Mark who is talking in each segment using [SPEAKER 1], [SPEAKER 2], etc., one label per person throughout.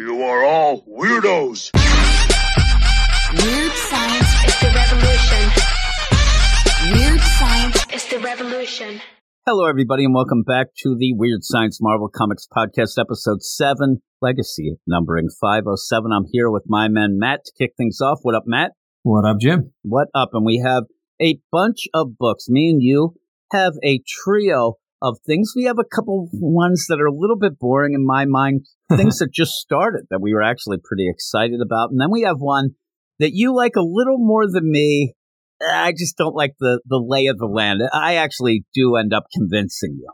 [SPEAKER 1] You are all weirdos.
[SPEAKER 2] Weird science is the revolution. Weird science is the revolution.
[SPEAKER 3] Hello, everybody, and welcome back to the Weird Science Marvel Comics Podcast, Episode 7, Legacy, numbering 507. I'm here with my man Matt to kick things off. What up, Matt?
[SPEAKER 4] What up, Jim?
[SPEAKER 3] What up? And we have a bunch of books. Me and you have a trio of things. We have a couple ones that are a little bit boring in my mind, things that just started that we were actually pretty excited about. And then we have one that you like a little more than me. I just don't like the, the lay of the land. I actually do end up convincing you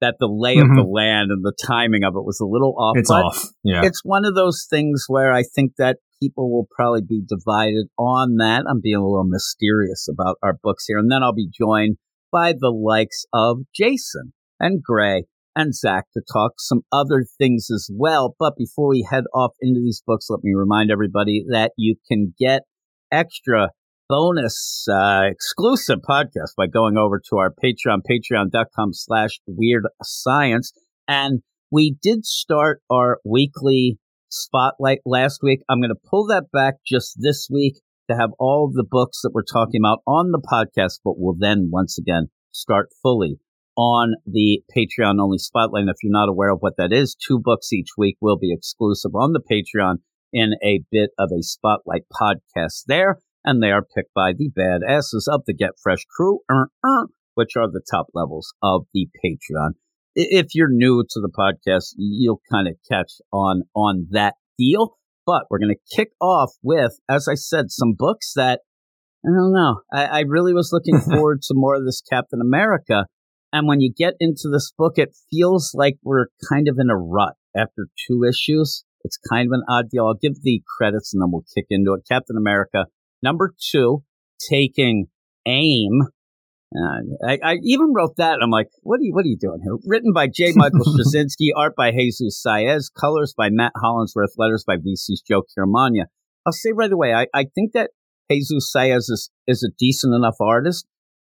[SPEAKER 3] that the lay mm-hmm. of the mm-hmm. land and the timing of it was a little off.
[SPEAKER 4] It's off. Yeah.
[SPEAKER 3] It's one of those things where I think that people will probably be divided on that. I'm being a little mysterious about our books here. And then I'll be joined by the likes of Jason and Gray and Zach to talk some other things as well. But before we head off into these books, let me remind everybody that you can get extra bonus uh, exclusive podcast by going over to our Patreon, patreon.com slash weird science. And we did start our weekly spotlight last week. I'm going to pull that back just this week to have all the books that we're talking about on the podcast, but we'll then once again start fully on the Patreon only spotlight. And if you're not aware of what that is, two books each week will be exclusive on the Patreon in a bit of a spotlight podcast there. And they are picked by the badasses of the Get Fresh crew, uh, uh, which are the top levels of the Patreon. If you're new to the podcast, you'll kind of catch on on that deal. But we're going to kick off with, as I said, some books that I don't know. I, I really was looking forward to more of this Captain America. And when you get into this book, it feels like we're kind of in a rut after two issues. It's kind of an odd deal. I'll give the credits and then we'll kick into it. Captain America, number two, taking aim. Uh, I, I, even wrote that. I'm like, what are you, what are you doing here? Written by J. Michael Straczynski, art by Jesus Saiz, colors by Matt Hollingsworth, letters by VC's Joe Caramagna. I'll say right away, I, I think that Jesus Saiz is, is a decent enough artist.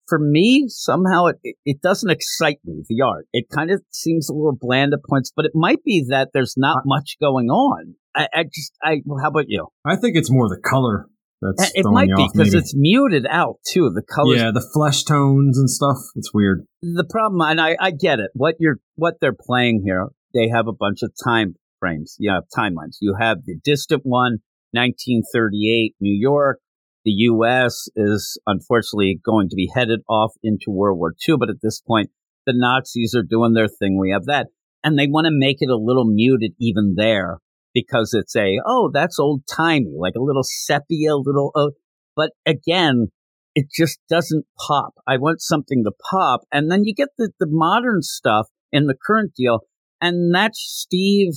[SPEAKER 3] For me, somehow it, it doesn't excite me, the art. It kind of seems a little bland at points, but it might be that there's not much going on. I, I just, I, how about you?
[SPEAKER 4] I think it's more the color that's
[SPEAKER 3] it might be because it's muted out too. The colors,
[SPEAKER 4] yeah, the flesh tones and stuff. It's weird.
[SPEAKER 3] The problem, and I, I get it. What you're, what they're playing here, they have a bunch of time frames. You have timelines. You have the distant one, 1938, New York the U.S. is unfortunately going to be headed off into World War II. But at this point, the Nazis are doing their thing. We have that. And they want to make it a little muted even there because it's a, oh, that's old timey, like a little sepia, little, uh, but again, it just doesn't pop. I want something to pop. And then you get the, the modern stuff in the current deal. And that's Steve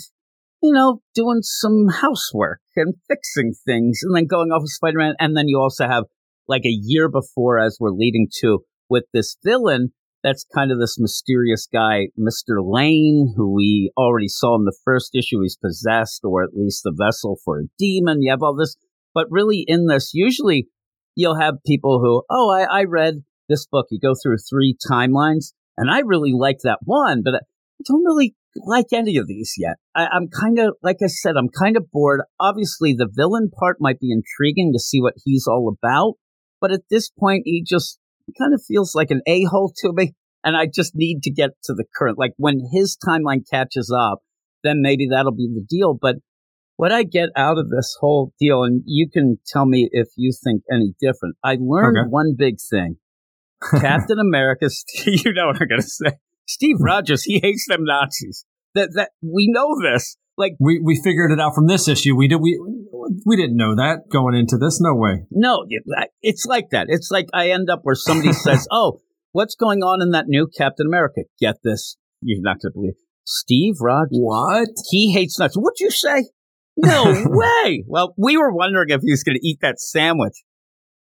[SPEAKER 3] you know, doing some housework and fixing things and then going off with Spider Man. And then you also have like a year before, as we're leading to, with this villain that's kind of this mysterious guy, Mr. Lane, who we already saw in the first issue. He's possessed, or at least the vessel for a demon. You have all this. But really, in this, usually you'll have people who, oh, I, I read this book. You go through three timelines, and I really like that one, but I don't really like any of these yet. I, am kind of, like I said, I'm kind of bored. Obviously, the villain part might be intriguing to see what he's all about, but at this point, he just kind of feels like an a hole to me. And I just need to get to the current. Like when his timeline catches up, then maybe that'll be the deal. But what I get out of this whole deal, and you can tell me if you think any different. I learned okay. one big thing. Captain America, you know what I'm going to say. Steve Rogers, he hates them Nazis. That that we know this. Like
[SPEAKER 4] we we figured it out from this issue. We did we we didn't know that going into this. No way.
[SPEAKER 3] No, it's like that. It's like I end up where somebody says, "Oh, what's going on in that new Captain America?" Get this. You're not going to believe. Steve Rogers.
[SPEAKER 4] What?
[SPEAKER 3] He hates nuts. What'd you say? No way. Well, we were wondering if he was going to eat that sandwich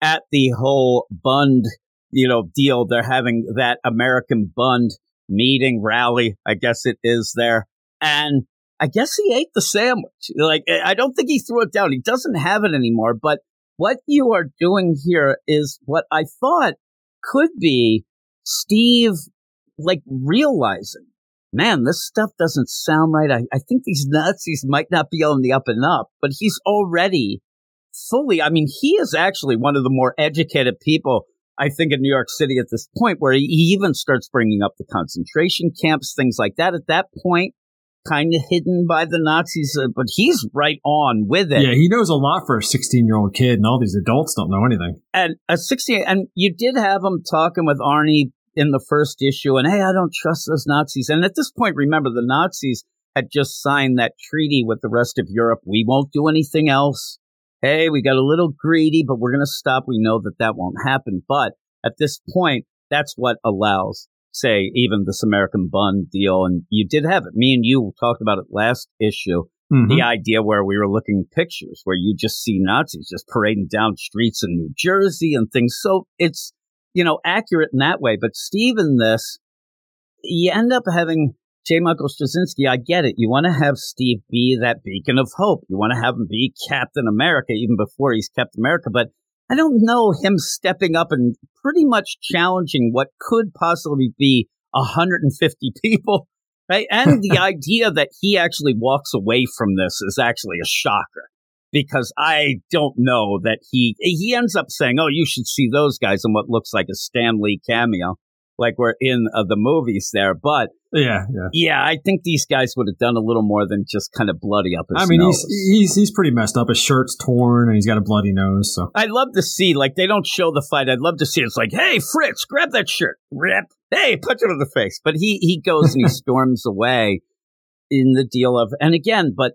[SPEAKER 3] at the whole Bund, you know, deal. They're having that American Bund meeting, rally, I guess it is there. And I guess he ate the sandwich. Like, eh, I don't think he threw it down. He doesn't have it anymore. But what you are doing here is what I thought could be Steve, like, realizing man, this stuff doesn't sound right. I, I think these Nazis might not be on the up and up, but he's already fully, I mean, he is actually one of the more educated people, I think, in New York City at this point, where he even starts bringing up the concentration camps, things like that. At that point, kind of hidden by the Nazis, uh, but he's right on with it.
[SPEAKER 4] Yeah, he knows a lot for a 16 year old kid, and all these adults don't know anything.
[SPEAKER 3] And a 16, and you did have him talking with Arnie in the first issue, and hey, I don't trust those Nazis. And at this point, remember, the Nazis had just signed that treaty with the rest of Europe. We won't do anything else. Hey, we got a little greedy, but we're going to stop. We know that that won't happen. But at this point, that's what allows, say, even this American Bund deal. And you did have it. Me and you talked about it last issue. Mm-hmm. The idea where we were looking pictures where you just see Nazis just parading down streets in New Jersey and things. So it's, you know, accurate in that way. But Steve in this, you end up having J. Michael Straczynski, I get it. You want to have Steve be that beacon of hope. You want to have him be Captain America even before he's Captain America. But I don't know him stepping up and pretty much challenging what could possibly be 150 people, right? And the idea that he actually walks away from this is actually a shocker because I don't know that he, he ends up saying, Oh, you should see those guys in what looks like a Stan Lee cameo like we're in uh, the movies there. But
[SPEAKER 4] yeah, yeah,
[SPEAKER 3] yeah, I think these guys would have done a little more than just kind of bloody up his. Nose.
[SPEAKER 4] I mean,
[SPEAKER 3] nose.
[SPEAKER 4] he's he's he's pretty messed up. His shirt's torn and he's got a bloody nose. So
[SPEAKER 3] I'd love to see like they don't show the fight. I'd love to see it's like, hey Fritz, grab that shirt, rip, hey, punch him in the face. But he he goes and he storms away in the deal of, and again, but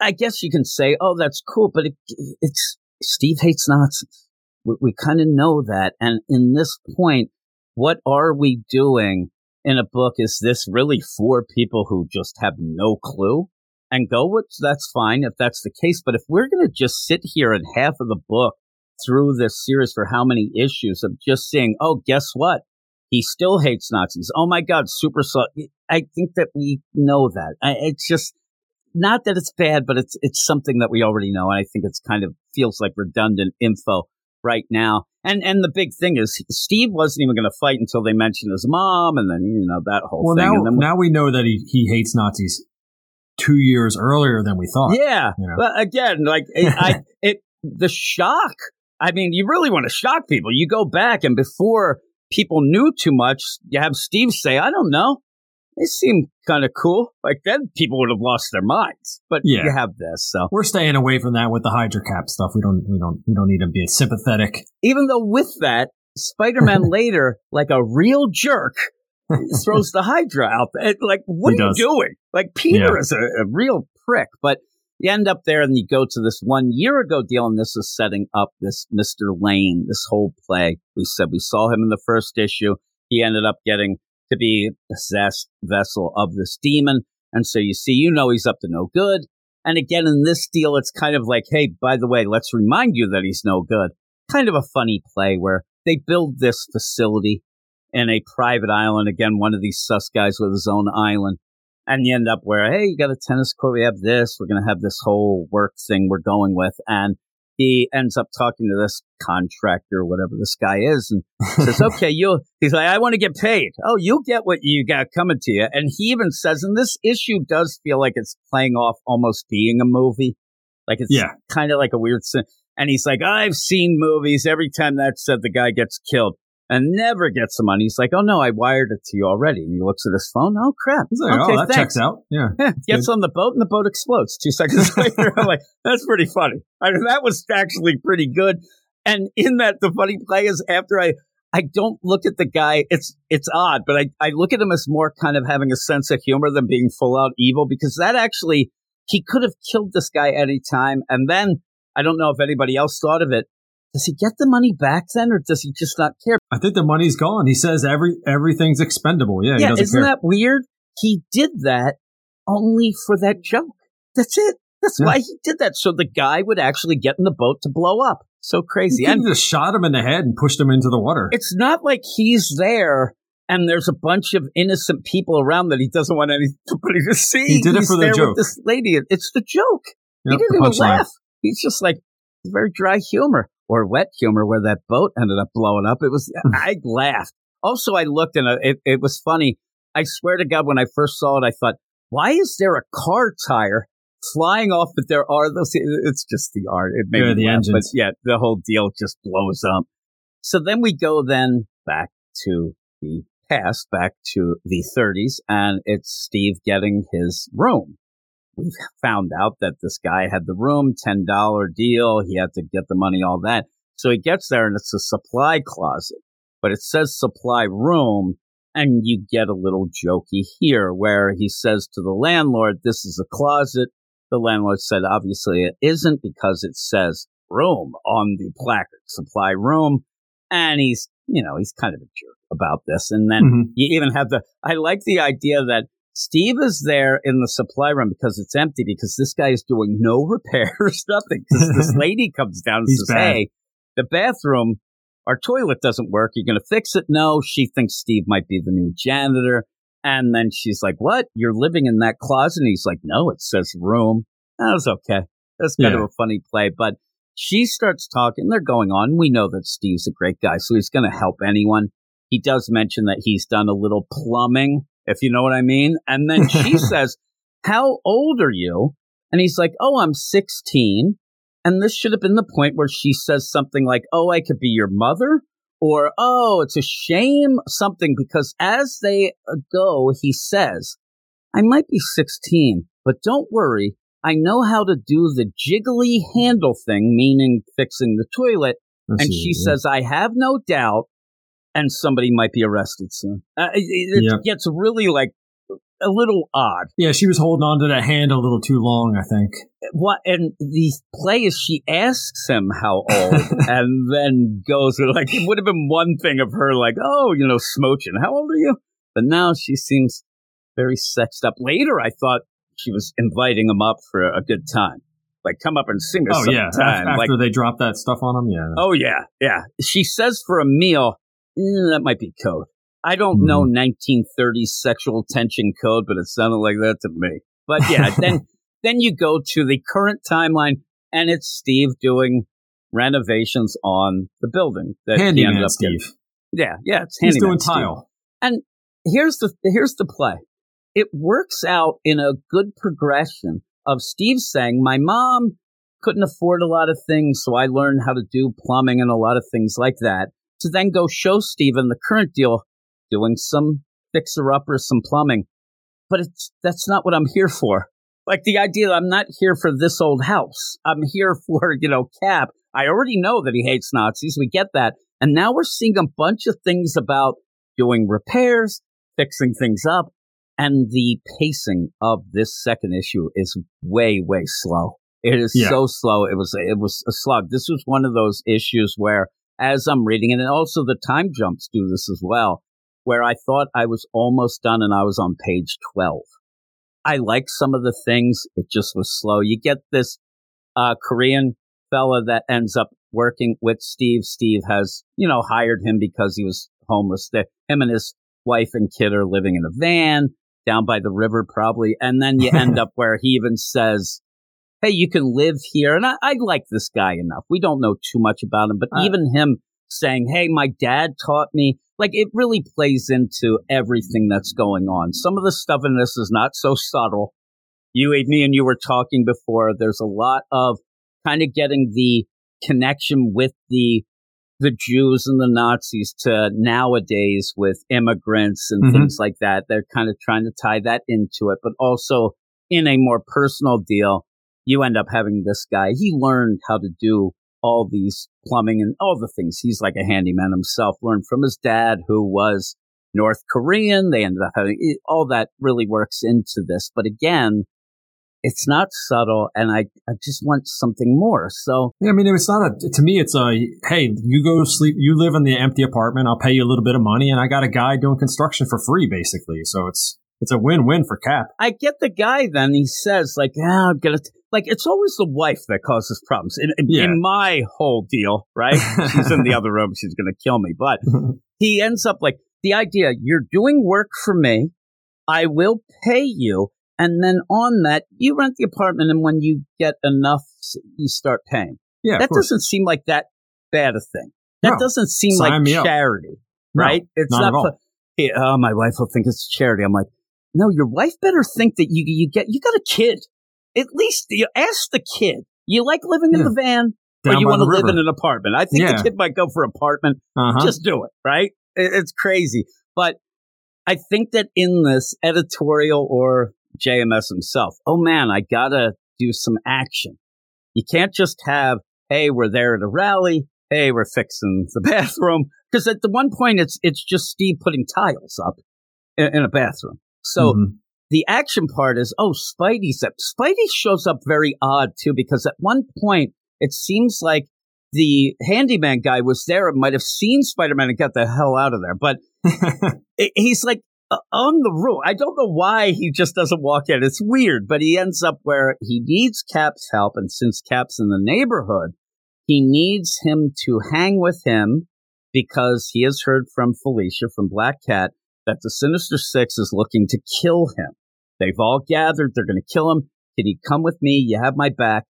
[SPEAKER 3] I guess you can say, oh, that's cool, but it, it's Steve hates Nazis. We, we kind of know that, and in this point what are we doing in a book? Is this really for people who just have no clue? And go with that's fine if that's the case. But if we're going to just sit here and half of the book through this series for how many issues of just saying, oh, guess what? He still hates Nazis. Oh my God, super slow. I think that we know that. It's just not that it's bad, but it's it's something that we already know. And I think it's kind of feels like redundant info right now. And and the big thing is Steve wasn't even going to fight until they mentioned his mom, and then you know that whole
[SPEAKER 4] well,
[SPEAKER 3] thing.
[SPEAKER 4] Now,
[SPEAKER 3] we,
[SPEAKER 4] now we know that he he hates Nazis two years earlier than we thought.
[SPEAKER 3] Yeah, you know? but again, like it, I it the shock. I mean, you really want to shock people. You go back and before people knew too much, you have Steve say, "I don't know." They seem kind of cool. Like then people would have lost their minds. But yeah. you have this, so
[SPEAKER 4] we're staying away from that with the Hydra Cap stuff. We don't, we don't, we don't need to be sympathetic.
[SPEAKER 3] Even though with that, Spider-Man later, like a real jerk, throws the Hydra out. There. Like, what he are does. you doing? Like Peter yeah. is a, a real prick, but you end up there and you go to this one year ago deal, and this is setting up this Mr. Lane, this whole play. We said we saw him in the first issue. He ended up getting to be possessed vessel of this demon. And so you see, you know, he's up to no good. And again, in this deal, it's kind of like, hey, by the way, let's remind you that he's no good. Kind of a funny play where they build this facility in a private island. Again, one of these sus guys with his own island. And you end up where, hey, you got a tennis court. We have this. We're going to have this whole work thing we're going with. And he ends up talking to this contractor, whatever this guy is, and says, "Okay, you." He's like, "I want to get paid." Oh, you'll get what you got coming to you. And he even says, and this issue does feel like it's playing off almost being a movie, like it's yeah. kind of like a weird. And he's like, "I've seen movies. Every time that said the guy gets killed." And never gets the money. He's like, "Oh no, I wired it to you already." And he looks at his phone. Oh crap!
[SPEAKER 4] He's like, oh,
[SPEAKER 3] okay,
[SPEAKER 4] "Oh, that
[SPEAKER 3] thanks.
[SPEAKER 4] checks out." Yeah,
[SPEAKER 3] yeah. Gets good. on the boat and the boat explodes. Two seconds later, I'm like, "That's pretty funny." I mean, that was actually pretty good. And in that, the funny play is after I. I don't look at the guy. It's it's odd, but I, I look at him as more kind of having a sense of humor than being full out evil because that actually he could have killed this guy any time. And then I don't know if anybody else thought of it does he get the money back then, or does he just not care?
[SPEAKER 4] I think the money's gone. He says every everything's expendable. Yeah,
[SPEAKER 3] yeah. isn't care. that weird? He did that only for that joke. That's it. That's yeah. why he did that, so the guy would actually get in the boat to blow up. So crazy.
[SPEAKER 4] He and just shot him in the head and pushed him into the water.
[SPEAKER 3] It's not like he's there and there's a bunch of innocent people around that he doesn't want anybody to see.
[SPEAKER 4] He did
[SPEAKER 3] he's
[SPEAKER 4] it for the joke.
[SPEAKER 3] this lady. It's the joke. Yep, he didn't even laugh. Line. He's just like very dry humor or wet humor where that boat ended up blowing up. It was, I laughed. Also, I looked and it, it was funny. I swear to God, when I first saw it, I thought, why is there a car tire flying off? But there are those. It's just the art. It made
[SPEAKER 4] Yeah, the
[SPEAKER 3] laugh. But yeah, the whole deal just blows up. So then we go then back to the past, back to the 30s, and it's Steve getting his room. We found out that this guy had the room, $10 deal. He had to get the money, all that. So he gets there and it's a supply closet, but it says supply room. And you get a little jokey here where he says to the landlord, this is a closet. The landlord said, obviously it isn't because it says room on the placard, supply room. And he's, you know, he's kind of a jerk about this. And then
[SPEAKER 4] Mhm.
[SPEAKER 3] you even have the, I like the idea that Steve is there in the supply room because it's empty because this guy is doing no repairs, nothing. this lady comes down and
[SPEAKER 4] He's
[SPEAKER 3] says,
[SPEAKER 4] bad.
[SPEAKER 3] Hey, the bathroom, our toilet doesn't work. You're going to fix it? No. She thinks Steve might be the new janitor. And then she's like, What? You're living in that closet? And he's like, No, it says room. That was okay. That's kind
[SPEAKER 4] Yeah.
[SPEAKER 3] of a funny play. But she starts talking. They're going on. We know that Steve's a great guy, so he's going to help anyone. He does mention that he's done a little plumbing, if you know what I mean. And then she says, How old are you? And he's like, Oh, I'm 16. And this should have been the point where she says something like, Oh, I could be your mother. Or, Oh, it's a shame, something, because as they go, he says, I might be 16, but don't worry. I know how to do the jiggly handle thing, meaning fixing the toilet. And she
[SPEAKER 4] yeah.
[SPEAKER 3] says, I have no doubt, and somebody might be arrested soon. Uh, it it
[SPEAKER 4] Yeah.
[SPEAKER 3] gets really like a little odd.
[SPEAKER 4] Yeah, she was holding on to that hand a little too long, I think.
[SPEAKER 3] What and the play is she asks him how old, and then goes like it would have been one thing of her like, oh, you know, smooching. How old are you? But now she seems very sexed up. Later, I thought she was inviting him up for a good time, like come up and sing us
[SPEAKER 4] Oh, yeah.
[SPEAKER 3] sometime.
[SPEAKER 4] Af-
[SPEAKER 3] like,
[SPEAKER 4] After they drop that stuff on him, yeah.
[SPEAKER 3] Oh yeah, yeah. She says for a meal, eh, that might be code. I don't know 1930s sexual tension code, but it sounded like that to me. But yeah, then then you go to the current timeline, and it's Steve doing renovations on the building that he ended
[SPEAKER 4] Handyman
[SPEAKER 3] up getting.
[SPEAKER 4] Steve.
[SPEAKER 3] Yeah, yeah, it's
[SPEAKER 4] He's doing
[SPEAKER 3] Steve
[SPEAKER 4] tile.
[SPEAKER 3] And here's the here's the play. It works out in a good progression of Steve saying, "My mom couldn't afford a lot of things, so I learned how to do plumbing and a lot of things like that." To then go show Steve in the current deal doing some fixer upper, some plumbing, but it's that's not what I'm here for. Like the idea that I'm not here for this old house. I'm here for you know Cap. I already know that he hates Nazis. We get that, and now we're seeing a bunch of things about doing repairs, fixing things up, and the pacing of this second issue is way, way slow. It is
[SPEAKER 4] Yeah.
[SPEAKER 3] so slow. It was it was a slug. This was one of those issues where, as I'm reading it, and also the time jumps do this as well, where I thought I was almost done and I was on page twelve. I like some of the things. It just was slow. You get this uh, Korean fella that ends up working with Steve. Steve has, you know, hired him because he was homeless. The- Him and his wife and kid are living in a van down by the river, probably. And then you end up where he even says, Hey, you can live here. And I, I like this guy enough. We don't know too much about him, but
[SPEAKER 4] Uh,
[SPEAKER 3] even him saying, Hey, my dad taught me, like it really plays into everything that's going on. Some of the stuff in this is not so subtle. You, ate me and you were talking before. There's a lot of kind of getting the connection with the the Jews and the Nazis to nowadays with immigrants and
[SPEAKER 4] Mhm.
[SPEAKER 3] things like that. They're kind of trying to tie that into it, but also in a more personal deal, you end up having this guy. He learned how to do all these plumbing and all the things. He's like a handyman himself, learned from his dad who was North Korean. They ended up having all that really works into this. But again, it's not subtle and I, I just want something more. So
[SPEAKER 4] Yeah, I mean, it's not a. To me, it's a. Hey, you go sleep. You live in the empty apartment. I'll pay you a little bit of money, and I got a guy doing construction for free, basically. So it's it's a win-win for Cap.
[SPEAKER 3] I get the guy then he says like, ah, I'm gonna, t-. like, it's always the wife that causes problems in, in,
[SPEAKER 4] Yeah.
[SPEAKER 3] in my whole deal, right? She's in the other room. She's going to kill me. But he ends up like the idea you're doing work for me. I will pay you. And then on that, you rent the apartment. And when you get enough, you start paying.
[SPEAKER 4] yeah,
[SPEAKER 3] that doesn't seem like that bad a thing. That
[SPEAKER 4] No.
[SPEAKER 3] doesn't seem
[SPEAKER 4] Sign
[SPEAKER 3] like
[SPEAKER 4] me up.
[SPEAKER 3] charity,
[SPEAKER 4] No,
[SPEAKER 3] right? It's
[SPEAKER 4] not at all.
[SPEAKER 3] fu- "Hey, oh, my wife will think it's charity. I'm like, no, your wife better think that you you get you got a kid. At least you ask the kid. You like living in the van,
[SPEAKER 4] Down
[SPEAKER 3] or you want to live in an apartment. I think
[SPEAKER 4] Yeah.
[SPEAKER 3] the kid might go for apartment.
[SPEAKER 4] Uh-huh.
[SPEAKER 3] Just do it, right? It- It's crazy, but I think that in this editorial or JMS himself, oh man, I gotta do some action. You can't just have, hey, we're there at a rally. Hey, we're fixing the bathroom. Because at the one point, it's it's just Steve putting tiles up in, in a bathroom. So
[SPEAKER 4] Mhm.
[SPEAKER 3] the action part is, oh, Spidey's up. Spidey shows up very odd too, because at one point it seems like the handyman guy was there and might have seen Spider-Man and got the hell out of there. But it, he's like uh, on the roof. I don't know why he just doesn't walk in. It's weird, but he ends up where he needs Cap's help. And since Cap's in the neighborhood, he needs him to hang with him because he has heard from Felicia from Black Cat that the Sinister Six is looking to kill him. They've all gathered. They're going to kill him. Can you come with me? You have my back.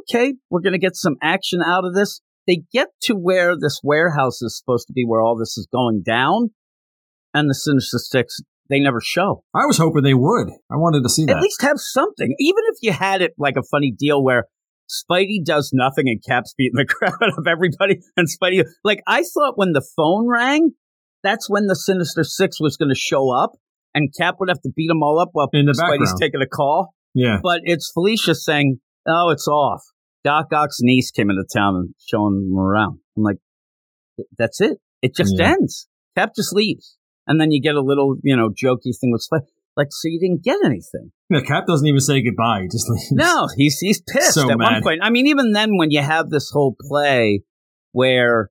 [SPEAKER 3] Okay, we're going to get some action out of this. They get to where this warehouse is supposed to be, where all this is going down, and the Sinister Six, they never show.
[SPEAKER 4] I was hoping they would. I wanted to see that.
[SPEAKER 3] At least have something. Even if you had it like a funny deal where Spidey does nothing and Cap's beating the crap out of everybody, and Spidey, like, I thought when the phone rang, that's when the Sinister Six was going to show up, and Cap would have to beat them all up while
[SPEAKER 4] In the
[SPEAKER 3] Spidey's
[SPEAKER 4] background.
[SPEAKER 3] taking a call.
[SPEAKER 4] yeah.
[SPEAKER 3] But it's Felicia saying, "Oh, it's off." Doc Ock's niece came into town and showing them around. I'm like, "That's it. It just
[SPEAKER 4] Yeah.
[SPEAKER 3] ends. Cap just leaves, and then you get a little, you know, jokey thing with Spidey. Like, so you didn't get anything.
[SPEAKER 4] Yeah, Cap doesn't even say goodbye. He just leaves.
[SPEAKER 3] No, he's he's pissed
[SPEAKER 4] So
[SPEAKER 3] at one point. I mean, even then, when you have this whole play where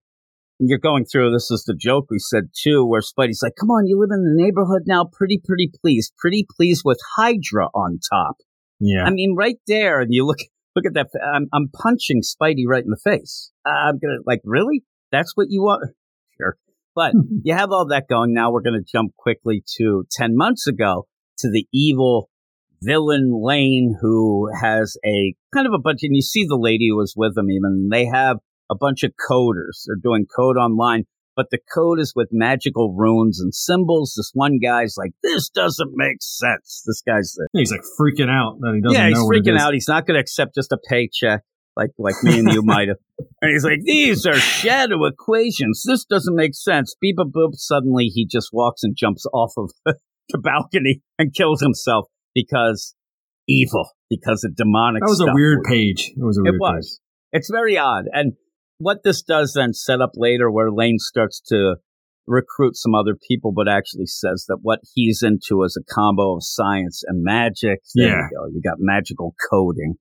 [SPEAKER 3] you're going through, this is the joke we said too, where Spidey's like, "Come on, you live in the neighborhood now, pretty, pretty pleased, pretty pleased with Hydra on top."
[SPEAKER 4] Yeah.
[SPEAKER 3] I mean, right there, and you look look at that. I'm I'm punching Spidey right in the face. I'm gonna like, really? That's what you want? Sure. But you have all that going. Now we're gonna jump quickly to ten months ago to the evil villain Lane, who has a kind of a bunch, and you see the lady who was with him. Even they have a bunch of coders. They're doing code online. But the code is with magical runes and symbols. This one guy's like, "This doesn't make sense." This guy's the
[SPEAKER 4] He's like freaking out that he doesn't
[SPEAKER 3] yeah, he's
[SPEAKER 4] it
[SPEAKER 3] freaking out. He's not going to accept just a paycheck like like me and you might have. And he's like, these are shadow equations. This doesn't make sense. Beep a boop. Suddenly, he just walks and jumps off of the balcony and kills himself because evil, because of demonic.
[SPEAKER 4] That was a weird page. It was a
[SPEAKER 3] It
[SPEAKER 4] weird
[SPEAKER 3] was. It's very odd. And what this does then set up later where Lane starts to recruit some other people, but actually says that what he's into is a combo of science and magic. There
[SPEAKER 4] Yeah.
[SPEAKER 3] you go. You got magical coding.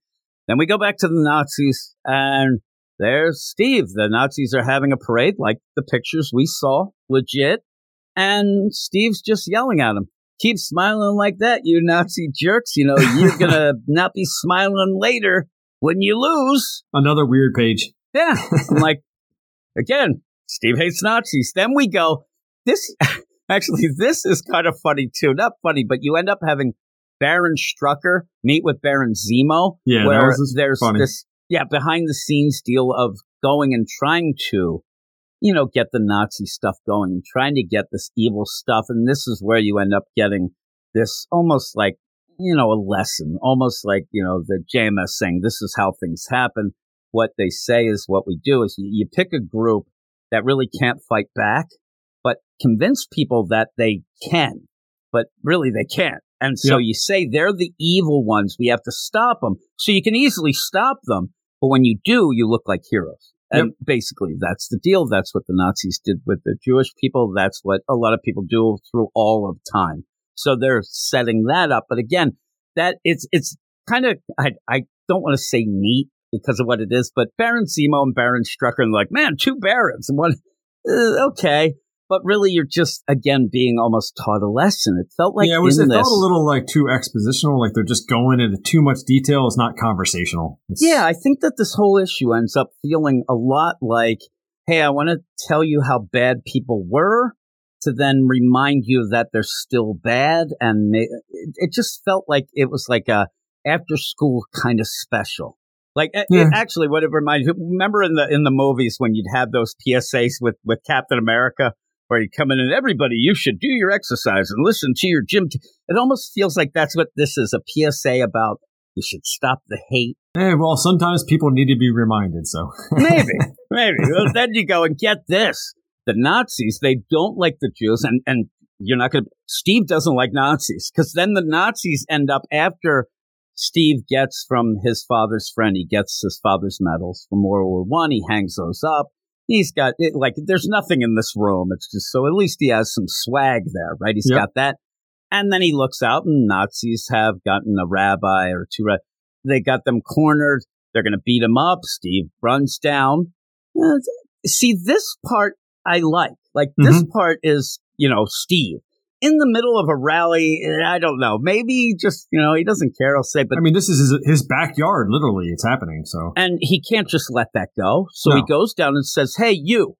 [SPEAKER 3] Then we go back to the Nazis and there's Steve. The Nazis are having a parade like the pictures we saw, legit. And Steve's just yelling at him. Keep smiling like that, you Nazi jerks. You know, you're going to not be smiling later when you lose.
[SPEAKER 4] Another weird page.
[SPEAKER 3] Yeah. I'm like, again, Steve hates Nazis. Then we go, this, actually, this is kind of funny too. Not funny, but you end up having Baron Strucker meet with Baron Zemo.
[SPEAKER 4] Yeah,
[SPEAKER 3] where there's
[SPEAKER 4] funny.
[SPEAKER 3] this, yeah, behind the scenes deal of going and trying to, you know, get the Nazi stuff going and trying to get this evil stuff. And this is where you end up getting this almost like, you know, a lesson, almost like, you know, the JMS saying this is how things happen. What they say is what we do is you, you pick a group that really can't fight back, but convince people that they can, but really they can't. And so
[SPEAKER 4] Yep.
[SPEAKER 3] you say they're the evil ones. We have to stop them. So you can easily stop them. But when you do, you look like heroes. And basically, that's the deal. That's what the Nazis did with the Jewish people. That's what a lot of people do through all of time. So they're setting that up. But again, that it's, it's kind of, I, I don't want to say neat because of what it is, but Baron Zemo and Baron Strucker and like, man, two barons and one, uh, okay. But really, you're just, again, being almost taught a lesson. It felt like
[SPEAKER 4] yeah, it was. It
[SPEAKER 3] this,
[SPEAKER 4] felt a little like too expositional. Like they're just going into too much detail. It's not conversational. It's-
[SPEAKER 3] Yeah, I think that this whole issue ends up feeling a lot like, hey, I want to tell you how bad people were to then remind you that they're still bad. And it, it just felt like it was like a after school kind of special. Like
[SPEAKER 4] Yeah.
[SPEAKER 3] it actually, what it reminds you remember in the in the movies when you'd have those PSAs with with Captain America where you come in and everybody, you should do your exercise and listen to your gym. T-. It almost feels like that's what this is a PSA about. You should stop the hate.
[SPEAKER 4] Hey, well, sometimes people need to be reminded. So
[SPEAKER 3] maybe, maybe. Well, then you go and get this. The Nazis, they don't like the Jews, and, and you're not going to. Steve doesn't like Nazis because then the Nazis end up after Steve gets from his father's friend. He gets his father's medals from World War One. He hangs those up. He's got it, like there's nothing in this room. It's just so at least he has some swag there, right? He's
[SPEAKER 4] Yep.
[SPEAKER 3] got that. And then he looks out, and Nazis have gotten a rabbi or two. They got them cornered. They're going to beat him up. Steve runs down. Uh, See, this part I like. Like this part is, you know, Steve in the middle of a rally. eh, I don't know. Maybe just you know he doesn't care. I'll say, but
[SPEAKER 4] I mean, this is his, his backyard. Literally, it's happening. So
[SPEAKER 3] and he can't just let that go. So he goes down and says, "Hey, you,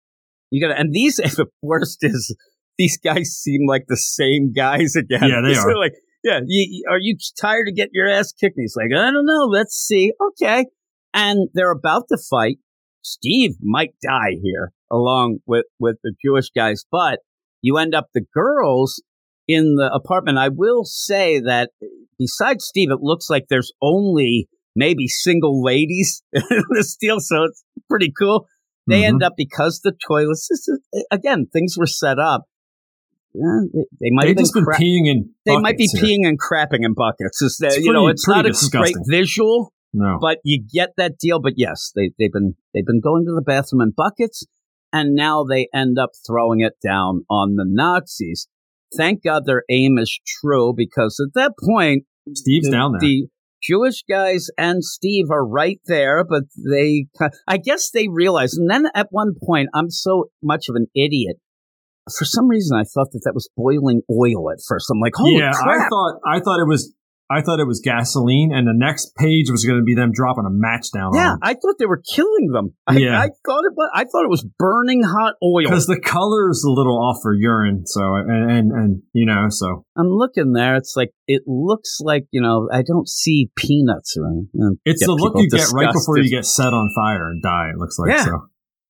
[SPEAKER 3] you got to." And these, the worst is these guys seem like the same guys again.
[SPEAKER 4] Yeah, they
[SPEAKER 3] They're like, yeah, you, you- are you tired of getting your ass kicked? And he's like, I don't know. Let's see. Okay, and they're about to fight. Steve might die here along with with the Jewish guys, but you end up the girls in the apartment. I will say that besides Steve, it looks like there's only maybe single ladies in this deal, so it's pretty cool. They
[SPEAKER 4] Mhm.
[SPEAKER 3] end up because the toilets. Is, again, things were set up. Yeah, they, they might have been
[SPEAKER 4] just been
[SPEAKER 3] cra-
[SPEAKER 4] peeing in.
[SPEAKER 3] they might be
[SPEAKER 4] here.
[SPEAKER 3] peeing and crapping in buckets. That
[SPEAKER 4] It's
[SPEAKER 3] you know?
[SPEAKER 4] pretty-
[SPEAKER 3] It's not a
[SPEAKER 4] disgusting.
[SPEAKER 3] great visual,
[SPEAKER 4] No,
[SPEAKER 3] but you get that deal. But yes, they they've been they've been going to the bathroom in buckets, and now they end up throwing it down on the Nazis. Thank God their aim is true because at that point
[SPEAKER 4] Steve's
[SPEAKER 3] the,
[SPEAKER 4] down there.
[SPEAKER 3] the Jewish guys and Steve are right there, but they, I guess they realize. And then at one point, I'm so much of an idiot. For some reason, I thought that that was boiling oil at first. I'm like, holy
[SPEAKER 4] yeah,
[SPEAKER 3] crap!
[SPEAKER 4] I thought I thought it was I thought it was gasoline, and the next page was going to be them dropping a match down
[SPEAKER 3] yeah, I thought they were killing them. I,
[SPEAKER 4] Yeah.
[SPEAKER 3] I thought it was. I thought it was burning hot oil.
[SPEAKER 4] because the color is a little off for urine. So and, and and you know so
[SPEAKER 3] I'm looking there. It's like it looks like you know. I don't see peanuts or anything.
[SPEAKER 4] Um,
[SPEAKER 3] it's
[SPEAKER 4] the look you get right before you get set on fire and die. It looks like
[SPEAKER 3] Yeah.
[SPEAKER 4] so.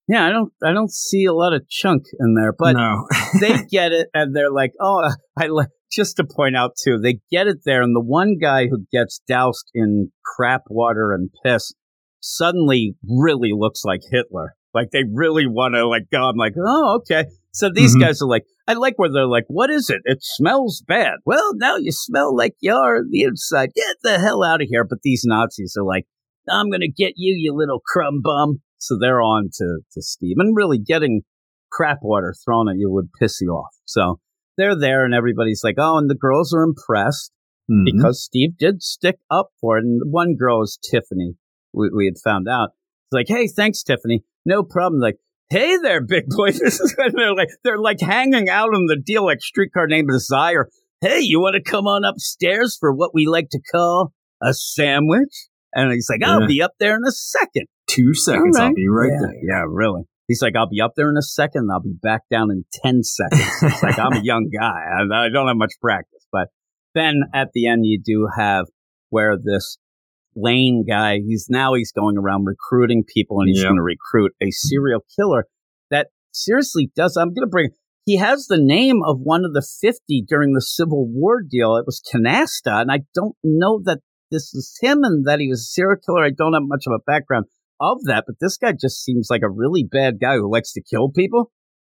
[SPEAKER 3] Yeah, I don't. I don't see a lot of chunk in there, but
[SPEAKER 4] no,
[SPEAKER 3] they get it and they're like, oh, I li-. Just to point out too, they get it there, and the one guy who gets doused in crap water and piss suddenly really looks like Hitler. Like they really want to like go. I'm like, oh, okay. So these
[SPEAKER 4] Mhm.
[SPEAKER 3] guys are like, I like where they're like, what is it? It smells bad. Well, now you smell like you're the inside. Get the hell out of here. But these Nazis are like, I'm gonna get you, you little crumb bum. So they're on to to Steve, and really getting crap water thrown at you would piss you off. So they're there, and everybody's like, oh, and the girls are impressed
[SPEAKER 4] Mhm.
[SPEAKER 3] because Steve did stick up for it. And one girl is Tiffany. We, we had found out. It's like, hey, thanks, Tiffany. No problem. Like, hey there, big boy. This is they're like they're like hanging out on the deal like streetcar named Desire. Hey, you want to come on upstairs for what we like to call a sandwich? And he's like, I'll
[SPEAKER 4] Yeah.
[SPEAKER 3] be up there in a second.
[SPEAKER 4] two seconds.
[SPEAKER 3] All
[SPEAKER 4] I'll be right
[SPEAKER 3] yeah,
[SPEAKER 4] there.
[SPEAKER 3] Yeah, really. He's like, I'll be up there in a second. I'll be back down in 10 seconds. It's like, I'm a young guy. I, I don't have much practice. But then at the end, you do have where this Lane guy, he's now he's going around recruiting people and he's
[SPEAKER 4] Yeah.
[SPEAKER 3] going to recruit a serial killer that seriously does. I'm going to bring, he has the name of one of the 50 during the Civil War deal. It was Canasta. And I don't know that this is him and that he was a serial killer. I don't have much of a background of that, but this guy just seems like a really bad guy who likes to kill people.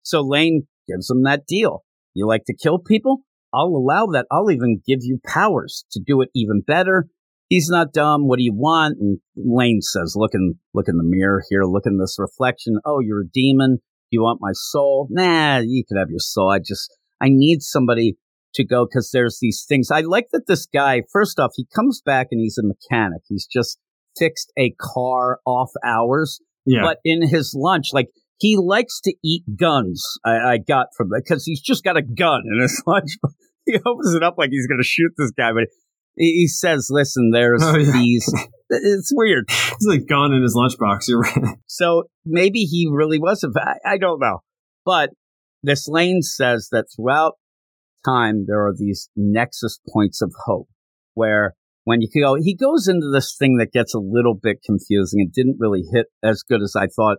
[SPEAKER 3] So Lane gives him that deal. You like to kill people? I'll allow that. I'll even give you powers to do it even better. He's not dumb. What do you want? And Lane says, look in, look in the mirror here. Look in this reflection. Oh, you're a demon. You want my soul? Nah, you could have your soul. I just, I need somebody to go because there's these things. I like that this guy, first off, he comes back and he's a mechanic. He's just fixed a car off hours
[SPEAKER 4] Yeah,
[SPEAKER 3] but in his lunch, like he likes to eat guns. I, I got from that because he's just got a gun in his lunch. he opens it up like he's going to shoot this guy, but he, he says, "Listen, there's
[SPEAKER 4] Oh, yeah.
[SPEAKER 3] these." It's weird.
[SPEAKER 4] he's like gun in his lunchbox. You're right.
[SPEAKER 3] So maybe he really was a. I, I don't know, but this lane says that throughout time there are these nexus points of hope where when you go, he goes into this thing that gets a little bit confusing. It didn't really hit as good as I thought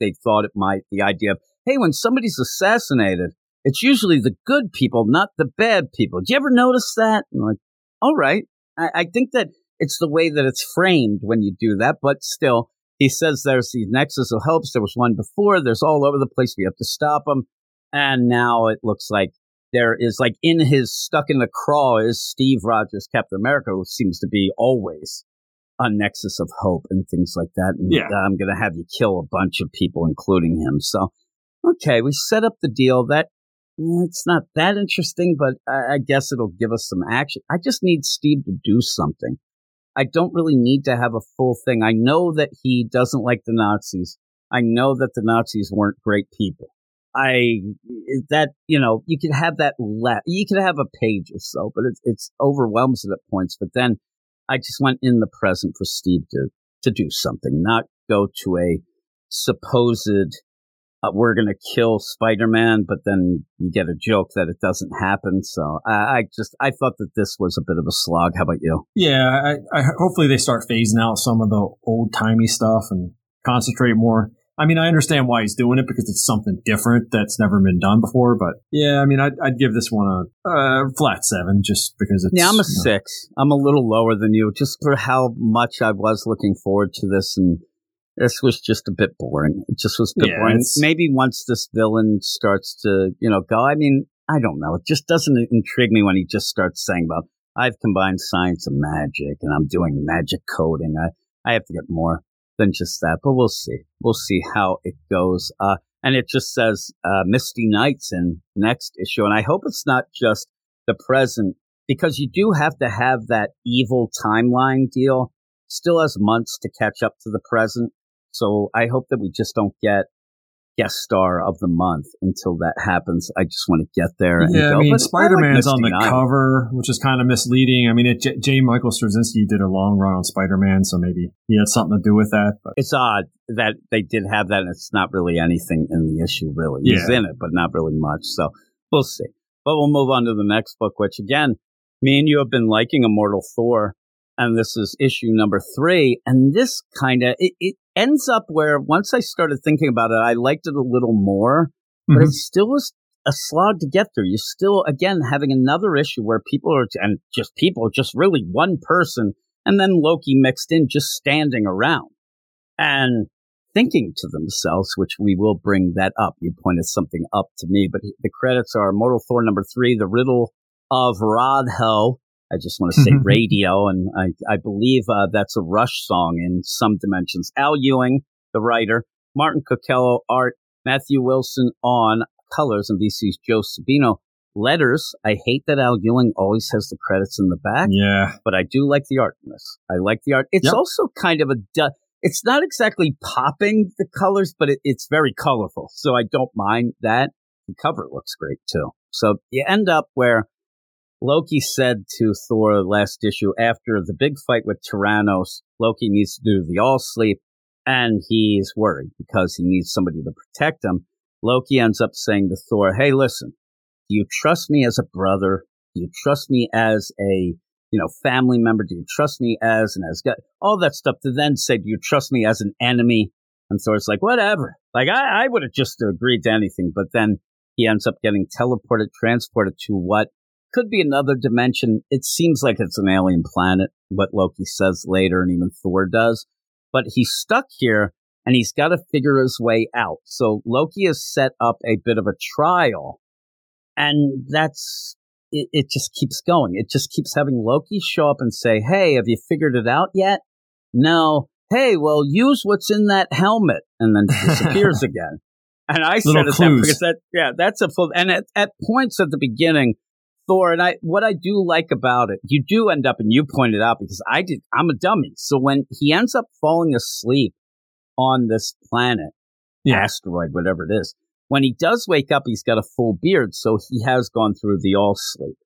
[SPEAKER 3] they thought it might. The idea of hey, when somebody's assassinated, it's usually the good people, not the bad people. Do you ever notice that? I'm like, all right. I, I think that it's the way that it's framed when you do that, but still, he says there's the nexus of hopes. There was one before. There's all over the place. We have to stop them. And now it looks like there is like in his stuck in the craw is Steve Rogers, Captain America, who seems to be always a nexus of hope and things like that. And
[SPEAKER 4] Yeah.
[SPEAKER 3] I'm going to have you kill a bunch of people, including him. So, okay, we set up the deal that eh, it's not that interesting, but I, I guess it'll give us some action. I just need Steve to do something. I don't really need to have a full thing. I know that he doesn't like the Nazis. I know that the Nazis weren't great people. I that you know you could have that le- you could have a page or so, but it's it's overwhelms it at points. But then I just went in the present for Steve to to do something, not go to a supposed uh, we're to kill Spider-Man, but then you get a joke that it doesn't happen. So I, I just I thought that this was a bit of a slog. How about you?
[SPEAKER 4] Yeah, I, I hopefully they start phasing out some of the old timey stuff and concentrate more. I mean, I understand why he's doing it because it's something different that's never been done before. But yeah, I mean, I'd, I'd give this one a uh, flat seven just because it's
[SPEAKER 3] Yeah, I'm a
[SPEAKER 4] you know,
[SPEAKER 3] six. I'm a little lower than you, just for how much I was looking forward to this, and this was just a bit boring. It just was a bit
[SPEAKER 4] Yeah,
[SPEAKER 3] boring. Maybe once this villain starts to, you know, go. I mean, I don't know. It just doesn't intrigue me when he just starts saying about I've combined science and magic, and I'm doing magic coding. I I have to get more than just that, but we'll see. We'll see how it goes. Uh, and it just says uh, Misty Knight's in next issue, and I hope it's not just the present because you do have to have that evil timeline deal. Still has months to catch up to the present, so I hope that we just don't get guest star of the month until that happens. I just want to get there. And
[SPEAKER 4] Yeah,
[SPEAKER 3] go.
[SPEAKER 4] I mean, Spider Man's
[SPEAKER 3] like
[SPEAKER 4] on the cover, which is kind of misleading. I mean, it, J. J. Michael Straczynski did a long run on Spider Man, so maybe he had something to do with that. But
[SPEAKER 3] It's odd that they did have that, and it's not really anything in the issue. Really, he's in it, but not really much. So we'll see. But we'll move on to the next book, which again, me and you have been liking Immortal Thor, and this is issue number three. And this kind of it, it ends up where once I started thinking about it, I liked it a little more, but
[SPEAKER 4] Mhm.
[SPEAKER 3] it still was a slog to get through. You're still again having another issue where people are and just people, just really one person, and then Loki mixed in, just standing around and thinking to themselves, which we will bring that up. You pointed something up to me, but the credits are Mortal Thor number three, The Riddle of Radho. I just want to say radio, and I, I believe uh, that's a Rush song in some dimensions. Al Ewing, the writer, Martin Coccolo, art, Matthew Wilson on colors, and VC's Joe Sabino. Letters. I hate that Al Ewing always has the credits in the back
[SPEAKER 4] yeah,
[SPEAKER 3] but I do like the art in this. I like the art. It's
[SPEAKER 4] Yep.
[SPEAKER 3] also kind of a. Du- it's not exactly popping the colors, but it, it's very colorful. So I don't mind that. The cover looks great too. So you end up where Loki said to Thor last issue after the big fight with Toranos, Loki needs to do the all sleep and he's worried because he needs somebody to protect him. Loki ends up saying to Thor, Hey, listen, do you trust me as a brother? Do you trust me as a you know, family member? Do you trust me as and as God? All that stuff to then say, do you trust me as an enemy? And Thor's like, whatever. Like, I, I would have just agreed to anything. But then he ends up getting teleported, transported to what could be another dimension. It seems like it's an alien planet, what Loki says later, and even Thor does. But he's stuck here and he's got to figure his way out. So Loki has set up a bit of a trial. And that's it, it just keeps going. It just keeps having Loki show up and say, Hey, have you figured it out yet? No. Hey, well, use what's in that helmet and then disappears again. And I said that because that, yeah, that's a full, and at, at points at the beginning, Thor, and I, what I do like about it, you do end up, and you pointed out because I did, I'm a dummy. So when he ends up falling asleep on this planet,
[SPEAKER 4] Yeah.
[SPEAKER 3] asteroid, whatever it is, when he does wake up, he's got a full beard, so he has gone through the all sleep.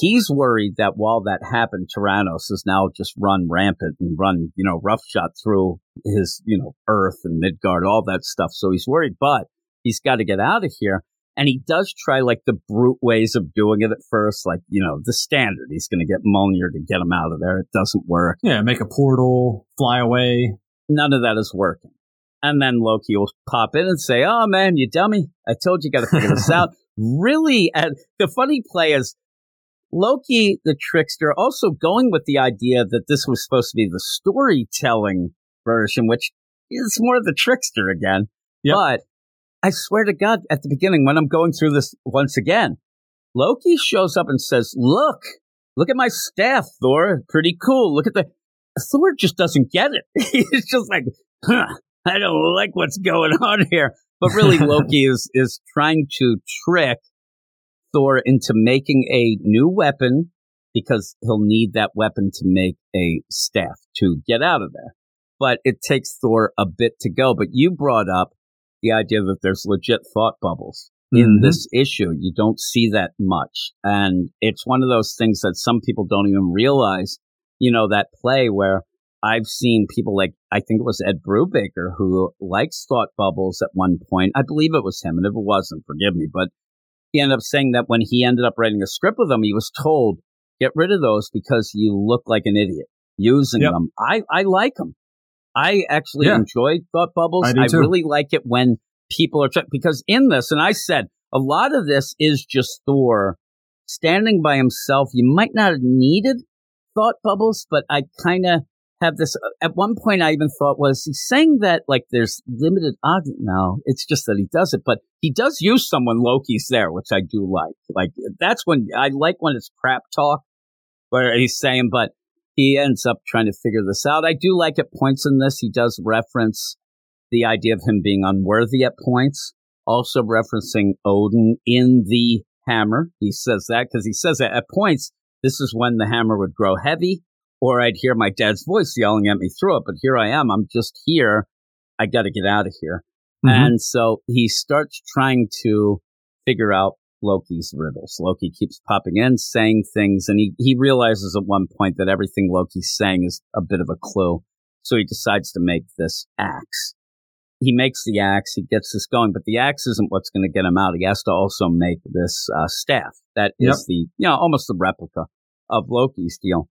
[SPEAKER 3] He's worried that while that happened, Toranos has now just run rampant and run, you know, roughshod through his, you know, Earth and Midgard, all that stuff. So he's worried, but he's got to get out of here. And he does try like the brute ways of doing it at first, like, you know, the standard. He's going to get Mjolnir to get him out of there. It doesn't work
[SPEAKER 4] yeah, make a portal, fly away.
[SPEAKER 3] none of that is working. And then Loki will pop in and say, Oh man, you dummy. I told you you got to figure this out. Really, and the funny play is Loki, the trickster, also going with the idea that this was supposed to be the storytelling version, which is more the trickster again.
[SPEAKER 4] Yep.
[SPEAKER 3] But I swear to God, at the beginning, when I'm going through this once again, Loki shows up and says, Look, look at my staff, Thor. Pretty cool. Look at the. Thor just doesn't get it. He's just like, huh, I don't like what's going on here. But really, Loki is, is trying to trick Thor into making a new weapon because he'll need that weapon to make a staff to get out of there. But it takes Thor a bit to go. But you brought up the idea that there's legit thought bubbles in
[SPEAKER 4] Mhm.
[SPEAKER 3] this issue. You don't see that much. And it's one of those things that some people don't even realize, you know, that play where I've seen people like, I think it was Ed Brubaker who likes thought bubbles at one point. I believe it was him. And if it wasn't, forgive me, but he ended up saying that when he ended up writing a script with them, he was told, get rid of those because you look like an idiot using
[SPEAKER 4] Yep.
[SPEAKER 3] them. I, I like them. I actually
[SPEAKER 4] Yeah.
[SPEAKER 3] enjoy thought bubbles.
[SPEAKER 4] I too.
[SPEAKER 3] really like it when people are trying, because in this, and I said, a lot of this is just Thor standing by himself. You might not have needed thought bubbles, but I kind of have this. Uh, at one point, I even thought, was he saying that like there's limited oxygen? No, it's just that he does it, but he does use someone. Loki's there, which I do like. Like that's when I like when it's crap talk where he's saying, but he ends up trying to figure this out. I do like at points in this, he does reference the idea of him being unworthy at points, also referencing Odin in the hammer. He says that because he says that at points, this is when the hammer would grow heavy, or I'd hear my dad's voice yelling at me through it. But here I am. I'm just here. I got to get out of here.
[SPEAKER 4] Mhm.
[SPEAKER 3] And so he starts trying to figure out Loki's riddles. Loki keeps popping in, saying things, and he, he realizes at one point that everything Loki's saying is a bit of a clue. So he decides to make this axe. He makes the axe, he gets this going, but the axe isn't what's going to get him out. He has to also make this uh, staff that is
[SPEAKER 4] Yep.
[SPEAKER 3] the, you know, almost the replica of Loki's deal.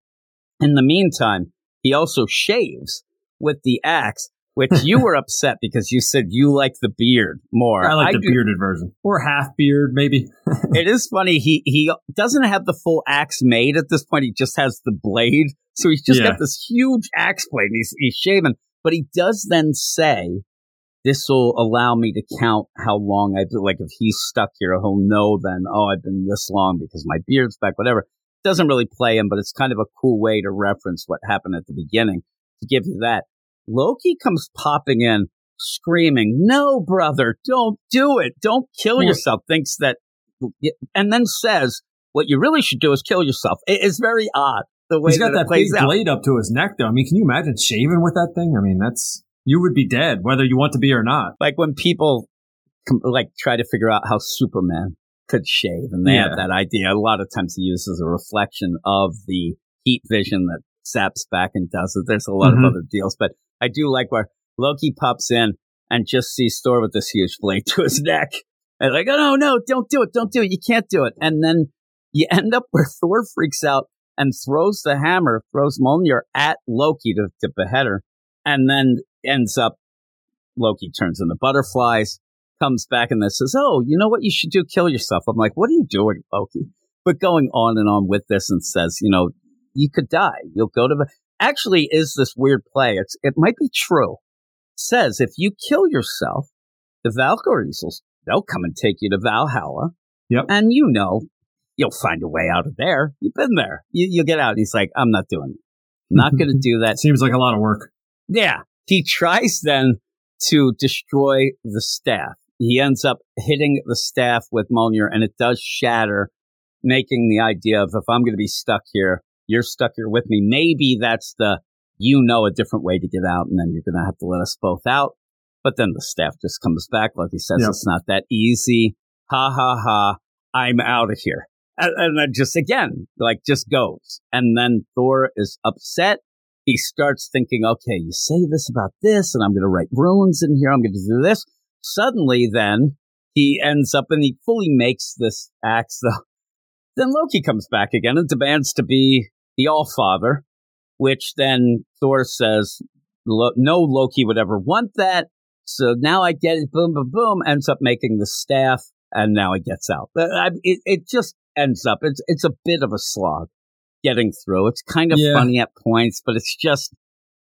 [SPEAKER 3] In the meantime, he also shaves with the axe, which you were upset because you said you like the beard more.
[SPEAKER 4] I like the
[SPEAKER 3] do-
[SPEAKER 4] bearded version or half beard, maybe.
[SPEAKER 3] it is funny. He he doesn't have the full axe made at this point. He just has the blade, so he's just
[SPEAKER 4] Yeah.
[SPEAKER 3] got this huge axe blade. And he's he's shaven, but he does then say, "This will allow me to count how long I've been. Like if he's stuck here, he'll know then. Oh, I've been this long because my beard's back. Whatever. Doesn't really play him, but it's kind of a cool way to reference what happened at the beginning to give you that. Loki comes popping in, screaming, "No, brother, don't do it! Don't kill
[SPEAKER 4] Well-
[SPEAKER 3] yourself!" Thinks that and then says, "What you really should do is kill yourself." It's very odd the way
[SPEAKER 4] He's got
[SPEAKER 3] that,
[SPEAKER 4] that big
[SPEAKER 3] out.
[SPEAKER 4] blade up to his neck, though. I mean, can you imagine shaving with that thing? I mean, that's you would be dead whether you want to be or not.
[SPEAKER 3] Like when people like try to figure out how Superman could shave, and they have that idea. A lot of times he uses a reflection of the heat vision that zaps back and does it. There's a lot
[SPEAKER 4] Mhm.
[SPEAKER 3] of other deals, but I do like where Loki pops in and just sees Thor with this huge blade to his neck. And like, oh no, no, don't do it, don't do it, you can't do it. And then you end up where Thor freaks out and throws the hammer, throws Mjolnir at Loki to, to behead her, and then ends up Loki turns into butterflies, comes back and then says, Oh, you know what you should do? Kill yourself. I'm like, What are you doing, Loki? But going on and on with this and says, you know, you could die. You'll go to the actually is this weird play. It's it might be true. says if you kill yourself, the Valkyries will they'll come and take you to Valhalla.
[SPEAKER 4] Yep.
[SPEAKER 3] And you know you'll find a way out of there. You've been there. You, you'll get out. And he's like, I'm not doing it. Not going to do that.
[SPEAKER 4] Seems like a lot of work.
[SPEAKER 3] Yeah. He tries then to destroy the staff. He ends up hitting the staff with Mjolnir and it does shatter, making the idea of if I'm going to be stuck here, you're stuck here with me. Maybe that's the, you know, a different way to get out and then you're going to have to let us both out. But then the staff just comes back. Like he says,
[SPEAKER 4] Yep.
[SPEAKER 3] it's not that easy. Ha ha ha. I'm out of here. And, and then just again, like just goes. And then Thor is upset he starts thinking, okay, you say this about this, and I'm going to write runes in here. I'm going to do this. Suddenly, then he ends up and he fully makes this axe. Though. Then Loki comes back again and demands to be the All Father, which then Thor says, no Loki would ever want that. So now I get it, boom, boom, boom, ends up making the staff, and now it gets out. But it, it just ends up, it's, it's a bit of a slog getting through. It's kind of
[SPEAKER 4] Yeah.
[SPEAKER 3] funny at points, but it's just,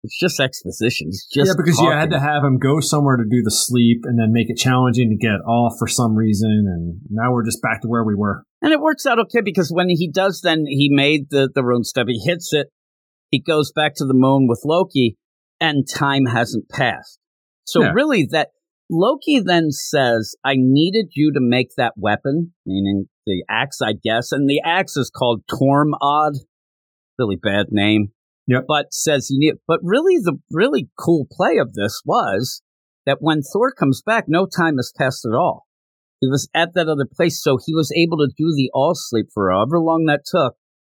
[SPEAKER 3] it's just exposition. It's just
[SPEAKER 4] yeah, because you had to have him go somewhere to do the sleep and then make it challenging to get off for some reason. And now we're just back to where we were.
[SPEAKER 3] And it works out okay because when he does, then he made the, the rune step, he hits it, he goes back to the moon with Loki, and time hasn't passed. So
[SPEAKER 4] Yeah.
[SPEAKER 3] really that Loki then says, I needed you to make that weapon, meaning the axe, I guess, and the axe is called Tormod. Really bad name.
[SPEAKER 4] Yep.
[SPEAKER 3] But says you need but really the really cool play of this was that when Thor comes back, no time has passed at all. He was at that other place, so he was able to do the all sleep for however long that took.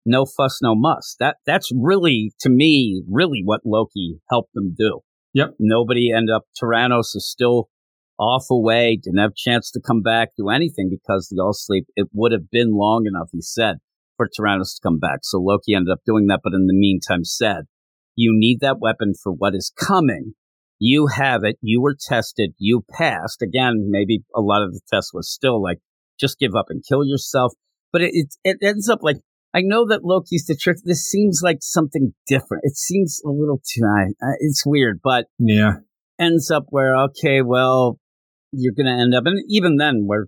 [SPEAKER 3] No fuss, no muss. That that's really, to me, really what Loki helped them do.
[SPEAKER 4] Yep.
[SPEAKER 3] Nobody ended up. Toranos is still off away. Didn't have a chance to come back, do anything because the all sleep. It would have been long enough, he said, for Toranos to come back. So Loki ended up doing that, but in the meantime, said, "You need that weapon for what is coming." You have it. You were tested. You passed. Again, maybe a lot of the test was still like, just give up and kill yourself. But it, it, it ends up like, I know that Loki's the trick. This seems like something different. It seems a little too, uh, it's weird, but
[SPEAKER 4] Yeah.
[SPEAKER 3] ends up where, okay, well, you're going to end up, and even then, where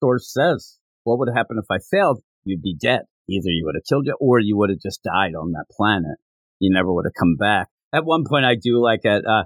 [SPEAKER 3] Thor says, what would happen if I failed? You'd be dead. Either you would have killed you or you would have just died on that planet. You never would have come back. At one point, I do like at, uh,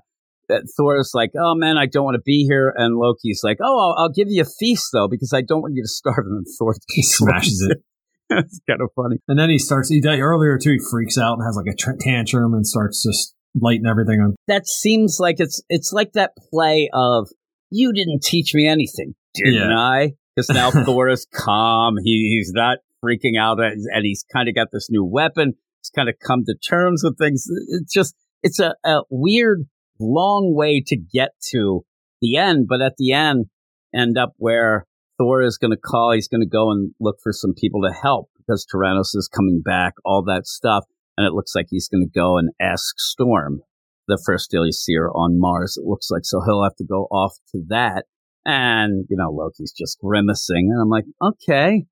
[SPEAKER 3] that Thor's like, oh man, I don't want to be here. And Loki's like, oh, I'll, I'll give you a feast though, because I don't want you to starve. And then Thor
[SPEAKER 4] He smashes it.
[SPEAKER 3] it's kind of funny.
[SPEAKER 4] And then he starts, he died earlier too. He freaks out and has like a tr- tantrum and starts just lighting everything on.
[SPEAKER 3] That seems like it's, it's like that play of, you didn't teach me anything, didn't
[SPEAKER 4] Yeah.
[SPEAKER 3] I? Because now Thor is calm. He, he's not freaking out and he's kind of got this new weapon. He's kind of come to terms with things. It's just, it's a, a weird, long way to get to the end. But at the end, end up where Thor is going to call. He's going to go and look for some people to help because Toranos is coming back, all that stuff. And it looks like he's going to go and ask Storm, the first Daily Seer on Mars, it looks like. So he'll have to go off to that. And, you know, Loki's just grimacing. And I'm like, okay.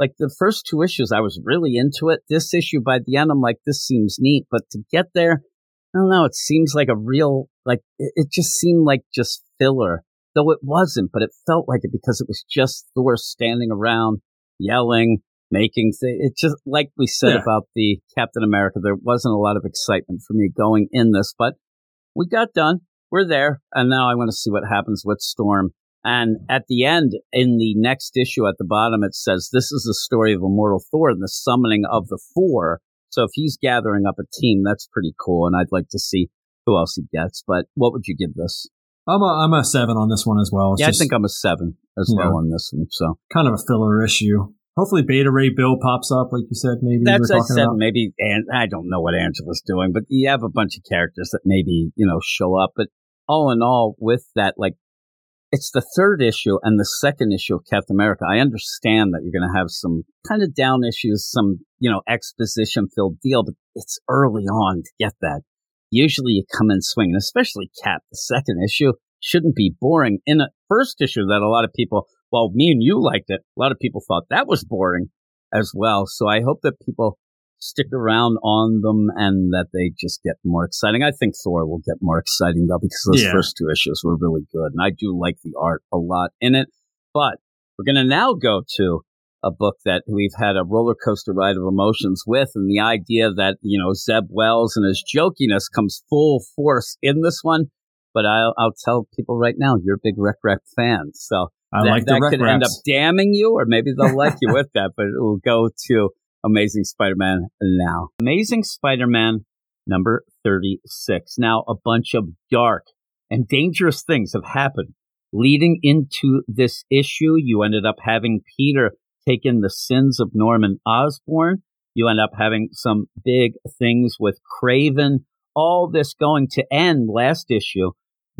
[SPEAKER 3] Like the first two issues, I was really into it. This issue, by the end, I'm like, this seems neat. But to get there, I don't know. It seems like a real, like, it, it just seemed like just filler, though it wasn't, but it felt like it because it was just Thor standing around yelling, making things. It just, like we said
[SPEAKER 4] Yeah.
[SPEAKER 3] about the Captain America, there wasn't a lot of excitement for me going in this, but we got done. We're there. And now I want to see what happens with Storm. And at the end, in the next issue at the bottom, it says, This is the story of Immortal Thor and the summoning of the Four. So if he's gathering up a team, that's pretty cool. And I'd like to see who else he gets. But what would you give this?
[SPEAKER 4] I'm a, I'm a seven on this one as well. It's
[SPEAKER 3] yeah,
[SPEAKER 4] just
[SPEAKER 3] I think I'm a seven as well on this one. So
[SPEAKER 4] kind of a filler issue. Hopefully Beta Ray Bill pops up, like you said, maybe
[SPEAKER 3] that's,
[SPEAKER 4] were
[SPEAKER 3] I said,
[SPEAKER 4] about.
[SPEAKER 3] maybe, and I don't know what Angela's doing, but you have a bunch of characters that maybe, you know, show up. But all in all, with that, like, it's the third issue and the second issue of Captain America. I understand that you're going to have some kind of down issues, some, you know, exposition filled deal, but it's early on to get that. Usually you come in swinging, especially Cap. The second issue shouldn't be boring. In a first issue that a lot of people, well, me and you liked it. A lot of people thought that was boring as well. So I hope that people stick around on them and that they just get more exciting. I think Thor will get more exciting though because those
[SPEAKER 4] Yeah.
[SPEAKER 3] first two issues were really good and I do like the art a lot in it. But we're going to now go to a book that we've had a roller coaster ride of emotions with and the idea that, you know, Zeb Wells and his jokiness comes full force in this one. But I'll, I'll tell people right now, you're a big Rec Rec fan. So
[SPEAKER 4] I
[SPEAKER 3] that,
[SPEAKER 4] like
[SPEAKER 3] that could end up damning you, or maybe they'll like you with that. But we'll go to Amazing Spider-Man now. Amazing Spider-Man number 36. Now, a bunch of dark and dangerous things have happened. Leading into this issue, you ended up having Peter take in the sins of Norman Osborn. You end up having some big things with Kraven. All this going to end last issue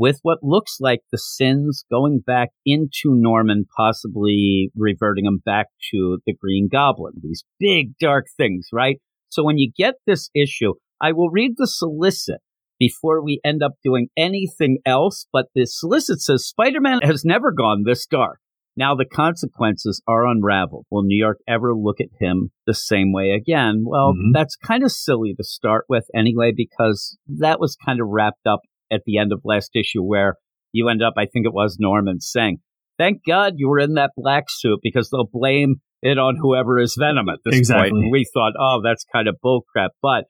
[SPEAKER 3] with what looks like the sins going back into Norman, possibly reverting him back to the Green Goblin. These big dark things, right? So when you get this issue, I will read the solicit before we end up doing anything else. But the solicit says Spider Man has never gone this dark. Now the consequences are unraveled. Will New York ever look at him the same way again? Well,
[SPEAKER 4] Mhm.
[SPEAKER 3] that's kind of silly to start with anyway, because that was kind of wrapped up at the end of last issue where you end up, I think it was Norman saying, thank God you were in that black suit because they'll blame it on whoever is Venom at this
[SPEAKER 4] Exactly.
[SPEAKER 3] point. And we thought, oh, that's kind of bullcrap. But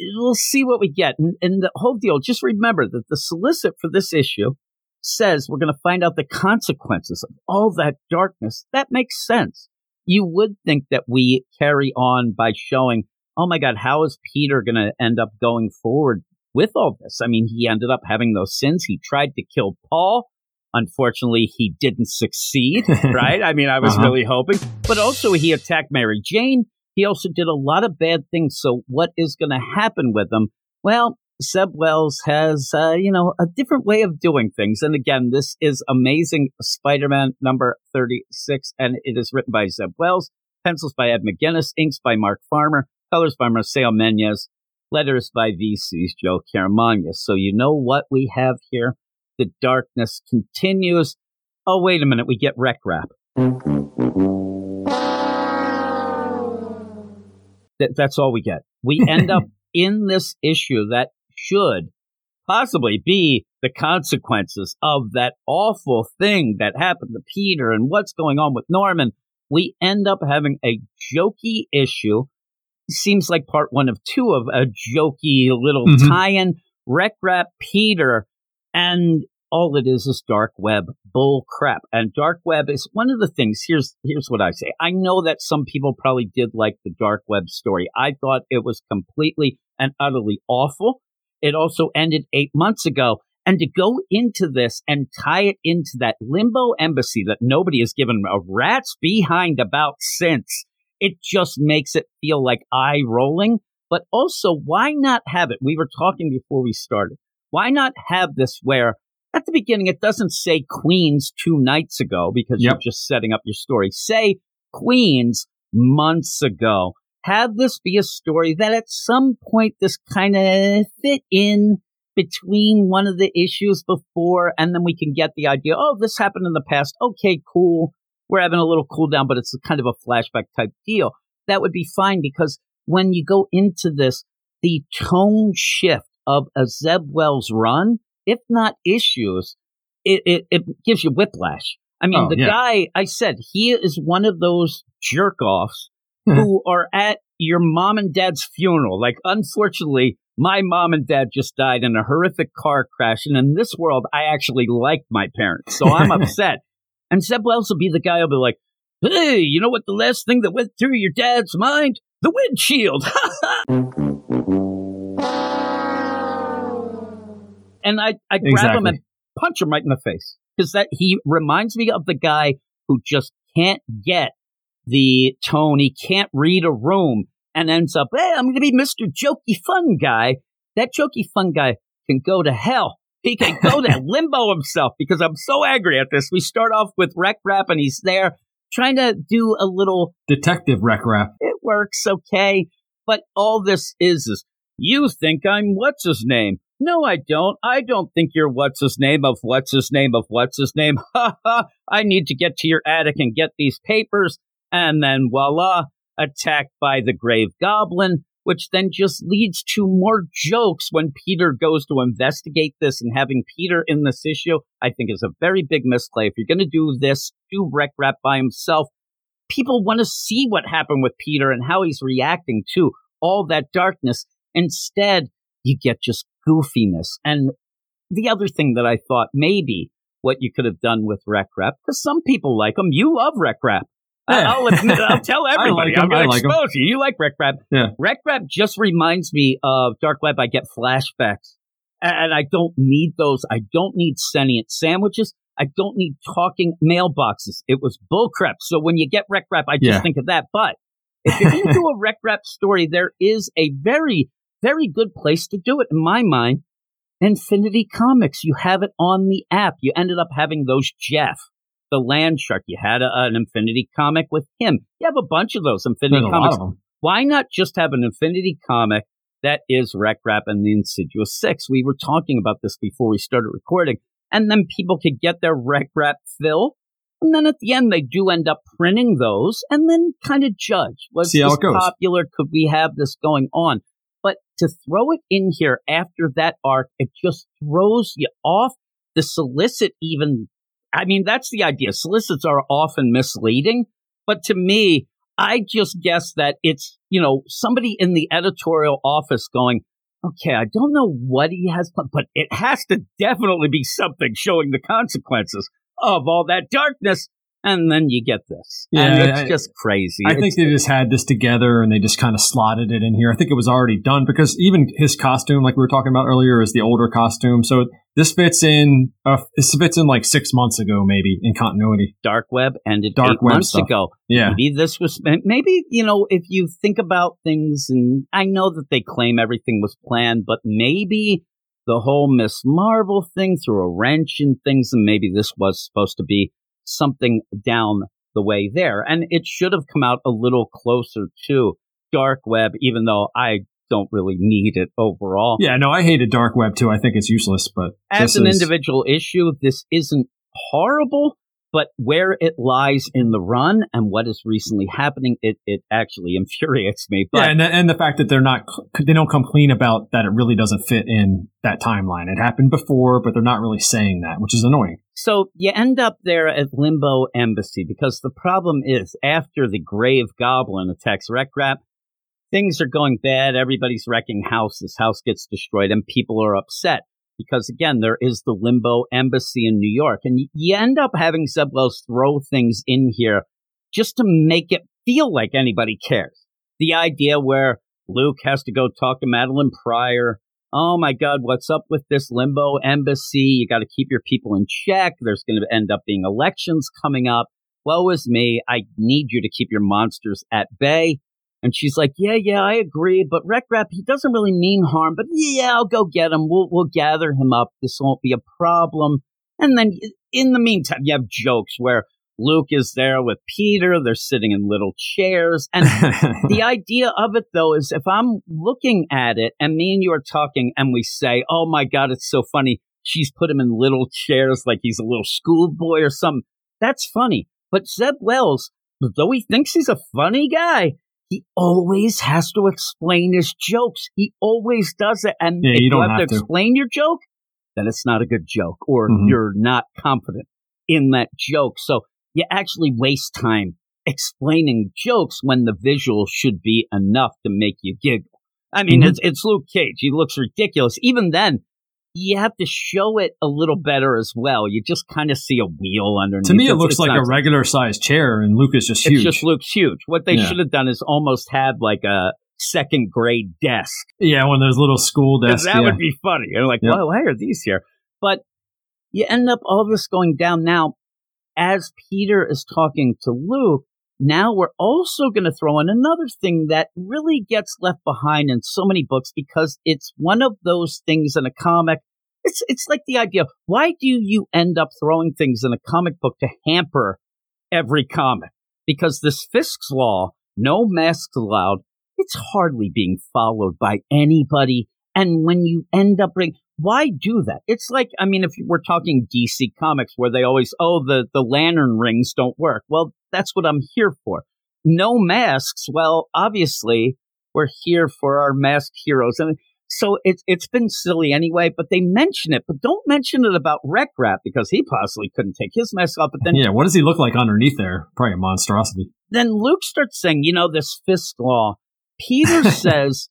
[SPEAKER 3] we'll see what we get. And, and the whole deal, just remember that the solicit for this issue says we're going to find out the consequences of all that darkness. That makes sense. You would think that we carry on by showing, oh my God, how is Peter going to end up going forward with all this? I mean, he ended up having those sins. He tried to kill Paul. Unfortunately, he didn't succeed, right? I mean, I was
[SPEAKER 4] Uh-huh.
[SPEAKER 3] really hoping. But also, he attacked Mary Jane. He also did a lot of bad things. So, what is going to happen with him? Well, Zeb Wells has, uh, you know, a different way of doing things. And again, this is Amazing Spider-Man number 36, and it is written by Zeb Wells, pencils by Ed McGuinness, inks by Mark Farmer, colors by Marcelo Menyz, letters by VC's Joe Caramagna. So you know what we have here? The darkness continues. Oh, wait a minute, we get Rek Rap. Th- that's all we get. We end up in this issue that should possibly be the consequences of that awful thing that happened to Peter and what's going on with Norman. We end up having a jokey issue. Seems like part one of two of a jokey little
[SPEAKER 4] Mhm.
[SPEAKER 3] tie-in. Rek Rap Peter, and all it is is dark web bull crap. And dark web is one of the things. Here's here's what I say. I know that some people probably did like the dark web story. I thought it was completely and utterly awful. It also ended eight months ago. And to go into this and tie it into that limbo embassy that nobody has given a rat's behind about since, it just makes it feel like eye rolling. But also, why not have it? We were talking before we started. Why not have this where at the beginning it doesn't say Queens two nights ago because
[SPEAKER 4] Yep.
[SPEAKER 3] you're just setting up your story. Say Queens months ago. Have this be a story that at some point this kind of fit in between one of the issues before, and then we can get the idea. Oh, this happened in the past. Okay, cool. We're having a little cool down, but it's kind of a flashback type deal. That would be fine because when you go into this, the tone shift of a Zeb Wells run, if not issues, it, it, it gives you whiplash. I mean,
[SPEAKER 4] Oh,
[SPEAKER 3] the
[SPEAKER 4] yeah.
[SPEAKER 3] guy, I said, he is one of those jerk offs who are at your mom and dad's funeral. Like, unfortunately, my mom and dad just died in a horrific car crash. And in this world, I actually like my parents. So I'm upset. And Zeb Wells will be the guy who'll be like, hey, you know what the last thing that went through your dad's mind? The windshield. and I, I grab him and punch him right in the face. Because that he reminds me of the guy who just can't get the tone. He can't read a room and ends up, hey, I'm going to be Mr. Jokey Fun Guy. That Jokey Fun Guy can go to hell. He can go to limbo himself because I'm so angry at this. We start off with Rek Rap and he's there trying to do a little
[SPEAKER 4] Detective Rek Rap.
[SPEAKER 3] it works okay. But all this is is you think I'm what's his name. No, I don't. I don't think you're what's his name of what's his name of what's his name. Ha ha. I need to get to your attic and get these papers. And then voila, attacked by the grave goblin, which then just leads to more jokes when Peter goes to investigate this and having Peter in this issue, I think is a very big misplay. If you're going to do this, do Rek Rap by himself people want to see what happened with Peter and how he's reacting to all that darkness. Instead, you get just goofiness. And the other thing that I thought maybe what you could have done with Rek Rap, because some people like him. You love Rek Rap.
[SPEAKER 4] Yeah.
[SPEAKER 3] I'll, admit, I'll tell everybody.
[SPEAKER 4] I like.
[SPEAKER 3] I'm going to
[SPEAKER 4] like him.
[SPEAKER 3] expose you. You like Rek Rap.
[SPEAKER 4] Yeah.
[SPEAKER 3] Rek Rap just reminds me of Dark Web. I get flashbacks. And I don't need those. I don't need sentient sandwiches. I don't need talking mailboxes. It was bullcrap. So when you get Rek Rap, I just
[SPEAKER 4] Yeah.
[SPEAKER 3] think of that. But if you're to do a Rek Rap story, there is a very, very good place to do it in my mind. Infinity Comics. You have it on the app. You ended up having those Jeff, the land shark. You had a, an Infinity comic with him. You have a bunch of those
[SPEAKER 4] There's
[SPEAKER 3] Infinity
[SPEAKER 4] lot
[SPEAKER 3] comics why not just have an Infinity comic that is Rek Rap and the Insidious Six. We were talking about this before we started recording. We were talking about this before we started recording. And then people could get their Rek Rap fill. And then at the end, they do end up printing those and then kind of judge. Was
[SPEAKER 4] See how
[SPEAKER 3] this
[SPEAKER 4] it goes.
[SPEAKER 3] popular? Could we have this going on? But to throw it in here after that arc, it just throws you off. The solicit even, I mean, that's the idea. Solicits are often misleading. But to me, I just guess that it's, you know, somebody in the editorial office going, okay, I don't know what he has, but, it has to definitely be something showing the consequences of all that darkness. And then you get this. and
[SPEAKER 4] Yeah,
[SPEAKER 3] it's
[SPEAKER 4] I-
[SPEAKER 3] just crazy.
[SPEAKER 4] I
[SPEAKER 3] It's-
[SPEAKER 4] think they just had this together and they just kind of slotted it in here. I think it was already done because even his costume, like we were talking about earlier, is the older costume. So this fits in. Uh, this fits in like six months ago, maybe in continuity.
[SPEAKER 3] Dark Web ended
[SPEAKER 4] Dark
[SPEAKER 3] eight
[SPEAKER 4] Web
[SPEAKER 3] months
[SPEAKER 4] stuff.
[SPEAKER 3] ago.
[SPEAKER 4] Yeah,
[SPEAKER 3] Maybe this was maybe you know if you think about things, and I know that they claim everything was planned, but maybe the whole Ms. Marvel thing threw a wrench in things, and maybe this was supposed to be something down the way there, and it should have come out a little closer to Dark Web, even though I don't really need it overall.
[SPEAKER 4] yeah. No, I hated Dark Web too. I think it's useless. But
[SPEAKER 3] As an
[SPEAKER 4] is-
[SPEAKER 3] individual issue, this isn't horrible, but where it lies in the run and what is recently happening, it, it actually infuriates me. But
[SPEAKER 4] yeah, and the, and the fact that they're not, they don't come clean about that. It really doesn't fit in that timeline. It happened before, but they're not really saying that, which is annoying.
[SPEAKER 3] so you end up there at Limbo Embassy because the problem is after the Grave Goblin attacks Rekrap, things are going bad. Everybody's wrecking houses. House gets destroyed and people are upset. Because again, there is the Limbo Embassy in New York, and you end up having Zeb Wells throw things in here just to make it feel like anybody cares. The idea where Luke has to go talk to Madelyne Pryor. Oh my God, what's up with this limbo embassy? You got to keep your people in check. There's going to end up being elections coming up. Woe is me. I need you to keep your monsters at bay. And she's like, yeah, yeah, I agree. But Rek Rap, he doesn't really mean harm. But yeah, I'll go get him. We'll, we'll gather him up. This won't be a problem. And then in the meantime, you have jokes where Luke is there with Peter. They're sitting in little chairs. And the idea of it though is if I'm looking at it and me and you are talking and we say, Oh my God, it's so funny. She's put him in little chairs like he's a little schoolboy or something. That's funny. But Zeb Wells, though he thinks he's a funny guy, he always has to explain his jokes. He always does it. And
[SPEAKER 4] Yeah,
[SPEAKER 3] if
[SPEAKER 4] you don't
[SPEAKER 3] have,
[SPEAKER 4] have
[SPEAKER 3] to
[SPEAKER 4] to.
[SPEAKER 3] explain your joke, then it's not a good joke or
[SPEAKER 4] Mhm.
[SPEAKER 3] you're not confident in that joke. So you actually waste time explaining jokes when the visual should be enough to make you giggle. I mean,
[SPEAKER 4] Mhm.
[SPEAKER 3] it's, it's Luke Cage. He looks ridiculous. Even then, you have to show it a little better as well. You just kind of see a wheel underneath.
[SPEAKER 4] to me, it
[SPEAKER 3] It's-
[SPEAKER 4] looks
[SPEAKER 3] it's
[SPEAKER 4] like
[SPEAKER 3] not-
[SPEAKER 4] a regular sized chair, and Luke is just
[SPEAKER 3] It
[SPEAKER 4] huge.
[SPEAKER 3] just looks huge. What they
[SPEAKER 4] Yeah.
[SPEAKER 3] should have done is almost had like a second grade desk.
[SPEAKER 4] yeah, one of those little school desks.
[SPEAKER 3] that
[SPEAKER 4] yeah.
[SPEAKER 3] would be funny. You're like,
[SPEAKER 4] Yep.
[SPEAKER 3] well, why are these here? But you end up all this going down now as Peter is talking to Luke. Now we're also going to throw in another thing that really gets left behind in so many books because it's one of those things in a comic. It's it's like the idea. Why do you end up throwing things in a comic book to hamper every comic? Because this Fisk's law, no masks allowed, it's hardly being followed by anybody. And when you end up why do that? It's like, I mean, if we're talking DC comics where they always, oh, the, the lantern rings don't work. Well, that's what I'm here for. No masks. Well, obviously we're here for our masked heroes. And so it's, it's been silly anyway, but they mention it, but don't mention it about Rek Rap because he possibly couldn't take his mask off. But then
[SPEAKER 4] yeah, what does he look like underneath there? Probably a monstrosity.
[SPEAKER 3] then Luke starts saying, you know, this Fisk law. Peter says,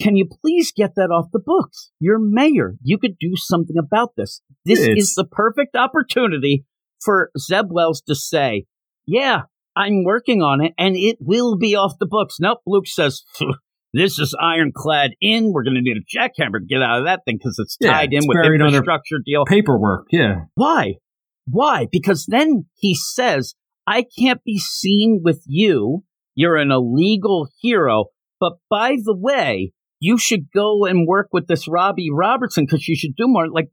[SPEAKER 3] can you please get that off the books? You're mayor. You could do something about this. This
[SPEAKER 4] It's-
[SPEAKER 3] is the perfect opportunity for Zeb Wells to say, yeah, I'm working on it and it will be off the books. Nope. Luke says, this is ironclad in. We're going to need a jackhammer to get out of that thing because it's
[SPEAKER 4] Yeah,
[SPEAKER 3] tied
[SPEAKER 4] it's
[SPEAKER 3] in with
[SPEAKER 4] under-
[SPEAKER 3] infrastructure deal.
[SPEAKER 4] Paperwork, yeah.
[SPEAKER 3] Why? Why? Because then he says, I can't be seen with you. You're an illegal hero. But by the way, you should go and work with this Robbie Robertson because you should do more. Like,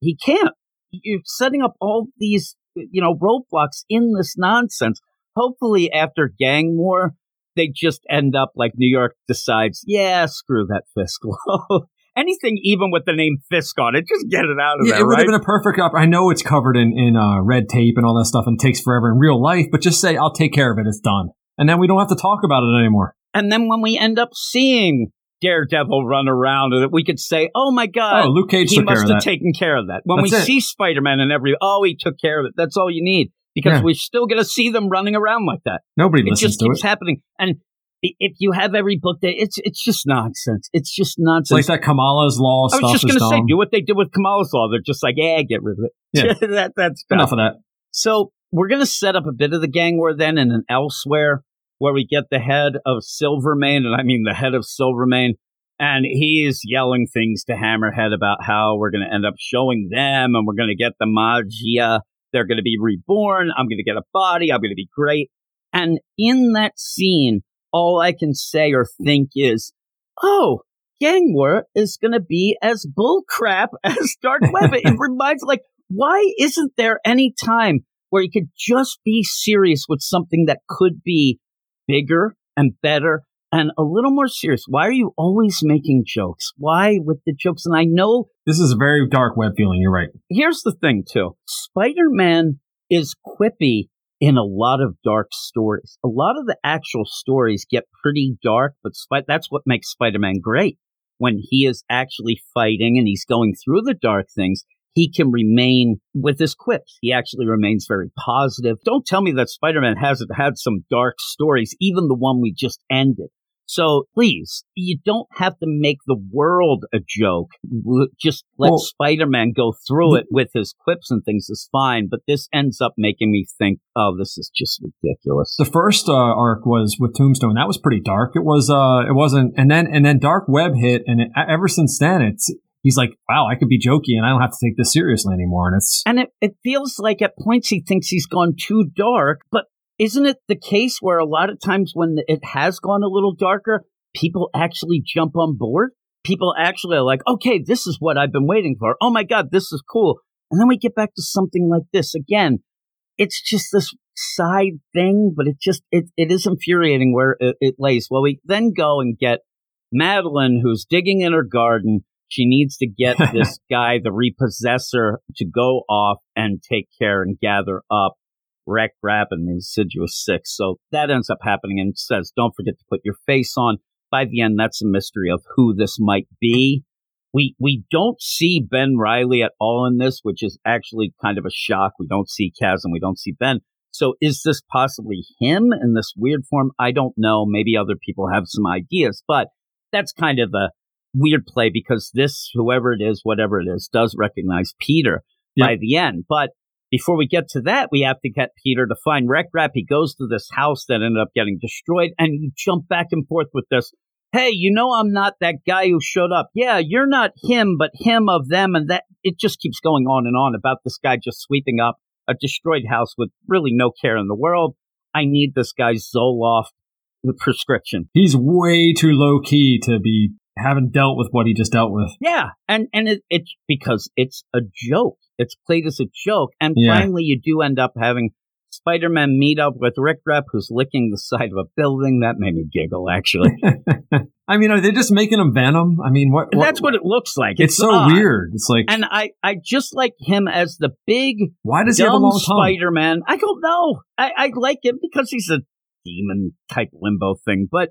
[SPEAKER 3] he can't. You're setting up all these, you know, roadblocks in this nonsense. Hopefully, after Gang War, they just end up like New York decides, yeah, screw that Fisk logo. Anything even with the name Fisk on it, just get it out of
[SPEAKER 4] Yeah,
[SPEAKER 3] there,
[SPEAKER 4] it would
[SPEAKER 3] right?
[SPEAKER 4] have been a perfect up. I know it's covered in in uh, red tape and all that stuff, and takes forever in real life. But just say, "I'll take care of it. It's done," and then we don't have to talk about it anymore.
[SPEAKER 3] and then when we end up seeing Daredevil run around, and we could say, oh my God,
[SPEAKER 4] oh, Luke Cage
[SPEAKER 3] he must have
[SPEAKER 4] that.
[SPEAKER 3] taken care of that. When we
[SPEAKER 4] it.
[SPEAKER 3] see Spider Man and every, oh, he took care of it. That's all you need because
[SPEAKER 4] Yeah.
[SPEAKER 3] we're still going to see them running around like that.
[SPEAKER 4] Nobody
[SPEAKER 3] It
[SPEAKER 4] listens
[SPEAKER 3] just
[SPEAKER 4] to
[SPEAKER 3] keeps
[SPEAKER 4] it.
[SPEAKER 3] happening. And if you have every book that it's it's just nonsense. It's just
[SPEAKER 4] It's
[SPEAKER 3] nonsense.
[SPEAKER 4] like that Kamala's law stuff.
[SPEAKER 3] I was just going to say, do what they did with Kamala's Law. They're just like, yeah, get rid of it.
[SPEAKER 4] Yeah.
[SPEAKER 3] that, that's dumb.
[SPEAKER 4] Enough of that.
[SPEAKER 3] So we're going to set up a bit of the gang war then and an elsewhere where we get the head of Silvermane, and I mean the head of Silvermane, and he's yelling things to Hammerhead about how we're going to end up showing them and we're going to get the Maggia. They're going to be reborn. I'm going to get a body. I'm going to be great. And in that scene, all I can say or think is, oh, gang war is going to be as bullcrap as Dark Web. it reminds like, why isn't there any time where you could just be serious with something that could be bigger and better and a little more serious? Why are you always making jokes? Why with the jokes? And I know
[SPEAKER 4] This is a very dark web feeling. You're right.
[SPEAKER 3] here's the thing too Spider Man is quippy in a lot of dark stories. A lot of the actual stories get pretty dark, but Spi- that's what makes Spider Man great. When he is actually fighting and he's going through the dark things, he can remain with his quips. He actually remains very positive. Don't tell me that Spider Man hasn't had some dark stories, even the one we just ended. So please, you don't have to make the world a joke. Just let
[SPEAKER 4] Well-
[SPEAKER 3] Spider-Man go through it with his quips and things is fine. But this ends up making me think, oh, this is just ridiculous.
[SPEAKER 4] The first uh, arc was with Tombstone. That was pretty dark. It was. Uh, it wasn't. And then and then Dark Web hit, and it, ever since then, it's he's like, wow, I could be jokey, and I don't have to take this seriously anymore. And it's
[SPEAKER 3] And it, it feels like at points he thinks he's gone too dark, but isn't it the case where a lot of times when it has gone a little darker, people actually jump on board? People actually are like, okay, this is what I've been waiting for. Oh my God, this is cool. And then we get back to something like this again. It's just this side thing, but it just, it, it is infuriating where it, it lays. Well, we then go and get Madelyne, who's digging in her garden. She needs to get this guy, the repossessor, to go off and take care and gather up Rek Rap and the Insidious Six. So that ends up happening and says, don't forget to put your face on. By the end, that's a mystery of who this might be. We, we don't see Ben Reilly at all in this, which is actually kind of a shock. We don't see Kaz and we don't see Ben. So is this possibly him in this weird form? I don't know. Maybe other people have some ideas, but that's kind of a weird play because this, whoever it is, whatever it is, does recognize Peter
[SPEAKER 4] Yep.
[SPEAKER 3] by the end. But before we get to that, we have to get Peter to find Rek Rap. He goes to this house that ended up getting destroyed, and you jump back and forth with this. Hey, you know I'm not that guy who showed up. Yeah, you're not him, but him of them, and that it just keeps going on and on about this guy just sweeping up a destroyed house with really no care in the world. I need this guy's Zoloft the prescription.
[SPEAKER 4] he's way too low key to be having dealt with what he just dealt with.
[SPEAKER 3] Yeah, and and it, it's because it's a joke. It's played as a joke, and
[SPEAKER 4] Yeah.
[SPEAKER 3] finally you do end up having Spider-Man meet up with Rek Rap, who's licking the side of a building. That made me giggle, actually.
[SPEAKER 4] I mean, are they just making him Venom? I mean, what?
[SPEAKER 3] And that's what it looks like.
[SPEAKER 4] It's, so
[SPEAKER 3] odd.
[SPEAKER 4] weird. It's like,
[SPEAKER 3] And I, I just like him as the big
[SPEAKER 4] why does he have a long?
[SPEAKER 3] Spider-Man. I don't know. I, I like him because he's a demon type limbo thing, but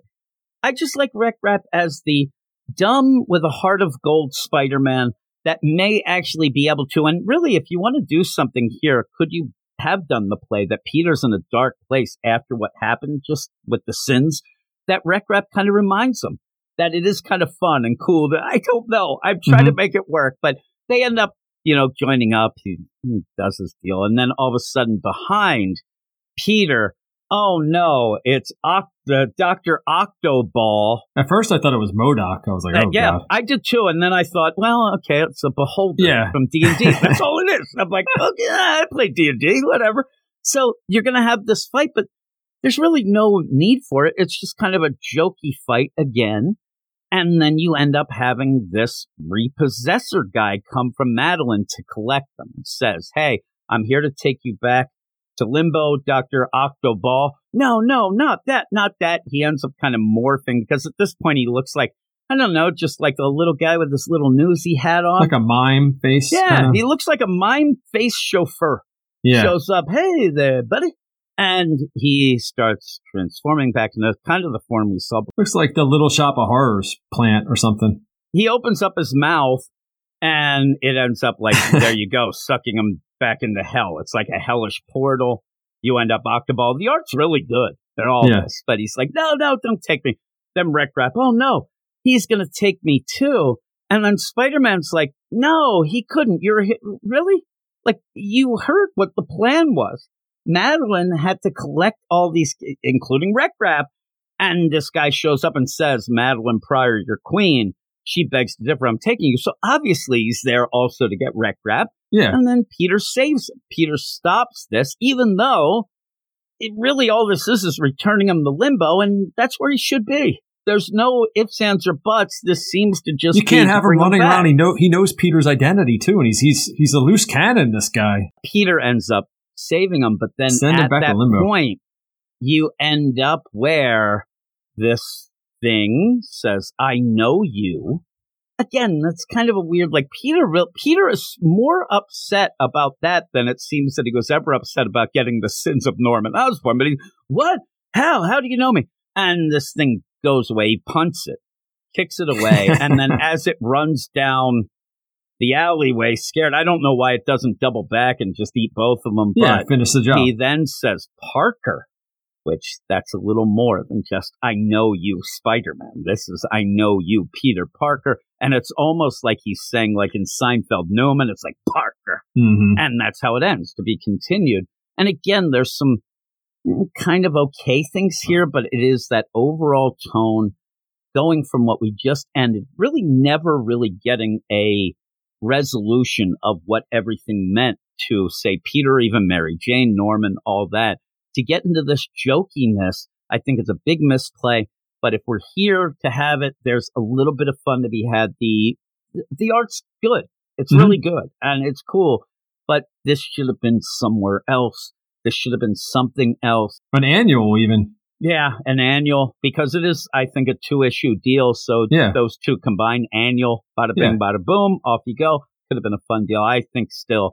[SPEAKER 3] I just like Rek Rap as the dumb with a heart of gold Spider-Man that may actually be able to. And really, if you want to do something here, could you have done the play that Peter's in a dark place after what happened, just with the sins? That Rek Rap kind of reminds them that it is kind of fun and cool. That I don't know. I'm trying to mm-hmm. make it work, but they end up, you know, joining up. He, he does his deal, and then all of a sudden, behind Peter, oh no, it's Oct- the Doctor Octoball.
[SPEAKER 4] At first, I thought it was MODOK. I was like,
[SPEAKER 3] Uh,
[SPEAKER 4] oh
[SPEAKER 3] yeah,
[SPEAKER 4] god.
[SPEAKER 3] I did too. And then I thought, well, okay, it's a beholder
[SPEAKER 4] Yeah.
[SPEAKER 3] from D and D. That's all it is. I'm like, okay, I play D and D, whatever. So you're gonna have this fight, but there's really no need for it. It's just kind of a jokey fight again. And then you end up having this repossessor guy come from Madelyne to collect them and says, Hey, I'm here to take you back to Limbo, Dr. Octoball. No, no, not that, not that. He ends up kind of morphing because at this point he looks like, I don't know, just like a little guy with this little newsy hat on.
[SPEAKER 4] Like a mime face.
[SPEAKER 3] yeah,
[SPEAKER 4] kinda.
[SPEAKER 3] he looks like a mime face chauffeur.
[SPEAKER 4] yeah.
[SPEAKER 3] Shows up, hey there, buddy. And he starts transforming back into kind of the form we saw.
[SPEAKER 4] Looks like the Little Shop of Horrors plant or something.
[SPEAKER 3] He opens up his mouth and it ends up like, there you go, sucking him back into hell. It's like a hellish portal. You end up Octoball. The art's really good. They're all
[SPEAKER 4] Yeah.
[SPEAKER 3] this. But he's like, no, no, don't take me. Then Rek Rap, oh no, he's going to take me too. And then Spider Man's like, no, he couldn't. You're hi- really? Like, you heard what the plan was. Madelyne had to collect all these, including Rek Rap. And this guy shows up and says, Madelyne Pryor, your queen. She begs to differ. I'm taking you. So obviously he's there also to get Rek Rap.
[SPEAKER 4] Yeah.
[SPEAKER 3] And then Peter saves him. Peter stops this, even though it really all this is is returning him to limbo, and that's where he should be. There's no ifs, ands, or buts. This seems to just
[SPEAKER 4] You can't have him running
[SPEAKER 3] back.
[SPEAKER 4] around. He know he knows Peter's identity too, and he's he's he's a loose cannon. This guy.
[SPEAKER 3] Peter ends up saving him, but then
[SPEAKER 4] Send him
[SPEAKER 3] at that point, you end up where this thing says, "I know you." Again, that's kind of a weird. Like Peter, Peter is more upset about that than it seems that he was ever upset about getting the sins of Norman Osborn. But he, what? How? How do you know me? And this thing goes away. He punts it, kicks it away, and then as it runs down the alleyway, scared. I don't know why it doesn't double back and just eat both of them.
[SPEAKER 4] Yeah, finish the job.
[SPEAKER 3] he then says Parker, which that's a little more than just I know you, Spider Man. This is I know you, Peter Parker. And it's almost like he's saying, like in Seinfeld, Newman, it's like Parker.
[SPEAKER 4] hmm
[SPEAKER 3] And that's how it ends to be continued. And again, there's some kind of okay things here, but it is that overall tone going from what we just ended, really never really getting a resolution of what everything meant to say Peter, even Mary Jane, Norman, all that. To get into this jokiness, I think it's a big misplay. But if we're here to have it, there's a little bit of fun to be had. The the art's good. It's
[SPEAKER 4] Mhm.
[SPEAKER 3] really good and it's cool. But this should have been somewhere else. This should have been something else.
[SPEAKER 4] An annual even.
[SPEAKER 3] Yeah, an annual because it is, I think, a two issue deal. So
[SPEAKER 4] Yeah.
[SPEAKER 3] those two combined annual, bada bing,
[SPEAKER 4] Yeah.
[SPEAKER 3] bada boom, off you go. Could have been a fun deal. I think still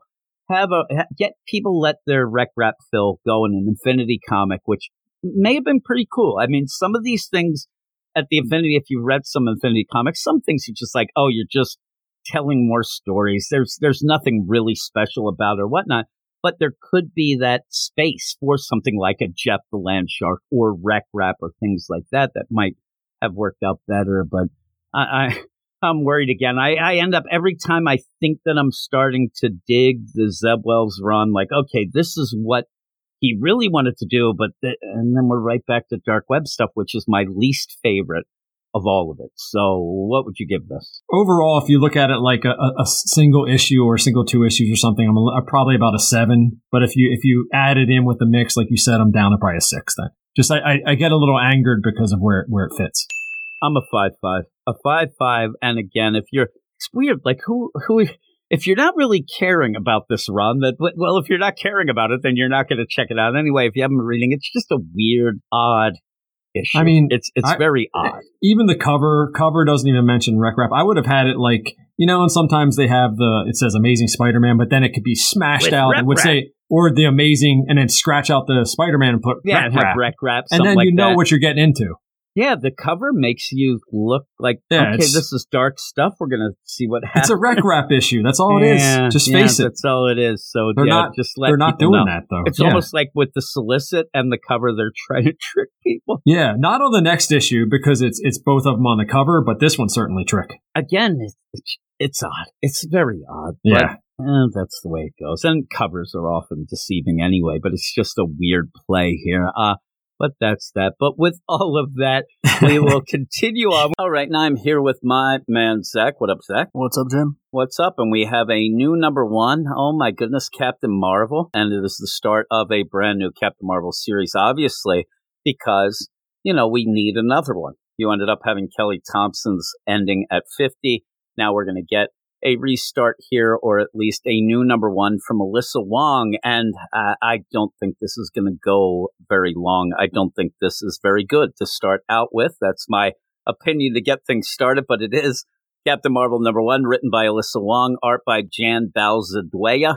[SPEAKER 3] have a get people let their Rek Rap fill go in an Infinity comic, which may have been pretty cool. I mean, some of these things at the Infinity, if you read some Infinity comics, some things are just like, oh, you're just telling more stories. There's there's nothing really special about or whatnot. But there could be that space for something like a Jeff the Land Shark or Rek Rap or things like that that might have worked out better. But I, I I'm worried again. I, I end up every time I think that I'm starting to dig the Zeb Wells run, like, okay, this is what he really wanted to do, but and then we're right back to dark web stuff, which is my least favorite of all of it. So, what would you give this?
[SPEAKER 4] Overall, if you look at it like a, a- a single issue or single two issues or something, I'm, a, I'm probably about a seven. But if you if you add it in with the mix, like you said, I'm down to probably a six. Then just I, I, I get a little angered because of where where it fits.
[SPEAKER 3] I'm a five five, a five five, and again, if you're, it's weird. Like who who. If you're not really caring about this run, that well, if you're not caring about it, then you're not going to check it out anyway. If you haven't been reading, it's just a weird, odd issue.
[SPEAKER 4] I mean,
[SPEAKER 3] it's it's
[SPEAKER 4] I-
[SPEAKER 3] very odd.
[SPEAKER 4] Even the cover cover doesn't even mention Rek Rap. I would have had it like you know, and sometimes they have the it says Amazing Spider-Man, but then it could be smashed
[SPEAKER 3] With
[SPEAKER 4] out and would say or the Amazing, and then scratch out the Spider-Man and put
[SPEAKER 3] Yeah, Rek
[SPEAKER 4] Rap. and then
[SPEAKER 3] like
[SPEAKER 4] you know
[SPEAKER 3] that.
[SPEAKER 4] what you're getting into.
[SPEAKER 3] Yeah, the cover makes you look like
[SPEAKER 4] Yeah,
[SPEAKER 3] okay, this is dark stuff. We're gonna see what happens.
[SPEAKER 4] It's a Rek Rap issue. That's all it is.
[SPEAKER 3] Yeah,
[SPEAKER 4] Just
[SPEAKER 3] yeah,
[SPEAKER 4] face it.
[SPEAKER 3] That's all it is. So
[SPEAKER 4] They're
[SPEAKER 3] yeah,
[SPEAKER 4] not-
[SPEAKER 3] just
[SPEAKER 4] They're not doing
[SPEAKER 3] know.
[SPEAKER 4] that though.
[SPEAKER 3] It's almost like with the solicit and the cover, they're trying to trick people.
[SPEAKER 4] Yeah, not on the next issue because it's it's both of them on the cover, but this one's certainly trick.
[SPEAKER 3] Again, it's, it's, odd. It's very odd.
[SPEAKER 4] Yeah.
[SPEAKER 3] Eh, that's the way it goes. And covers are often deceiving anyway, but it's just a weird play here. Uh, but that's that. But with all of that, we will continue on. All right, now I'm here with my man, Zach. What up, Zach?
[SPEAKER 5] What's up, Jim?
[SPEAKER 3] What's up? And we have a new number one. Oh my goodness, Captain Marvel. And it is the start of a brand new Captain Marvel series, obviously, because, you know, we need another one. You ended up having Kelly Thompson's ending at 50. Now we're going to get a restart here, or at least a new number one from Alyssa Wong. And uh, I don't think this is going to go very long. I don't think this is very good to start out with. That's my opinion to get things started, but it is Captain Marvel number one, written by Alyssa Wong, art by Jan Balzadueña,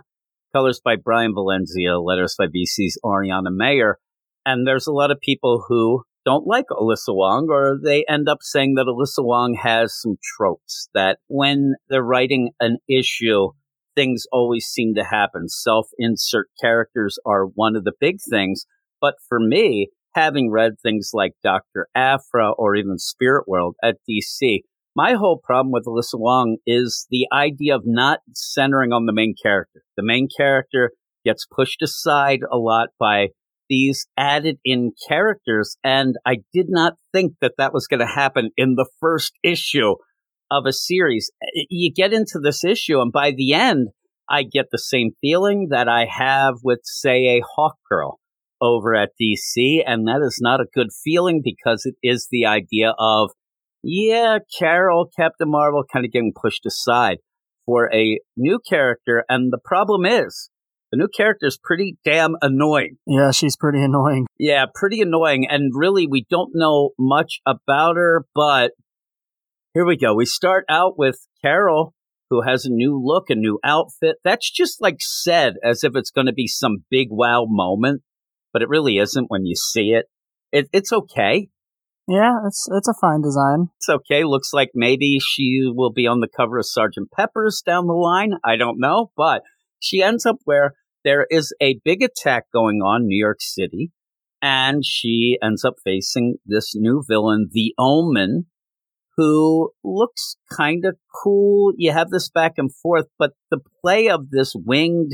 [SPEAKER 3] colors by Bryan Valenza, letters by VC's Ariana Maher. And there's a lot of people who don't like Alyssa Wong, or they end up saying that Alyssa Wong has some tropes that when they're writing an issue, things always seem to happen. Self insert characters are one of the big things. But for me, having read things like Dr. Aphra or even Spirit World at DC, my whole problem with Alyssa Wong is the idea of not centering on the main character. The main character gets pushed aside a lot by these added in characters. And I did not think that that was going to happen in the first issue of a series. Eh, eh, you get into this issue, and by the end, I get the same feeling that I have with, say, a Hawk Girl over at DC. And that is not a good feeling because it is the idea of, yeah, Carol, Captain Marvel kind of getting pushed aside for a new character. And the problem is, the new character is pretty damn annoying.
[SPEAKER 5] Yeah, she's pretty annoying.
[SPEAKER 3] Yeah, pretty annoying. And really, we don't know much about her, but here we go. We start out with Carol, who has a new look, a new outfit. That's just like said as if it's going to be some big wow moment, but it really isn't when you see it. it it's okay.
[SPEAKER 5] Yeah, it's it's a fine design.
[SPEAKER 3] It's okay. Looks like maybe she will be on the cover of Sergeant Pepper's down the line. I don't know, but she ends up where there is a big attack going on in New York City, and she ends up facing this new villain, the Omen, who looks kind of cool. You have this back and forth, but the play of this winged,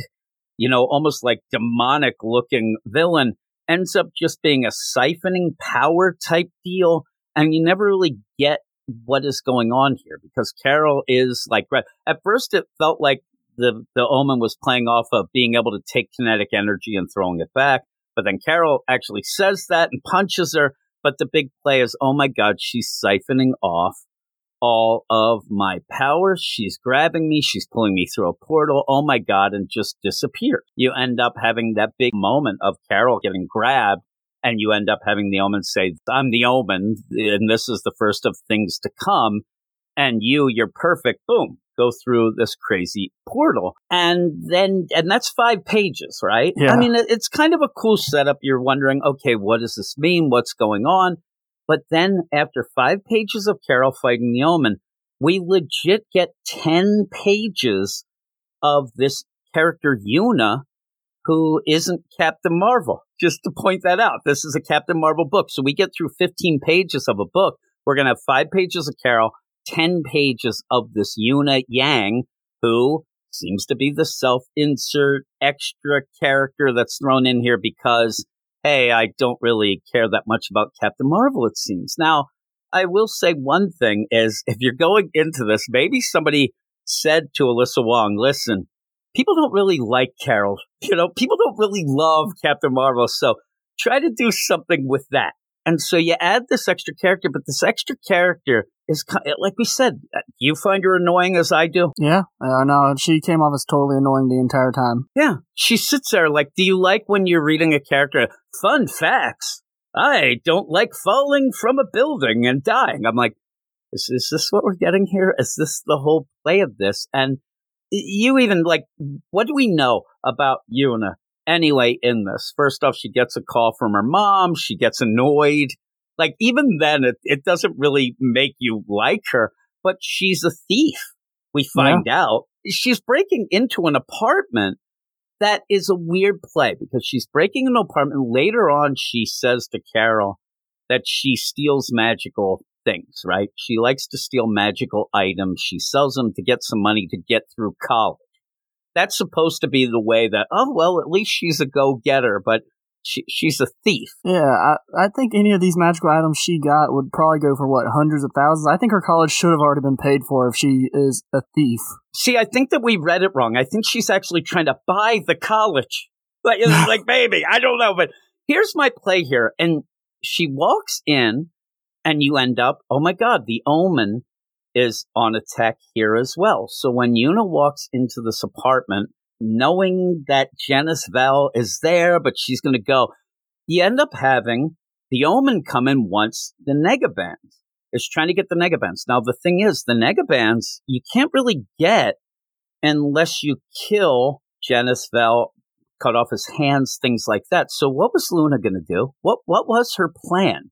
[SPEAKER 3] you know, almost like demonic looking villain ends up just being a siphoning power type deal. And you never really get what is going on here because Carol is like, at first it felt like the the omen was playing off of being able to take kinetic energy and throwing it back. But then Carol actually says that and punches her. But the big play is, oh my God, she's siphoning off all of my power. She's grabbing me. She's pulling me through a portal. Oh my God, and just disappear. You end up having that big moment of Carol getting grabbed and you end up having the omen say, I'm the omen and this is the first of things to come. And you, you're perfect. Boom go through this crazy portal. And then, and that's five pages, right?
[SPEAKER 5] Yeah.
[SPEAKER 3] I mean, it's kind of a cool setup. You're wondering, okay, what does this mean? What's going on? But then after five pages of Carol fighting the Omen, we legit get 10 pages of this character, Yuna who isn't Captain Marvel. Just to point that out, this is a Captain Marvel book. So we get through 15 pages of a book. We're going to have five pages of Carol, 10 pages of this Yuna Yang, who seems to be the self insert extra character that's thrown in here because, hey, I don't really care that much about Captain Marvel, it seems. Now, I will say one thing is if you're going into this, maybe somebody said to Alyssa Wong, listen, people don't really like Carol. You know, people don't really love Captain Marvel. So try to do something with that. And so you add this extra character, but this extra character is like we said. Uh, you find her annoying as I do.
[SPEAKER 5] Yeah, I know. She came off as totally annoying the entire time.
[SPEAKER 3] Yeah, she sits there like, "Do you like when you're reading a character? Fun facts. I don't like falling from a building and dying." I'm like, "Is, is this what we're getting here? Is this the whole play of this?" And you even like, what do we know about Yuna? Anyway in this. First off, she gets a call from her mom. She gets annoyed. Like, even then, it, it doesn't really make you like her, but she's a thief. We find yeah. out she's breaking into an apartment that is a weird play because she's breaking an apartment. Later on, she says to Carol that she steals magical things, right? She likes to steal magical items. She sells them to get some money to get through college that's supposed to be the way that oh well at least she's a go-getter but she, she's a thief.
[SPEAKER 5] Yeah I, I think any of these magical items she got would probably go for what hundreds of thousands? I think her college should have already been paid for if she is a thief.
[SPEAKER 3] See i think that we read it wrong. I think she's actually trying to buy the college. Like, like baby i don't know but here's my play here and she walks in and you end up oh my god the omen is on attack here as well. So when Yuna walks into this apartment, knowing that Genis Vell is there, but she's going to go, you end up having the Omen come in once the Negabands is trying to get the Negabands. Now, the thing is, the Negabands you can't really get unless you kill Genis Vell, cut off his hands, things like that. So, what was Luna going to do? What What was her plan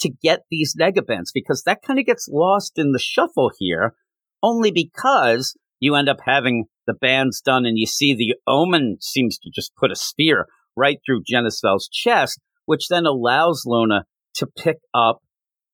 [SPEAKER 3] to get these Negabands? Because that kind of gets lost in the shuffle here, only because you end up having the bands done, and you see the Omen seems to just put a spear right through Vell's chest, which then allows Luna to pick up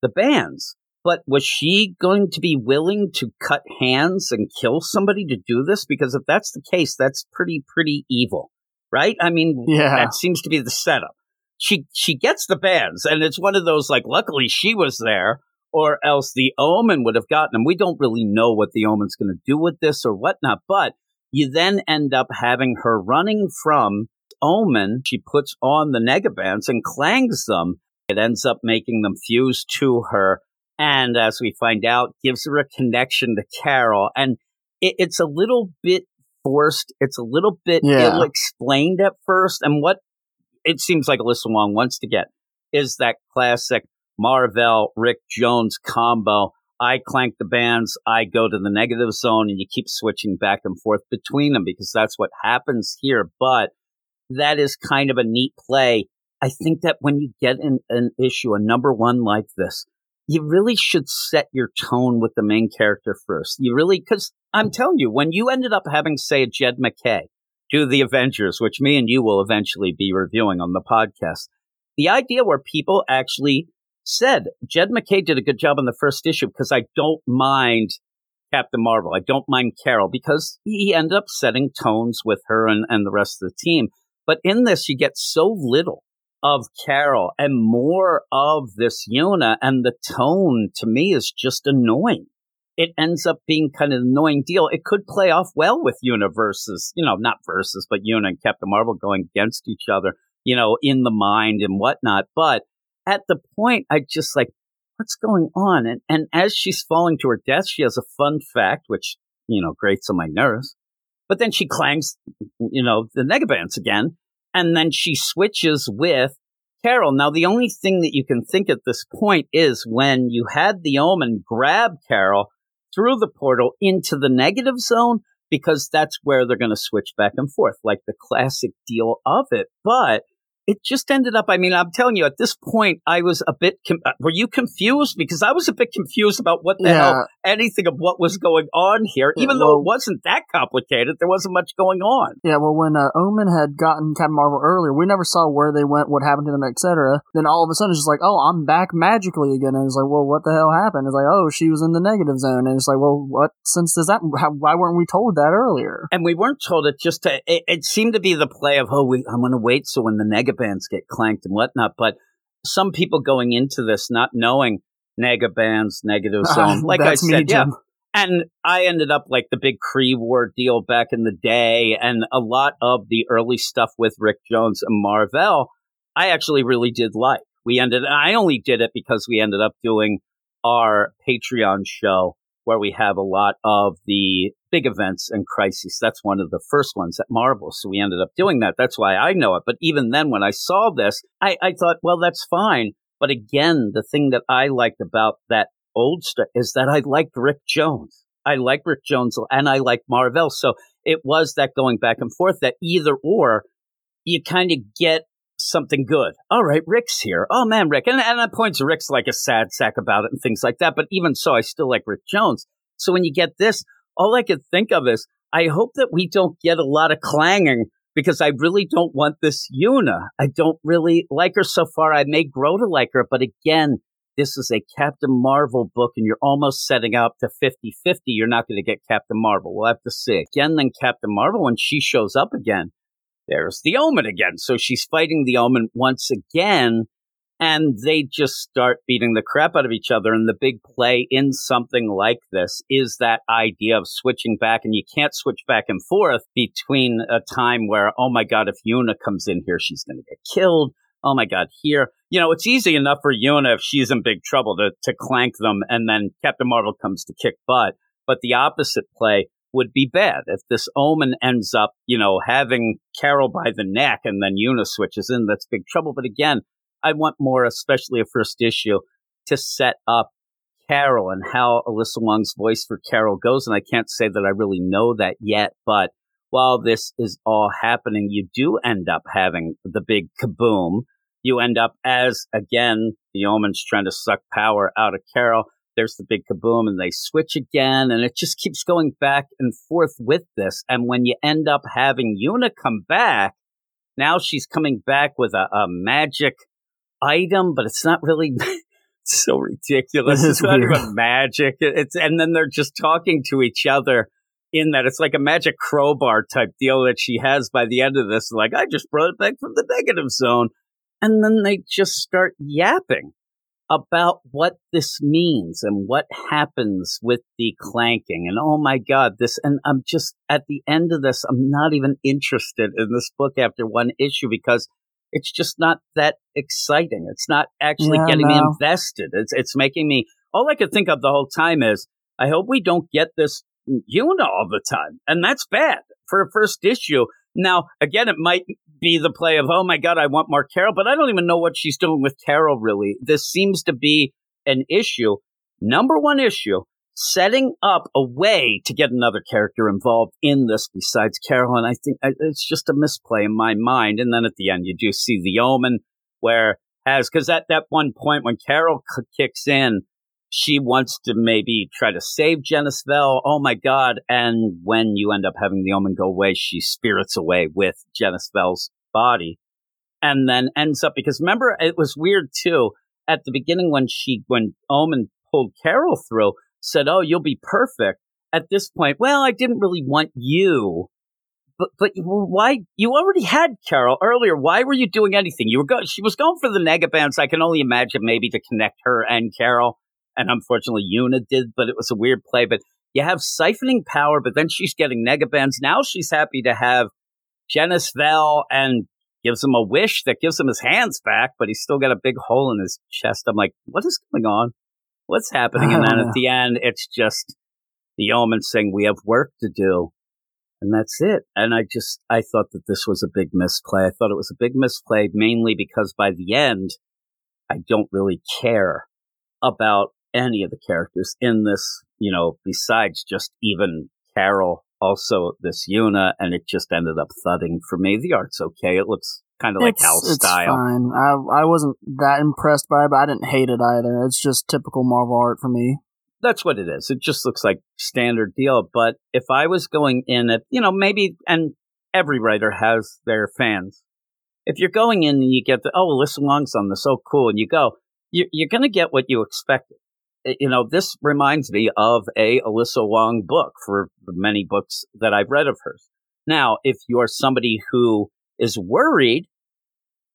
[SPEAKER 3] the bands. But was she going to be willing to cut hands and kill somebody to do this? Because if that's the case, that's pretty, pretty evil, right? I mean,
[SPEAKER 5] Yeah.
[SPEAKER 3] that seems to be the setup. She she gets the bands, and it's one of those like, luckily she was there, or else the Omen would have gotten them. We don't really know what the Omen's going to do with this or whatnot, but you then end up having her running from Omen. She puts on the Negabands and clangs them. It ends up making them fuse to her and as we find out, gives her a connection to Carol. And it, it's a little bit forced. It's a little bit
[SPEAKER 5] Yeah.
[SPEAKER 3] ill explained at first. And what it seems like Alyssa Wong wants to get is that classic Mar-Vell Rick Jones combo. I clank the bands, I go to the negative zone, and you keep switching back and forth between them because that's what happens here. But that is kind of a neat play. I think that when you get in an issue, a number one like this, you really should set your tone with the main character first. You really, because I'm telling you, when you ended up having, say, a Jed MacKay do the Avengers, which me and you will eventually be reviewing on the podcast, the idea where people actually said Jed MacKay did a good job on the first issue because I don't mind Captain Marvel. I don't mind Carol because he ended up setting tones with her and, and the rest of the team. But in this, you get so little of Carol and more of this Yuna, and the tone to me is just annoying. It ends up being kind of an annoying deal. It could play off well with universes, you know, not versus, but Yuna and Captain Marvel going against each other, you know, in the mind and whatnot. But at the point, I just like, what's going on? And and as she's falling to her death, she has a fun fact, which you know grates on my nerves. But then she clangs, you know, the Negabands again, and then she switches with Carol. Now, the only thing that you can think at this point is when you had the Omen grab Carol through the portal into the negative zone, because that's where they're going to switch back and forth, like the classic deal of it. But it just ended up, I mean, I'm telling you, at this point, I was a bit, com- uh, were you confused? Because I was a bit confused about what the
[SPEAKER 5] Yeah.
[SPEAKER 3] hell, anything of what was going on here.
[SPEAKER 5] Yeah,
[SPEAKER 3] Even though it wasn't that complicated, there wasn't much going on.
[SPEAKER 5] Yeah, well, when uh, Omen had gotten Captain Marvel earlier, we never saw where they went, what happened to them, etc. Then all of a sudden, it's just like, oh, I'm back magically again. And it's like, well, what the hell happened? It's like, oh, she was in the negative zone. And it's like, well, what sense does that? How, why weren't we told that earlier?
[SPEAKER 3] And we weren't told it just to, it, it seemed to be the play of, oh, we, I'm going to wait so when the negabands get clanked and whatnot. But some people going into this not knowing negabands, negative oh, zone, like I
[SPEAKER 5] That's me,
[SPEAKER 3] said, yeah. And I ended up like the big Kree War deal back in the day, and a lot of the early stuff with Rick Jones and Mar-Vell, I actually really did like. We ended, I only did it because we ended up doing our Patreon show where we have a lot of the big events and crises. That's one of the first ones at Marvel. So we ended up doing that. That's why I know it. But even then, when I saw this, I, I thought, well, that's fine. But again, the thing that I liked about that old stuff is that I liked Rick Jones. I like Rick Jones and I like Mar-Vell. So it was that going back and forth that either or you kind of get something good. All right, Rick's here. Oh man, Rick. And, and at points, Rick's like a sad sack about it and things like that. But even so, I still like Rick Jones. So when you get this, all I could think of is I hope that we don't get a lot of clanging because I really don't want this Yuna. I don't really like her so far. I may grow to like her, but again, this is a Captain Marvel book and you're almost setting up to 50 50. You're not going to get Captain Marvel. We'll have to see. Again, then Captain Marvel, when she shows up again, there's the Omen again. So she's fighting the Omen once again, and they just start beating the crap out of each other. And the big play in something like this is that idea of switching back, and you can't switch back and forth between a time where, oh my God, if Yuna comes in here, she's going to get killed. Oh my God, here. you know, it's easy enough for Yuna if she's in big trouble to, to clank them and then Captain Marvel comes to kick butt. But the opposite play would be bad if this omen ends up, you know, having Carol by the neck and then Yuna switches in. That's big trouble. But again, I want more, especially a first issue, to set up Carol and how Alyssa Wong's voice for Carol goes. And I can't say that I really know that yet, but while this is all happening, you do end up having the big kaboom. You end up as, again, the Omen's trying to suck power out of Carol. There's the big kaboom and they switch again. And it just keeps going back and forth with this. And when you end up having Yuna come back, now she's coming back with a, a magic item, but it's not really so ridiculous. It's not even magic. It's and then they're just talking to each other in that it's like a magic crowbar type deal that she has by the end of this. Like I just brought it back from the negative zone, and then they just start yapping about what this means and what happens with the clanking. And oh my God, this, and I'm just at the end of this, I'm not even interested in this book after one issue because it's just not that exciting. It's not actually getting no. me invested. It's it's making me all I could think of the whole time is I hope we don't get this Yuna all the time. And that's bad for a first issue. Now, again, it might be the play of, oh my God, I want more Carol, but I don't even know what she's doing with Carol, really. This seems to be an issue, number one issue setting up a way to get another character involved in this besides Carol. And I think it's just a misplay in my mind. And then at the end, you do see the omen where as, cause at that one point when Carol kicks in, she wants to maybe try to save Genis Vell. Oh my God. And when you end up having the omen go away, she spirits away with Genis Vell's body and then ends up, because remember, it was weird too. At the beginning, when she, when Omen pulled Carol through, said, "Oh, you'll be perfect." At this point, well, I didn't really want you, but but why? You already had Carol earlier. Why were you doing anything? You were going. She was going for the negabands. I can only imagine maybe to connect her and Carol, and unfortunately, Yuna did, but it was a weird play. But you have siphoning power, but then she's getting negabands. Now she's happy to have Genis Vell and gives him a wish that gives him his hands back, but he's still got a big hole in his chest. I'm like, what is going on? What's happening? And then at the end, it's just the omen saying, we have work to do. And that's it. And I just, I thought that this was a big misplay. I thought it was a big misplay mainly because by the end, I don't really care about any of the characters in this, you know, besides just even Carol, also this Yuna, and it just ended up thudding for me. The art's okay. It looks kind of like Hal style.
[SPEAKER 5] Fine. I I wasn't that impressed by it, but I didn't hate it either. It's just typical Marvel art for me.
[SPEAKER 3] That's what it is. It just looks like standard deal. But if I was going in at, you know, maybe, and every writer has their fans. If you're going in and you get the, oh, Alyssa Wong's on this, so cool, and you go, you're, you're going to get what you expected. You know, this reminds me of a Alyssa Wong book for the many books that I've read of hers. Now, if you're somebody who is worried,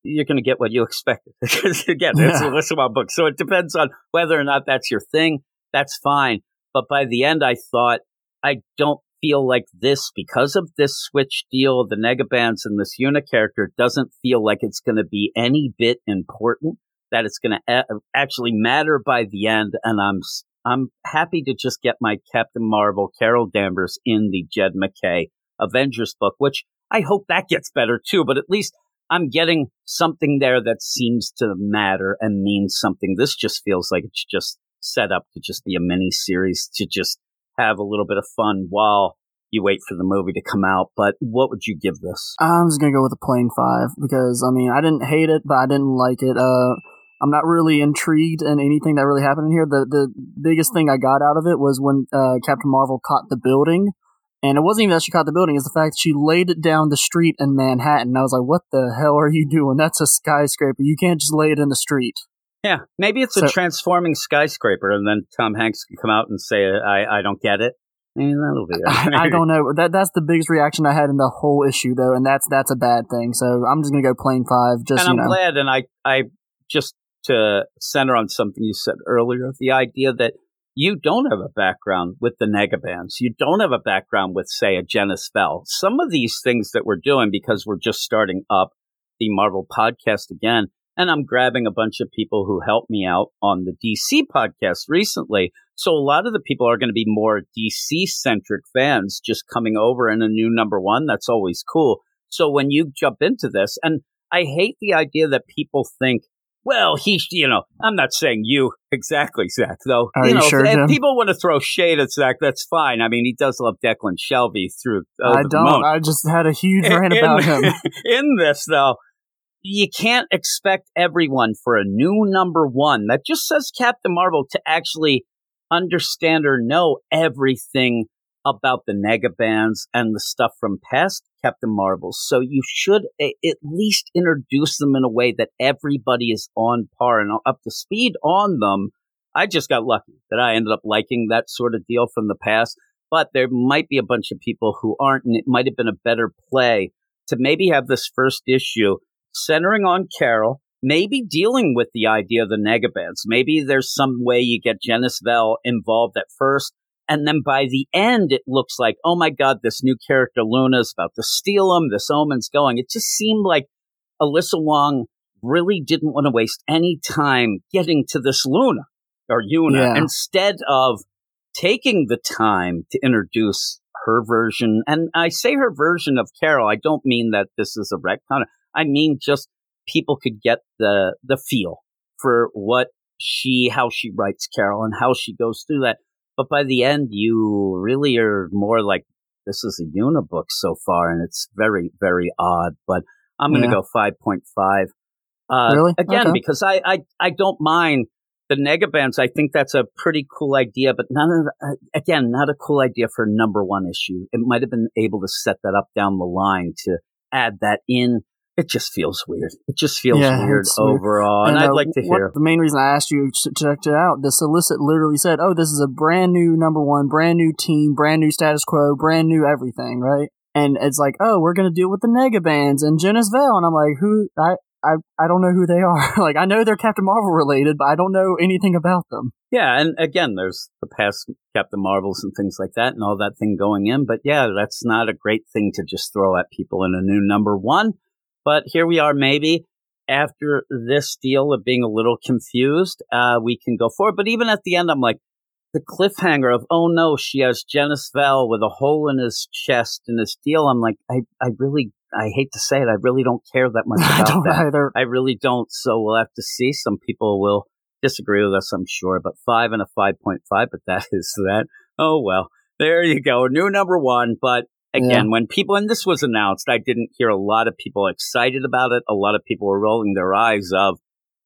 [SPEAKER 3] you're going to get what you expected. because again, it's yeah. a list of my books. So it depends on whether or not that's your thing. That's fine. But by the end, I thought, I don't feel like this because of this switch deal, the negabands and this Yuna character doesn't feel like it's going to be any bit important, that it's going to a- actually matter by the end. And I'm, I'm happy to just get my Captain Marvel, Carol Danvers in the Jed MacKay Avengers book, which I hope that gets better too, but at least I'm getting something there that seems to matter and means something. This just feels like it's just set up to just be a mini series to just have a little bit of fun while you wait for the movie to come out. But what would you give this?
[SPEAKER 5] I'm just gonna go with a plain five because I mean I didn't hate it, but I didn't like it. Uh, I'm not really intrigued in anything that really happened in here. The the biggest thing I got out of it was when uh, Captain Marvel caught the building and it wasn't even that she caught the building, it's the fact that she laid it down the street in Manhattan. I was like, what the hell are you doing? That's a skyscraper. You can't just lay it in the street.
[SPEAKER 3] Yeah, maybe it's so, a transforming skyscraper, and then Tom Hanks can come out and say, I, I don't get it. Maybe that'll be it.
[SPEAKER 5] I, I, don't know. That that's the biggest reaction I had in the whole issue, though, and that's that's a bad thing. So I'm just gonna go plain five. Just
[SPEAKER 3] and I'm
[SPEAKER 5] know.
[SPEAKER 3] glad, and I I just to center on something you said earlier, the idea that you don't have a background with the negabands. You don't have a background with, say, a Genis Vell. Some of these things that we're doing because we're just starting up the Marvel podcast again. And I'm grabbing a bunch of people who helped me out on the DC podcast recently. So a lot of the people are going to be more DC centric fans just coming over in a new number one. That's always cool. So when you jump into this, and I hate the idea that people think, well, he's, you know, I'm not saying you exactly, Zach, though.
[SPEAKER 5] Are
[SPEAKER 3] you
[SPEAKER 5] you
[SPEAKER 3] know,
[SPEAKER 5] sure,
[SPEAKER 3] if
[SPEAKER 5] Jim?
[SPEAKER 3] people want to throw shade at Zach, that's fine. I mean, he does love Declan Shalvey through. over
[SPEAKER 5] I
[SPEAKER 3] the
[SPEAKER 5] don't.
[SPEAKER 3] moon.
[SPEAKER 5] I just had a huge
[SPEAKER 3] In-
[SPEAKER 5] rant about
[SPEAKER 3] in,
[SPEAKER 5] him.
[SPEAKER 3] in this, though, you can't expect everyone for a new number one that just says Captain Marvel to actually understand or know everything about the negabands and the stuff from past Captain Marvels. So you should a- at least introduce them in a way that everybody is on par and up to speed on them. I just got lucky that I ended up liking that sort of deal from the past, but there might be a bunch of people who aren't, and it might have been a better play to maybe have this first issue centering on Carol, maybe dealing with the idea of the negabands. Maybe there's some way you get Genis Vell involved at first. And then by the end, it looks like, oh my God, this new character Luna's about to steal him. This omen's going. It just seemed like Alyssa Wong really didn't want to waste any time getting to this Luna or Yuna
[SPEAKER 5] Yeah.
[SPEAKER 3] instead of taking the time to introduce her version. And I say her version of Carol. I don't mean that this is a retcon. I mean just people could get the the feel for what she how she writes Carol and how she goes through that. But by the end, you really are more like this is a unibook so far, and it's very very odd. But I'm going to
[SPEAKER 5] Yeah.
[SPEAKER 3] go five point five. Uh,
[SPEAKER 5] Really?
[SPEAKER 3] Again,
[SPEAKER 5] Okay.
[SPEAKER 3] because I, I I don't mind the negabands. I think that's a pretty cool idea, but none of uh, again, not a cool idea for a number one issue. It might have been able to set that up down the line to add that in. It just feels weird. It just feels
[SPEAKER 5] Yeah,
[SPEAKER 3] weird overall, and,
[SPEAKER 5] uh,
[SPEAKER 3] I'd like to
[SPEAKER 5] what-
[SPEAKER 3] hear.
[SPEAKER 5] the main reason I asked you to check it out. The solicit literally said, "Oh, this is a brand new number one, brand new team, brand new status quo, brand new everything." Right? And it's like, "Oh, we're gonna deal with the negabands and Genis Vell," and I'm like, "Who? I." I, I don't know who they are. like I know they're Captain Marvel related, but I don't know anything about them.
[SPEAKER 3] Yeah, and again, there's the past Captain Marvels and things like that, and all that thing going in. But yeah, that's not a great thing to just throw at people in a new number one. But here we are, maybe after this deal of being a little confused, uh, we can go forward. But even at the end, I'm like, the cliffhanger of, oh no, she has Genis Vell with a hole in his chest in this deal. I'm like, I, I really, I hate to say it, I really don't care that much
[SPEAKER 5] I don't
[SPEAKER 3] that.
[SPEAKER 5] either.
[SPEAKER 3] I really don't. So we'll have to see. Some people will disagree with us, I'm sure, but five and a 5.5, but that is that. Oh, well, there you go. New number one. But again, when people, and this was announced, I didn't hear a lot of people excited about it. A lot of people were rolling their eyes of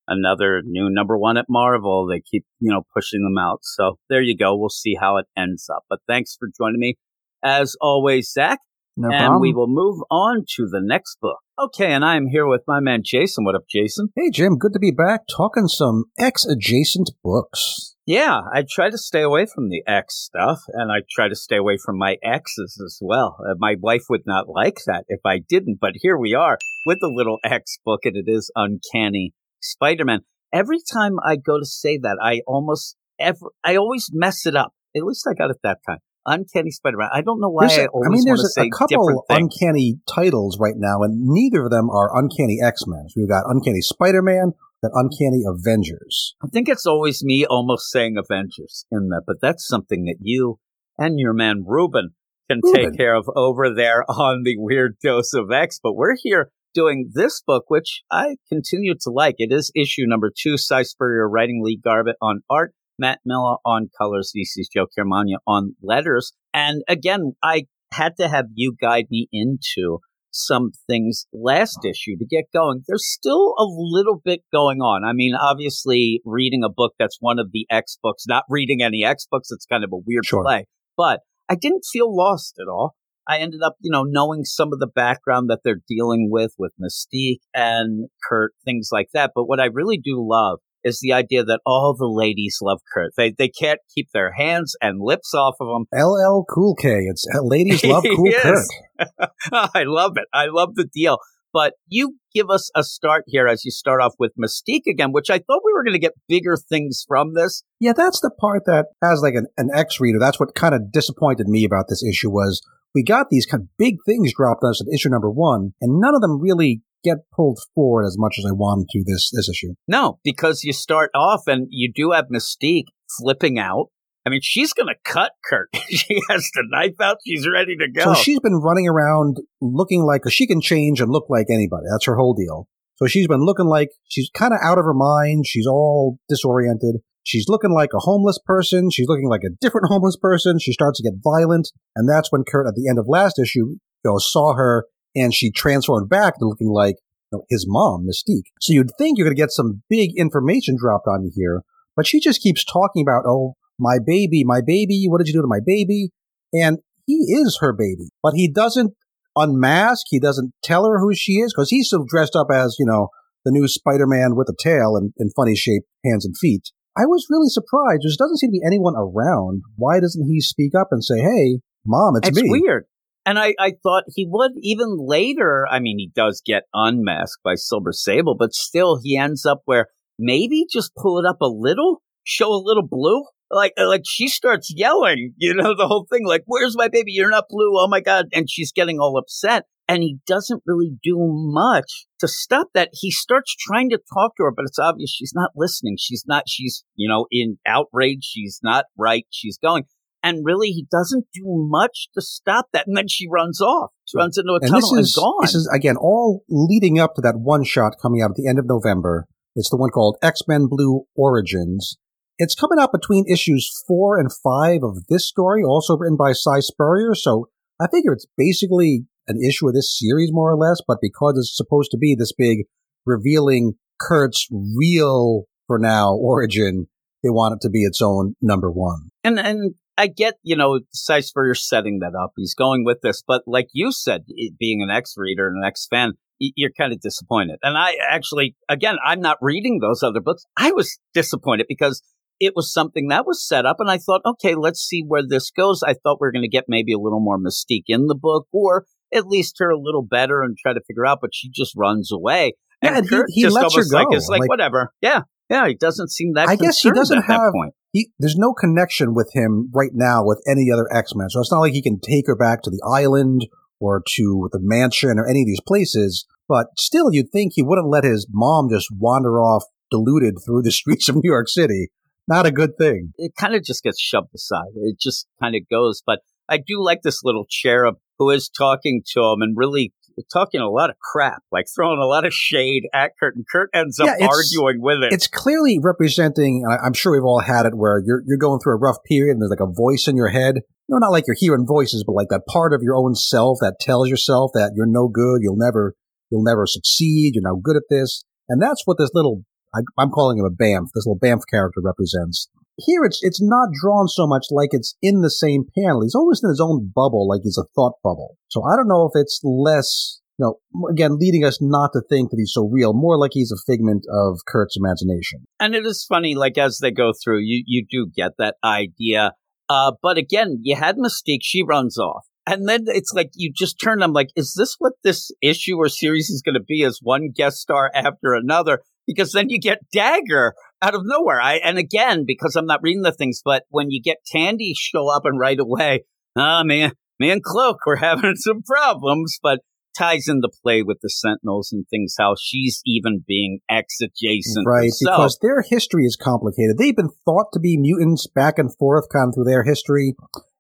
[SPEAKER 3] another new number one at Marvel. They keep, you know, pushing them out. So there you go. We'll see how it ends up. But thanks for joining me. As always, Zach
[SPEAKER 5] No
[SPEAKER 3] and
[SPEAKER 5] problem.
[SPEAKER 3] we will move on to the next book. Okay, and I am here with my man Jason. What up, Jason?
[SPEAKER 6] Hey, Jim, good to be back talking some X adjacent books.
[SPEAKER 3] Yeah, I try to stay away from the X stuff, and I try to stay away from my exes as well. Uh, my wife would not like that if I didn't, but here we are with the little X book, and it is Uncanny Spider-Man. Every time I go to say that, I almost ever, I always mess it up. At least I got it that time. Uncanny Spider-Man. I don't know why
[SPEAKER 6] There's
[SPEAKER 3] I always
[SPEAKER 6] I mean, there's a, a couple uncanny titles right now, and neither of them are Uncanny X Men. So we've got Uncanny Spider Man, got Uncanny Avengers.
[SPEAKER 3] I think it's always me almost saying Avengers in that, but that's something that you and your man Ruben can take care of over there on the Weird Dose of X. But we're here doing this book, which I continue to like. It is issue number two, Si Spurrier writing Lee Garbett on art, Matt Milla on colors, VC's Joe Caramagna on letters. And again, I had to have you guide me into some things last issue to get going. There's still a little bit going on. I mean, obviously, reading a book that's one of the X books, not reading any X books, it's kind of a weird
[SPEAKER 6] Sure.
[SPEAKER 3] play. But I didn't feel lost at all. I ended up, you know, knowing some of the background that they're dealing with with Mystique and Kurt, things like that. But what I really do love is the idea that all the ladies love Kurt. They they can't keep their hands and lips off of him.
[SPEAKER 6] LL Cool K. It's uh, ladies love Cool. Kurt.
[SPEAKER 3] I love it. I love the deal. But you give us a start here as you start off with Mystique again, which I thought we were going to get bigger things from this.
[SPEAKER 6] Yeah, that's the part that, as like an, an X reader, that's what kind of disappointed me about this issue was we got these kind of big things dropped on us at issue number one, and none of them really get pulled forward as much as I want to this this issue.
[SPEAKER 3] No, because you start off and you do have Mystique flipping out. I mean, she's going to cut Kurt. she has the knife out. She's ready to go.
[SPEAKER 6] So she's been running around looking like she can change and look like anybody. That's her whole deal. So she's been looking like she's kind of out of her mind. She's all disoriented. She's looking like a homeless person. She's looking like a different homeless person. She starts to get violent. And that's when Kurt, at the end of last issue, you know, saw her and she transformed back to looking like you know, his mom, Mystique. So you'd think you're going to get some big information dropped on you here. But she just keeps talking about, oh, my baby, my baby. What did you do to my baby? And he is her baby, but he doesn't unmask. He doesn't tell her who she is because he's still dressed up as, you know, the new Spider-Man with a tail and, and funny shaped hands and feet. I was really surprised. There doesn't seem to be anyone around. Why doesn't he speak up and say, "Hey, mom, it's,
[SPEAKER 3] it's
[SPEAKER 6] me"?
[SPEAKER 3] weird. And I, I thought he would even later. I mean, he does get unmasked by Silver Sable, but still he ends up where maybe just pull it up a little, show a little blue. Like, like she starts yelling, you know, the whole thing, like, where's my baby? You're not blue. Oh my God. And she's getting all upset and he doesn't really do much to stop that. He starts trying to talk to her, but it's obvious she's not listening. She's not, she's, you know, in outrage. She's not right. She's going. And really, he doesn't do much to stop that. And then she runs off. She runs into a
[SPEAKER 6] and
[SPEAKER 3] tunnel
[SPEAKER 6] this
[SPEAKER 3] and
[SPEAKER 6] is,
[SPEAKER 3] gone.
[SPEAKER 6] This is, again, all leading up to that one shot coming out at the end of November. It's the one called X-Men Blue Origins. It's coming out between issues four and five of this story, also written by Si Spurrier. So I figure it's basically an issue of this series, more or less, but because it's supposed to be this big revealing Kurt's real, for now, origin, they want it to be its own number one.
[SPEAKER 3] And and I get, you know, Si Spurrier setting that up. He's going with this, but like you said, being an ex reader and an ex fan, you're kind of disappointed. And I actually, again, I'm not reading those other books. I was disappointed because it was something that was set up, and I thought, okay, let's see where this goes. I thought we are going to get maybe a little more mystique in the book, or at least her a little better and try to figure out. But she just runs away.
[SPEAKER 6] Yeah, and
[SPEAKER 3] Kurt
[SPEAKER 6] he, lets her go.
[SPEAKER 3] Like, it's like, whatever. Yeah, yeah. He doesn't seem that.
[SPEAKER 6] I guess he
[SPEAKER 3] concerned
[SPEAKER 6] doesn't
[SPEAKER 3] at that
[SPEAKER 6] have. He, there's no connection with him right now with any other X Men, so it's not like he can take her back to the island or to the mansion or any of these places. But still, you'd think he wouldn't let his mom just wander off deluded through the streets of New York City. Not a good thing.
[SPEAKER 3] It kind of just gets shoved aside. It just kind of goes. But I do like this little cherub who is talking to him and really talking a lot of crap, like throwing a lot of shade at Kurt, and Kurt ends up
[SPEAKER 6] Yeah,
[SPEAKER 3] arguing with it.
[SPEAKER 6] It's clearly representing, I'm sure we've all had it where you're, you're going through a rough period and there's like a voice in your head. No, not like you're hearing voices, but like that part of your own self that tells yourself that you're no good, you'll never, you'll never succeed, you're no good at this. And that's what this little, I, I'm calling him a Bamf, this little Bamf character represents. Here it's, it's not drawn so much like it's in the same panel. He's almost in his own bubble, like he's a thought bubble. So I don't know if it's less, you know, again, leading us not to think that he's so real, more like he's a figment of Kurt's imagination.
[SPEAKER 3] and it is funny, like as they go through, you you do get that idea. Uh, but again, you had Mystique; she runs off, and then it's like you just turn. I'm like, is this what this issue or series is going to be? As one guest star after another, because then you get Dagger out of nowhere. I and again because I'm not reading the things, but when you get Tandy show up and right away, ah man, me and Cloak we're having some problems, but ties into play with the Sentinels and things how she's even being ex adjacent,
[SPEAKER 6] Right,
[SPEAKER 3] herself.
[SPEAKER 6] because their history is complicated. They've been thought to be mutants back and forth kind of through their history.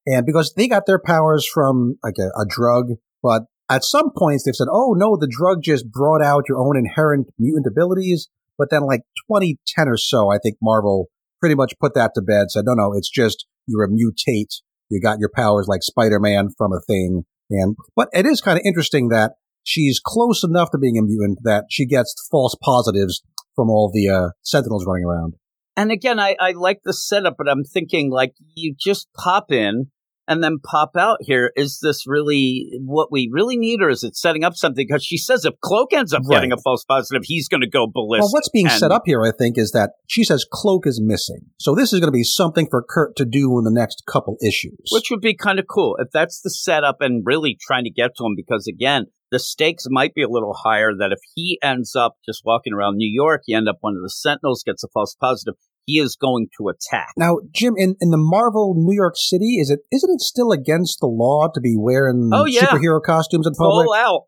[SPEAKER 6] And because they got their powers from like a, a drug, but at some points they've said, oh no, the drug just brought out your own inherent mutant abilities. But then like 2010 or so, I think Marvel pretty much put that to bed, said, no, no, it's just you're a mutate. You got your powers like Spider-Man from a thing. And, but it is kind of interesting that she's close enough to being a mutant that she gets false positives from all the uh, sentinels running around.
[SPEAKER 3] And again, I, I like the setup, but I'm thinking like you just pop in and then pop out here. Is this really what we really need, or is it setting up something? Because she says if Cloak ends up
[SPEAKER 6] Right.
[SPEAKER 3] getting a false positive, he's going to go ballistic.
[SPEAKER 6] Well, what's being
[SPEAKER 3] And-
[SPEAKER 6] set up here, I think, is that she says Cloak is missing. So this is going to be something for Kurt to do in the next couple issues.
[SPEAKER 3] which would be kind of cool if that's the setup and really trying to get to him. Because again, the stakes might be a little higher. That if he ends up just walking around New York, you end up one of the Sentinels gets a false positive. He is going to attack.
[SPEAKER 6] now, Jim, in, in the Marvel New York City, is it isn't it still against the law to be wearing
[SPEAKER 3] Oh, yeah.
[SPEAKER 6] superhero costumes in public?
[SPEAKER 3] Full out.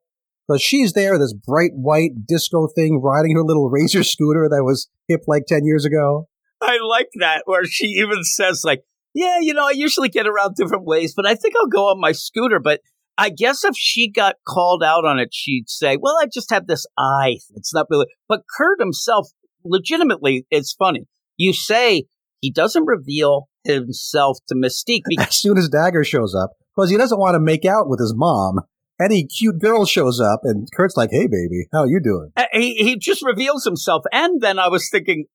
[SPEAKER 6] Because she's there, this bright white disco thing, riding her little razor scooter that was hip like 10 years ago.
[SPEAKER 3] I like that, where she even says, like, yeah, you know, I usually get around different ways, but I think I'll go on my scooter. But I guess if she got called out on it, she'd say, well, I just have this eye. It's not really. But Kurt himself, legitimately, it's funny. You say he doesn't reveal himself to Mystique because
[SPEAKER 6] As soon as Dagger shows up, because he doesn't want to make out with his mom. Any cute girl shows up, and Kurt's like, "Hey, baby, how you doing?"
[SPEAKER 3] He, he just reveals himself. And then I was thinking,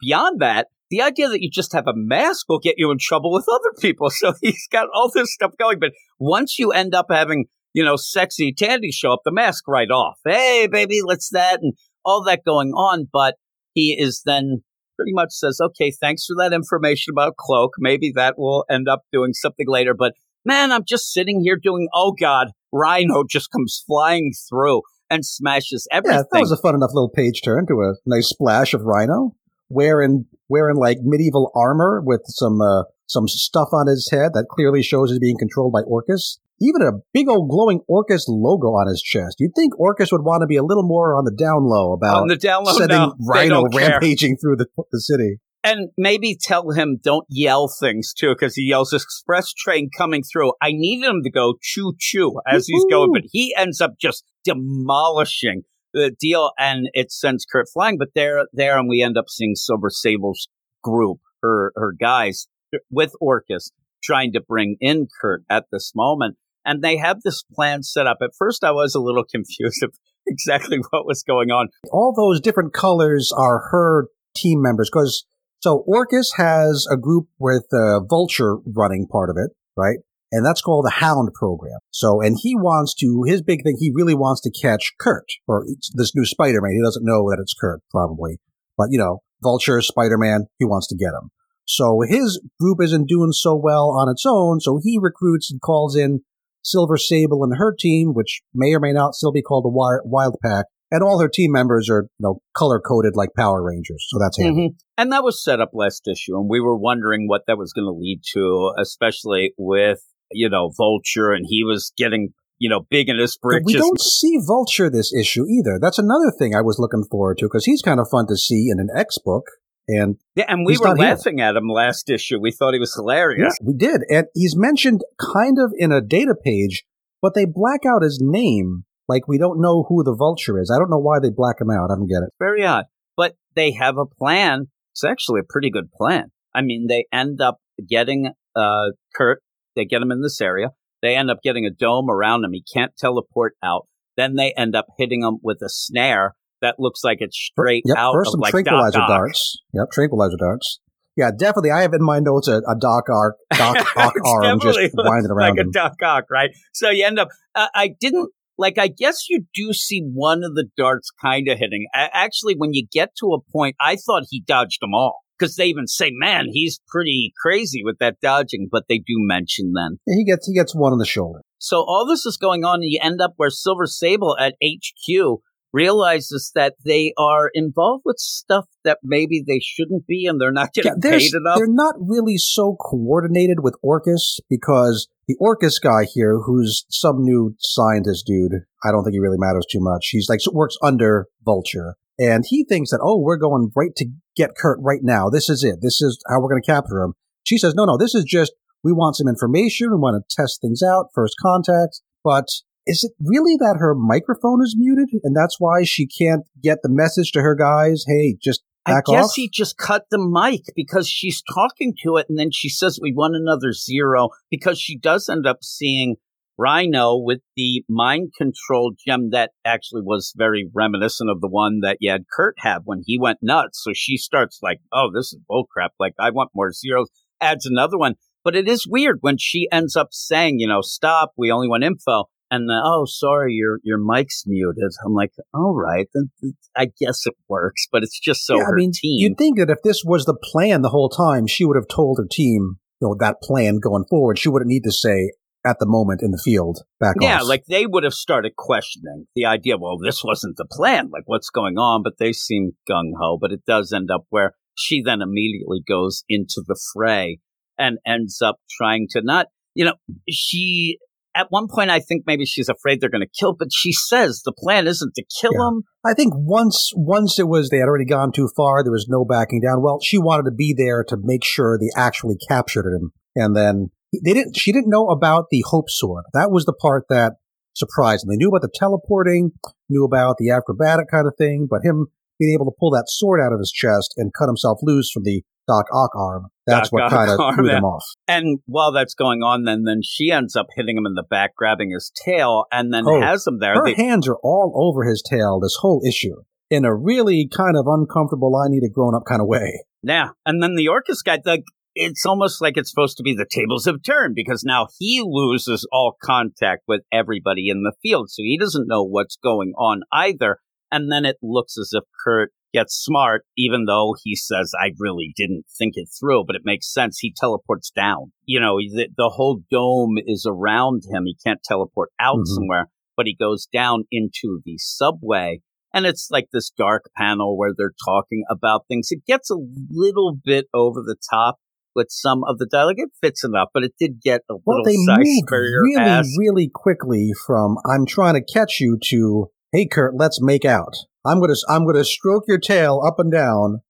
[SPEAKER 3] beyond that, the idea that you just have a mask will get you in trouble with other people. So he's got all this stuff going. But once you end up having, you know, sexy Tandy show up, the mask right off. Hey, baby, let's that and all that going on. But he is then pretty much says, okay, thanks for that information about Cloak. Maybe that will end up doing something later. But man, I'm just sitting here doing, oh God, Rhino just comes flying through and smashes everything.
[SPEAKER 6] Yeah, that was a fun enough little page turn to a nice splash of Rhino wearing wearing like medieval armor with some uh, some stuff on his head that clearly shows he's being controlled by Orchis. Even a big old glowing Orchis logo on his chest. You'd think Orchis would want to be a little more on the down low about
[SPEAKER 3] On the down low,
[SPEAKER 6] sending
[SPEAKER 3] no,
[SPEAKER 6] Rhino
[SPEAKER 3] don't care.
[SPEAKER 6] rampaging through the, the city.
[SPEAKER 3] and maybe tell him don't yell things too because he yells express train coming through i needed him to go choo choo as he's going but he ends up just demolishing the deal and it sends kurt flying but there there and we end up seeing silver sable's group her her guys with orchis trying to bring in kurt at this moment and they have this plan set up at first i was a little confused of exactly what was going on
[SPEAKER 6] all those different colors are her team members because so Orchis has a group with Vulture running part of it, right? And that's called the Hound program. So, and he wants to, his big thing, he really wants to catch Kurt or this new Spider-Man. He doesn't know that it's Kurt probably, but you know, Vulture, Spider-Man, he wants to get him. So his group isn't doing so well on its own. So he recruits and calls in Silver Sable and her team, which may or may not still be called the Wild Pack. And all her team members are, you know, color coded like Power Rangers. So that's handy.
[SPEAKER 3] Mhm. And that was set up last issue, and we were wondering what that was going to lead to, especially with you know Vulture, and he was getting you know big in his
[SPEAKER 6] But
[SPEAKER 3] britches.
[SPEAKER 6] we don't see Vulture this issue either. That's another thing I was looking forward to because he's kind of fun to see in an X book. And
[SPEAKER 3] yeah, and we were
[SPEAKER 6] not here.
[SPEAKER 3] laughing at him last issue. We thought he was hilarious.
[SPEAKER 6] we did. And he's mentioned kind of in a data page, but they black out his name. Like we don't know who the Vulture is. I don't know why they black him out. I don't get it.
[SPEAKER 3] Very odd, but they have a plan. It's actually a pretty good plan. I mean, they end up getting uh, Kurt. They get him in this area. They end up getting a dome around him. He can't teleport out. Then they end up hitting him with a snare that looks like it's straight
[SPEAKER 6] Yep.
[SPEAKER 3] out
[SPEAKER 6] First
[SPEAKER 3] of like
[SPEAKER 6] tranquilizer
[SPEAKER 3] Doc
[SPEAKER 6] darts. Yep. Tranquilizer darts. Yeah, definitely. I have in my notes a, a Doc Arc, Doc Ock arm just winding around
[SPEAKER 3] like
[SPEAKER 6] him.
[SPEAKER 3] a Doc Ock, right? So you end up. Uh, I didn't like. I guess you do see one of the darts kind of hitting. A- actually, when you get to a point, I thought he dodged them all because they even say, "Man, he's pretty crazy with that dodging." But they do mention then.
[SPEAKER 6] He gets he gets one on the shoulder.
[SPEAKER 3] So all this is going on, and you end up where Silver Sable at HQ realizes that they are involved with stuff that maybe they shouldn't be, and they're not getting
[SPEAKER 6] Yeah,
[SPEAKER 3] paid enough.
[SPEAKER 6] they're not really so coordinated with Orchis because the Orchis guy here, who's some new scientist dude, I don't think he really matters too much. He's like works under Vulture, and he thinks that oh, we're going right to get Kurt right now. This is it. This is how we're going to capture him. She says, no, no, this is just we want some information. We want to test things out, first contact. But is it really that her microphone is muted, and that's why she can't get the message to her guys? Hey, just back
[SPEAKER 3] I guess
[SPEAKER 6] off.
[SPEAKER 3] he just cut the mic because she's talking to it, and then she says we want another zero because she does end up seeing Rhino with the mind control gem that actually was very reminiscent of the one that you had Kurt have when he went nuts. So she starts like, "Oh, this is bullcrap! Like I want more zeros." Adds another one, but it is weird when she ends up saying, "You know, stop. We only want info." And then, oh, sorry, your your mic's muted. I'm like, all right, then I guess it works, but it's just so
[SPEAKER 6] yeah, I mean,
[SPEAKER 3] team.
[SPEAKER 6] you'd think that if this was the plan the whole time, she would have told her team, you know, that plan going forward. She wouldn't need to say at the moment in the field, back
[SPEAKER 3] yeah,
[SPEAKER 6] off.
[SPEAKER 3] like they would have started questioning the idea. Well, this wasn't the plan. Like, what's going on? But they seem gung ho. But it does end up where she then immediately goes into the fray and ends up trying to not, you know, she at one point, I think maybe she's afraid they're going to kill, but she says the plan isn't to kill
[SPEAKER 6] Yeah.
[SPEAKER 3] him.
[SPEAKER 6] I think once once it was they had already gone too far, there was no backing down. Well, she wanted to be there to make sure they actually captured him, and then they didn't. She didn't know about the hope sword. That was the part that surprised them. They knew about the teleporting, knew about the acrobatic kind of thing, but him being able to pull that sword out of his chest and cut himself loose from the Doc Ock arm. That's
[SPEAKER 3] Doc
[SPEAKER 6] what
[SPEAKER 3] Ock
[SPEAKER 6] kind of threw them off.
[SPEAKER 3] And while that's going on, then then she ends up hitting him in the back, grabbing his tail, and then
[SPEAKER 6] Oh,
[SPEAKER 3] has him there.
[SPEAKER 6] Her
[SPEAKER 3] They-
[SPEAKER 6] hands are all over his tail this whole issue in a really kind of uncomfortable, I need a grown up kind of way.
[SPEAKER 3] Yeah, and then the Orchis guy, like it's almost like it's supposed to be the tables have turned because now he loses all contact with everybody in the field, so he doesn't know what's going on either. And then it looks as if Kurt gets smart, even though he says, "I really didn't think it through," but it makes sense. He teleports down. You know, the, the whole dome is around him. He can't teleport out
[SPEAKER 6] Mhm.
[SPEAKER 3] somewhere, but he goes down into the subway and it's like this dark panel where they're talking about things. It gets a little bit over the top with some of the dialogue. It fits enough, but it did get a
[SPEAKER 6] Well,
[SPEAKER 3] little
[SPEAKER 6] they moved really,
[SPEAKER 3] ass.
[SPEAKER 6] really quickly from "I'm trying to catch you" to "Hey, Kurt, let's make out." I'm gonna, I'm gonna stroke your tail up and down,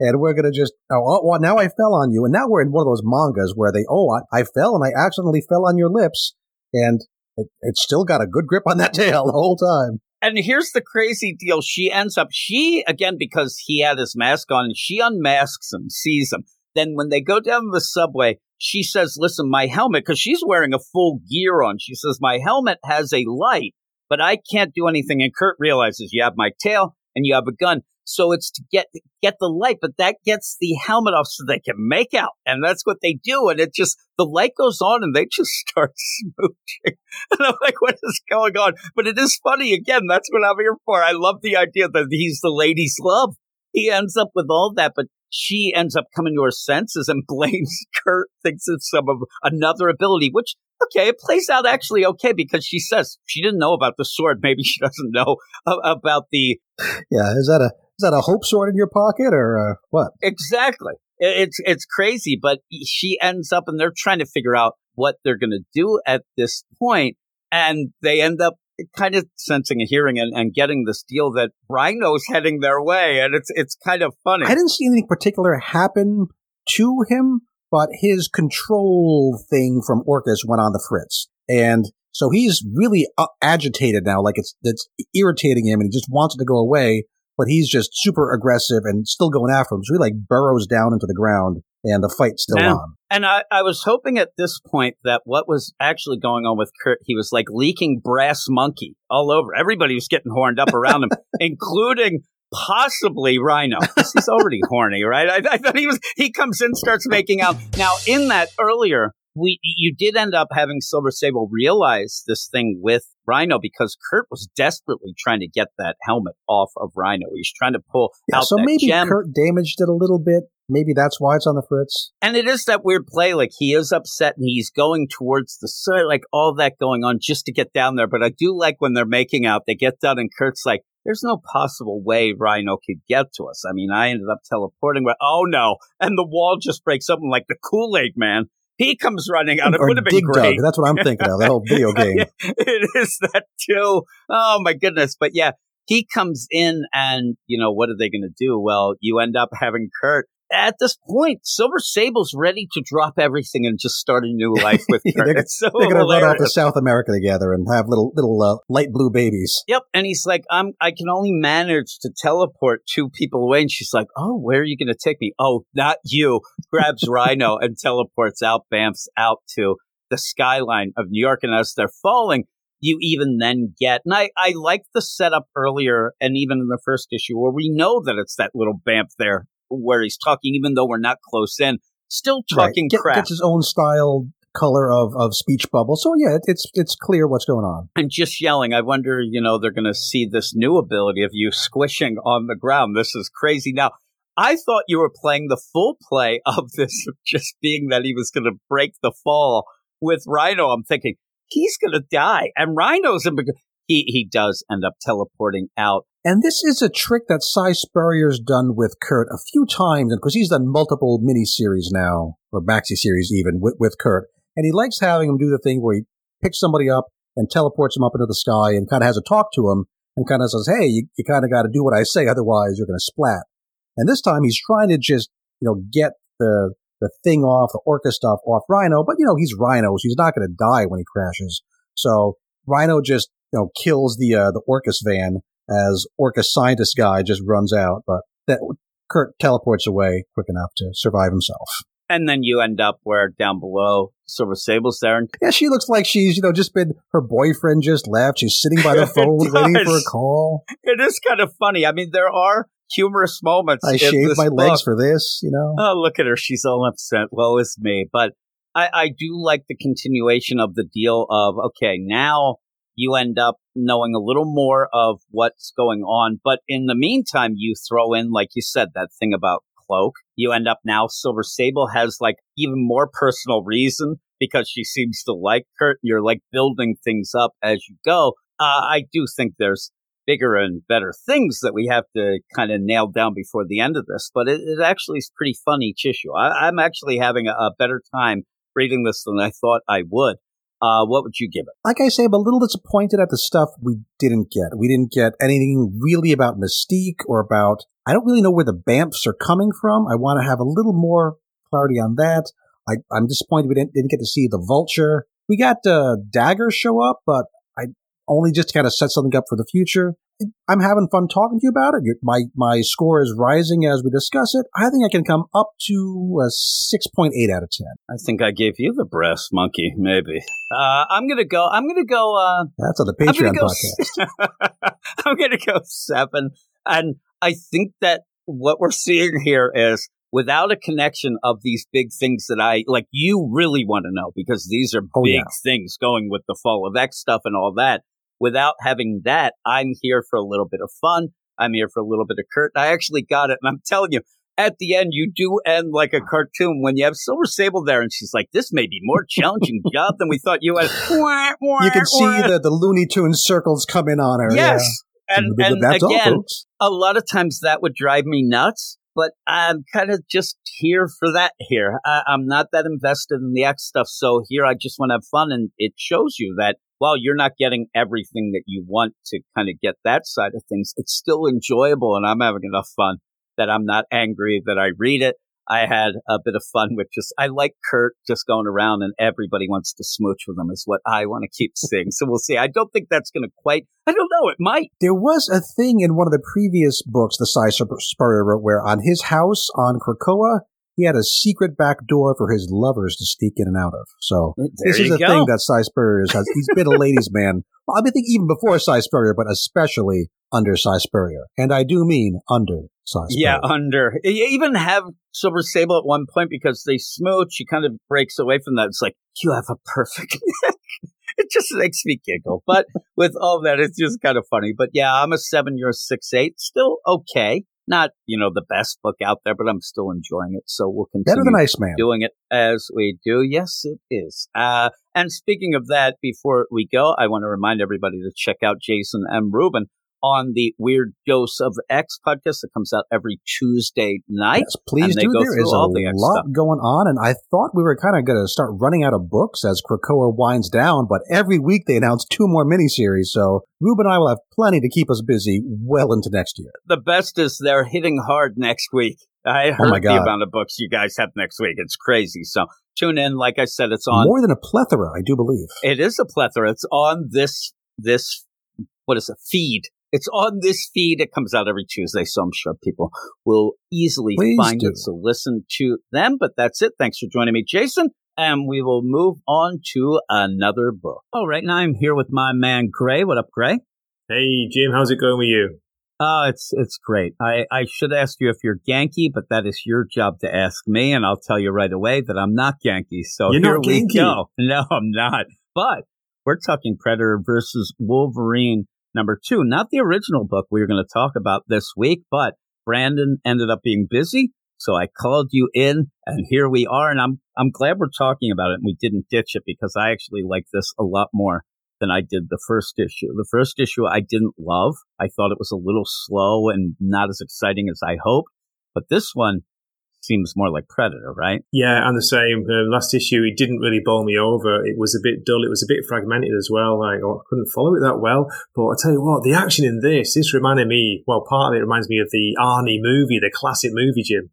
[SPEAKER 6] and we're gonna just. Oh, oh, now I fell on you, and now we're in one of those mangas where they, oh, I, I fell and I accidentally fell on your lips, and it, it's still got a good grip on that tail the whole time.
[SPEAKER 3] And here's the crazy deal. She ends up, she, again, because he had his mask on, she unmasks him, sees him. Then when they go down the subway, she says, listen, my helmet, because she's wearing a full gear on. She says, my helmet has a light, but I can't do anything. And Kurt realizes you have my tail and you have a gun. So it's to get, get the light, but that gets the helmet off so they can make out. And that's what they do. And it just, the light goes on and they just start smooching. And I'm like, what is going on? But it is funny. Again, that's what I'm here for. I love the idea that he's the lady's love. He ends up with all that, but she ends up coming to her senses and blames Kurt, thinks it's some of another ability, which, okay, it plays out actually okay because she says she didn't know about the sword. Maybe she doesn't know about the
[SPEAKER 6] Yeah, is that a is that a hope sword in your pocket or uh, what?
[SPEAKER 3] Exactly. It's it's crazy, but she ends up and they're trying to figure out what they're going to do at this point, and they end up kind of sensing a hearing and, and getting this deal that Rhino's heading their way, and it's it's kind of funny.
[SPEAKER 6] I didn't see anything particular happen to him, but his control thing from Orchis went on the fritz, and so he's really uh, agitated now. Like it's it's irritating him, and he just wants it to go away. But he's just super aggressive and still going after him. So he like burrows down into the ground, and the fight's still on.
[SPEAKER 3] And I, I was hoping at this point that what was actually going on with Kurt, he was like leaking brass monkey all over. Everybody was getting horned up around him, including possibly Rhino. He's already horny, right? I, I thought he was. He comes in, starts making out. Now, in that earlier, we you did end up having Silver Sable realize this thing with Rhino because Kurt was desperately trying to get that helmet off of Rhino. He's trying to pull
[SPEAKER 6] Yeah,
[SPEAKER 3] out
[SPEAKER 6] so maybe
[SPEAKER 3] gem.
[SPEAKER 6] Kurt damaged it a little bit. Maybe that's why it's on the fritz.
[SPEAKER 3] And it is that weird play. Like he is upset and he's going towards the side, like all that going on just to get down there. But I do like when they're making out, they get done and Kurt's like, there's no possible way Rhino could get to us. I mean, I ended up teleporting, but oh no. And the wall just breaks open like the Kool Aid man. He comes running out. It would have been great.
[SPEAKER 6] Dug. That's what I'm thinking of. That whole video game.
[SPEAKER 3] it is that too. Oh my goodness. But yeah, he comes in and, you know, what are they going to do? Well, you end up having Kurt. At this point, Silver Sable's ready to drop everything and just start a new life with Kurt.
[SPEAKER 6] they're-
[SPEAKER 3] so
[SPEAKER 6] They're going to run off to. South America together and have little little uh, light blue babies.
[SPEAKER 3] Yep, and he's like, "I'm. I can only manage to teleport two people away." And she's like, "Oh, where are you going to take me? Oh, not you." Grabs Rhino and teleports out, bamps out to the skyline of New York. And as they're falling, you even then get, and I, I like the setup earlier, and even in the first issue, where we know that it's that little bamf there where he's talking, even though we're not close in, still talking
[SPEAKER 6] Get-
[SPEAKER 3] crap.
[SPEAKER 6] Gets his own style color of, of speech bubble. So yeah, it's it's clear what's going on.
[SPEAKER 3] and just yelling. I wonder, you know, they're going to see this new ability of you squishing on the ground. This is crazy. Now, I thought you were playing the full play of this, just being that he was going to break the fall with Rhino. I'm thinking he's going to die, and Rhino's in. He he does end up teleporting out.
[SPEAKER 6] And this is a trick that Si Spurrier's done with Kurt a few times, because he's done multiple miniseries now, or maxi series even, with, with Kurt. And he likes having him do the thing where he picks somebody up and teleports him up into the sky and kind of has a talk to him and kind of says, Hey, you, you kind of got to do what I say. Otherwise you're going to splat. And this time he's trying to just, you know, get the, the thing off, the Orchis stuff off Rhino. But, you know, he's Rhino, so he's not going to die when he crashes. So Rhino just, you know, kills the, uh, the Orchis van as Orchis scientist guy just runs out. But that Kurt teleports away quick enough to survive himself.
[SPEAKER 3] And then you end up where down below Silver Sable's there. And
[SPEAKER 6] Yeah, she looks like she's, you know, just been, her boyfriend just left. She's sitting by the phone waiting for a call.
[SPEAKER 3] it is kind of funny. I mean, there are humorous moments.
[SPEAKER 6] I shaved my legs for this, you know.
[SPEAKER 3] Oh, look at her. She's all upset. Well, it's me. But I, I do like the continuation of the deal of, okay, now you end up knowing a little more of what's going on. But in the meantime, you throw in, like you said, that thing about Cloak. You end up now, Silver Sable has like even more personal reason because she seems to like Kurt. You're like building things up as you go. Uh, I do think there's bigger and better things that we have to kind of nail down before the end of this. But it, it actually is pretty funny tissue. I, I'm actually having a, a better time reading this than I thought I would. Uh, what would you give it?
[SPEAKER 6] Like I say, I'm a little disappointed at the stuff we didn't get. We didn't get anything really about Mystique or about, I don't really know where the Bamfs are coming from. I want to have a little more clarity on that. I, I'm disappointed we didn't, didn't get to see the Vulture. We got uh, Dagger show up, but I only just kind of set something up for the future. I'm having fun talking to you about it. My my score is rising as we discuss it. I think I can come up to a 6.8 out of 10.
[SPEAKER 3] I think I gave you the breast monkey, maybe. Uh, I'm gonna go. I'm gonna go. Uh,
[SPEAKER 6] That's on the
[SPEAKER 3] I'm
[SPEAKER 6] Patreon
[SPEAKER 3] go.
[SPEAKER 6] podcast.
[SPEAKER 3] I'm gonna go seven, and I think that what we're seeing here is without a connection of these big things that I like. You really want to know because these are
[SPEAKER 6] Oh,
[SPEAKER 3] big
[SPEAKER 6] yeah.
[SPEAKER 3] things going with the fall of X stuff and all that. Without having that, I'm here for a little bit of fun. I'm here for a little bit of Kurt. I actually got it, and I'm telling you. At the end, you do end like a cartoon when you have Silver Sable there, and she's like, "This may be more challenging job than we thought you had."
[SPEAKER 6] You can see the, the Looney Tunes circles coming on her.
[SPEAKER 3] Yes.
[SPEAKER 6] Yeah.
[SPEAKER 3] And, and
[SPEAKER 6] all,
[SPEAKER 3] again,
[SPEAKER 6] folks.
[SPEAKER 3] a lot of times that would drive me nuts, but I'm kind of just here for that here. I, I'm not that invested in the X stuff. So here I just want to have fun. And it shows you that while you're not getting everything that you want to kind of get that side of things, it's still enjoyable. And I'm having enough fun that I'm not angry that I read it. I had a bit of fun with just, I like Kurt just going around and everybody wants to smooch with him is what I want to keep seeing. So we'll see. I don't think that's going to quite, I don't know. It might.
[SPEAKER 6] There was a thing in one of the previous books the Si Spur- Spurrier wrote where on his house on Krakoa, he had a secret back door for his lovers to sneak in and out of. So
[SPEAKER 3] There
[SPEAKER 6] this is a
[SPEAKER 3] go.
[SPEAKER 6] thing that Si Spurrier has. He's been a ladies' man. Well, I think even before Si Spurrier, but especially under Si Spurrier. And I do mean under Si Spurrier.
[SPEAKER 3] Yeah, under. You even have Silver Sable at one point because they smooch. She kind of breaks away from that. It's like, you have a perfect neck. it just makes me giggle. But with all that, it's just kind of funny. But yeah, I'm a seven, you're a six, eight. Still okay. Not, you know, the best book out there, but I'm still enjoying it. So we'll continue
[SPEAKER 6] Better than Iceman.
[SPEAKER 3] doing it as we do. Yes, it is. Uh, and speaking of that, before we go, I want to remind everybody to check out Jason M. Rubin on the Weird Dose of X podcast that comes out every Tuesday night.
[SPEAKER 6] Yes, please do. There is a
[SPEAKER 3] the
[SPEAKER 6] lot
[SPEAKER 3] stuff.
[SPEAKER 6] going on, and I thought we were kind of going to start running out of books as Krakoa winds down, but every week they announce two more miniseries, so Rube and I will have plenty to keep us busy well into next year.
[SPEAKER 3] The best is they're hitting hard next week. I oh heard
[SPEAKER 6] Oh
[SPEAKER 3] the amount of books you guys have next week. It's crazy. So tune in. Like I said, it's on.
[SPEAKER 6] More than a plethora, I do believe.
[SPEAKER 3] It is a plethora. It's on this this what is it feed. It's on this feed. It comes out every Tuesday, so I'm sure people will easily
[SPEAKER 6] Please
[SPEAKER 3] find
[SPEAKER 6] do.
[SPEAKER 3] it. So listen to them. But that's it. Thanks for joining me, Jason. And we will move on to another book. All right, now I'm here with my man Gray. What up, Gray?
[SPEAKER 7] Hey, Jim, how's it going with you?
[SPEAKER 3] Oh, it's it's great. I, I should ask you if you're Yankee, but that is your job to ask me, and I'll tell you right away that I'm not Yankee. So
[SPEAKER 7] You're
[SPEAKER 3] here
[SPEAKER 7] not
[SPEAKER 3] we
[SPEAKER 7] Yankee?
[SPEAKER 3] go. No, I'm not. But we're talking Predator versus Wolverine number two, not the original book we were going to talk about this week, but Brandon ended up being busy, so I called you in, and here we are. And I'm I'm glad we're talking about it, and we didn't ditch it because I actually like this a lot more than I did the first issue. The first issue I didn't love. I thought it was a little slow and not as exciting as I hoped. But this one seems more like Predator, right?
[SPEAKER 7] Yeah, and the same. Um, last issue, it didn't really bowl me over. It was a bit dull. It was a bit fragmented as well. Like oh, I couldn't follow it that well. But I tell you what, the action in this, this reminded me. Well, part of it reminds me of the Arnie movie, the classic movie, Jim.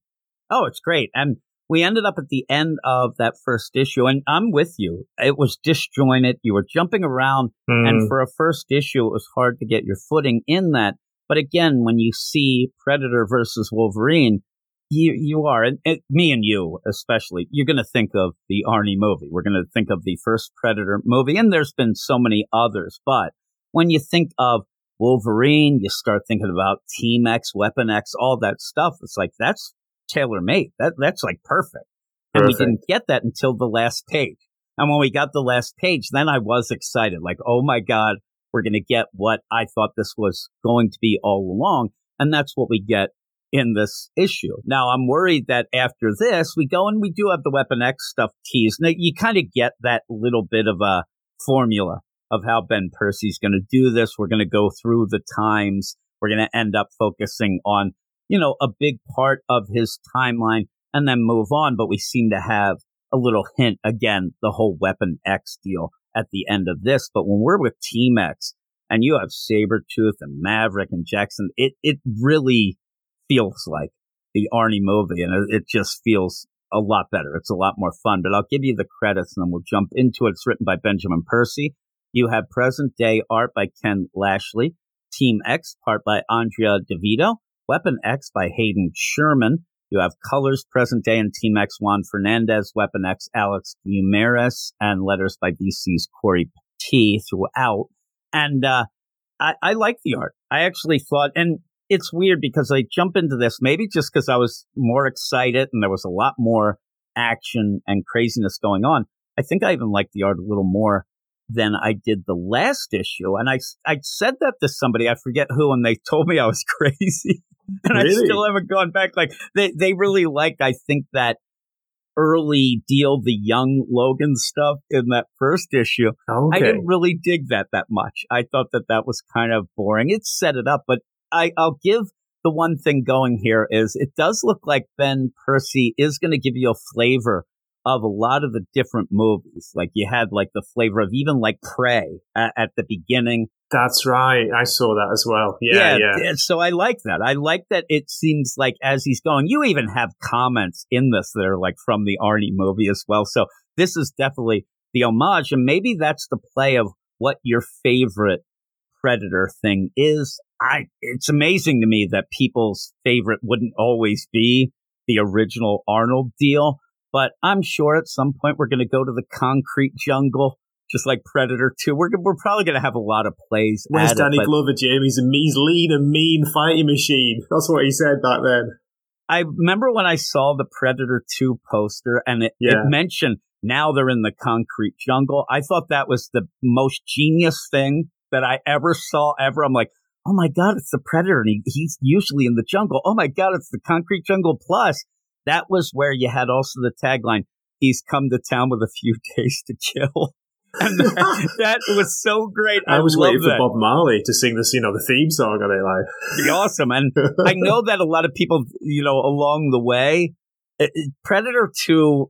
[SPEAKER 3] Oh, it's great. And we ended up at the end of that first issue, and I'm with you. It was disjointed. You were jumping around,
[SPEAKER 7] Mm.
[SPEAKER 3] and for a first issue, it was hard to get your footing in that. But again, when you see Predator versus Wolverine, you you are, and it, me and you especially, you're going to think of the Arnie movie. We're going to think of the first Predator movie, and there's been so many others. But when you think of Wolverine, you start thinking about Team X, Weapon X, all that stuff. It's like that's tailor made. That that's like perfect. perfect. And we didn't get that until the last page. And when we got the last page, then I was excited. Like, oh my God, we're going to get what I thought this was going to be all along. And that's what we get in this issue. Now, I'm worried that after this, we go and we do have the Weapon X stuff teased. Now, you kind of get that little bit of a formula of how Ben Percy's going to do this. We're going to go through the times. We're going to end up focusing on, you know, a big part of his timeline and then move on. But we seem to have a little hint again, the whole Weapon X deal at the end of this. But when we're with Team X and you have Sabretooth and Maverick and Jackson, it, it really feels like the Arnie movie and it, just feels a lot better. It's a lot more fun, but I'll give you the credits and then we'll jump into it. It's written by Benjamin Percy. You have present day art by Ken Lashley, Team X part by Andrea Di Vito, Weapon X by Hayden Sherman. You have colors present day and Team X Juan Fernandez, Weapon X Alex Guimares, and letters by VC's Corey T throughout. And uh, I, I like the art. I actually thought, and it's weird because I jump into this maybe just because I was more excited and there was a lot more action and craziness going on. I think I even liked the art a little more than I did the last issue. And I, I said that to somebody, I forget who, and they told me I was crazy. and I still haven't gone back. Like they, they really liked, I think that early deal, the young Logan stuff in that first issue.
[SPEAKER 7] Okay.
[SPEAKER 3] I didn't really dig that that much. I thought that that was kind of boring. It set it up, but I, I'll give the one thing going here is it does look like Ben Percy is going to give you a flavor of a lot of the different movies. Like you had like the flavor of even like Prey at, at the beginning.
[SPEAKER 7] That's right. I saw that as well. Yeah, yeah.
[SPEAKER 3] th- So I like that. I like that it seems like as he's going, you even have comments in this that are like from the Arnie movie as well. So this is definitely the homage. And maybe that's the play of what your favorite Predator thing is. I, it's amazing to me that people's favorite wouldn't always be the original Arnold deal. But I'm sure at some point we're going to go to the concrete jungle, just like Predator 2. We're, we're probably going to have a lot of plays.
[SPEAKER 7] Where's
[SPEAKER 3] it,
[SPEAKER 7] Danny
[SPEAKER 3] but-
[SPEAKER 7] Glover, Jim? He's a he's lean and mean fighting machine. That's what he said back then.
[SPEAKER 3] I remember when I saw the Predator 2 poster and it, it mentioned now they're in the concrete jungle. I thought that was the most genius thing that I ever saw ever. I'm like, oh my God, it's the Predator and he, he's usually in the jungle. Oh my God, it's the concrete jungle plus. That was where you had also the tagline, he's come to town with a few days to kill. And that, that was so great. I,
[SPEAKER 7] I, was waiting for. Bob Marley to sing this, you know, the theme song on it. Like,
[SPEAKER 3] be awesome. And I know that a lot of people, you know, along the way, it- it- Predator 2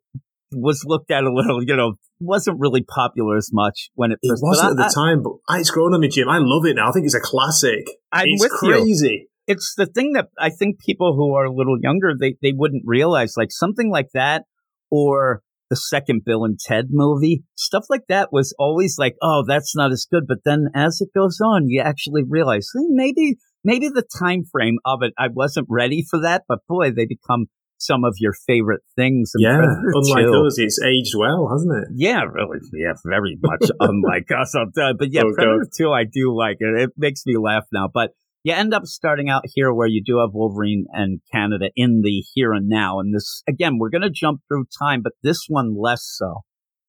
[SPEAKER 3] was looked at a little, you know, wasn't really popular as much when it
[SPEAKER 7] it
[SPEAKER 3] first
[SPEAKER 7] wasn't
[SPEAKER 3] but
[SPEAKER 7] at the time, but it's grown on me, Jim. I love it now. I think it's a classic.
[SPEAKER 3] I, am
[SPEAKER 7] it's
[SPEAKER 3] with you.
[SPEAKER 7] crazy.
[SPEAKER 3] It's the thing that I think people who are a little younger, they, they wouldn't realize, like something like that or the second Bill and Ted movie, stuff like that was always like, oh, that's not as good. But then as it goes on, you actually realize "Hmm, maybe, maybe the time frame of it, I wasn't ready for that. But boy, they become some of your favorite things. in
[SPEAKER 7] Yeah, unlike
[SPEAKER 3] 2.
[SPEAKER 7] us, it's aged well, hasn't it?
[SPEAKER 3] Yeah, really. Yeah, very much unlike us. But yeah,
[SPEAKER 7] Oh,
[SPEAKER 3] Predator
[SPEAKER 7] God.
[SPEAKER 3] 2, I do like it. It makes me laugh now. But you end up starting out here where you do have Wolverine and Canada in the here and now. And this, again, we're going to jump through time, but this one less so.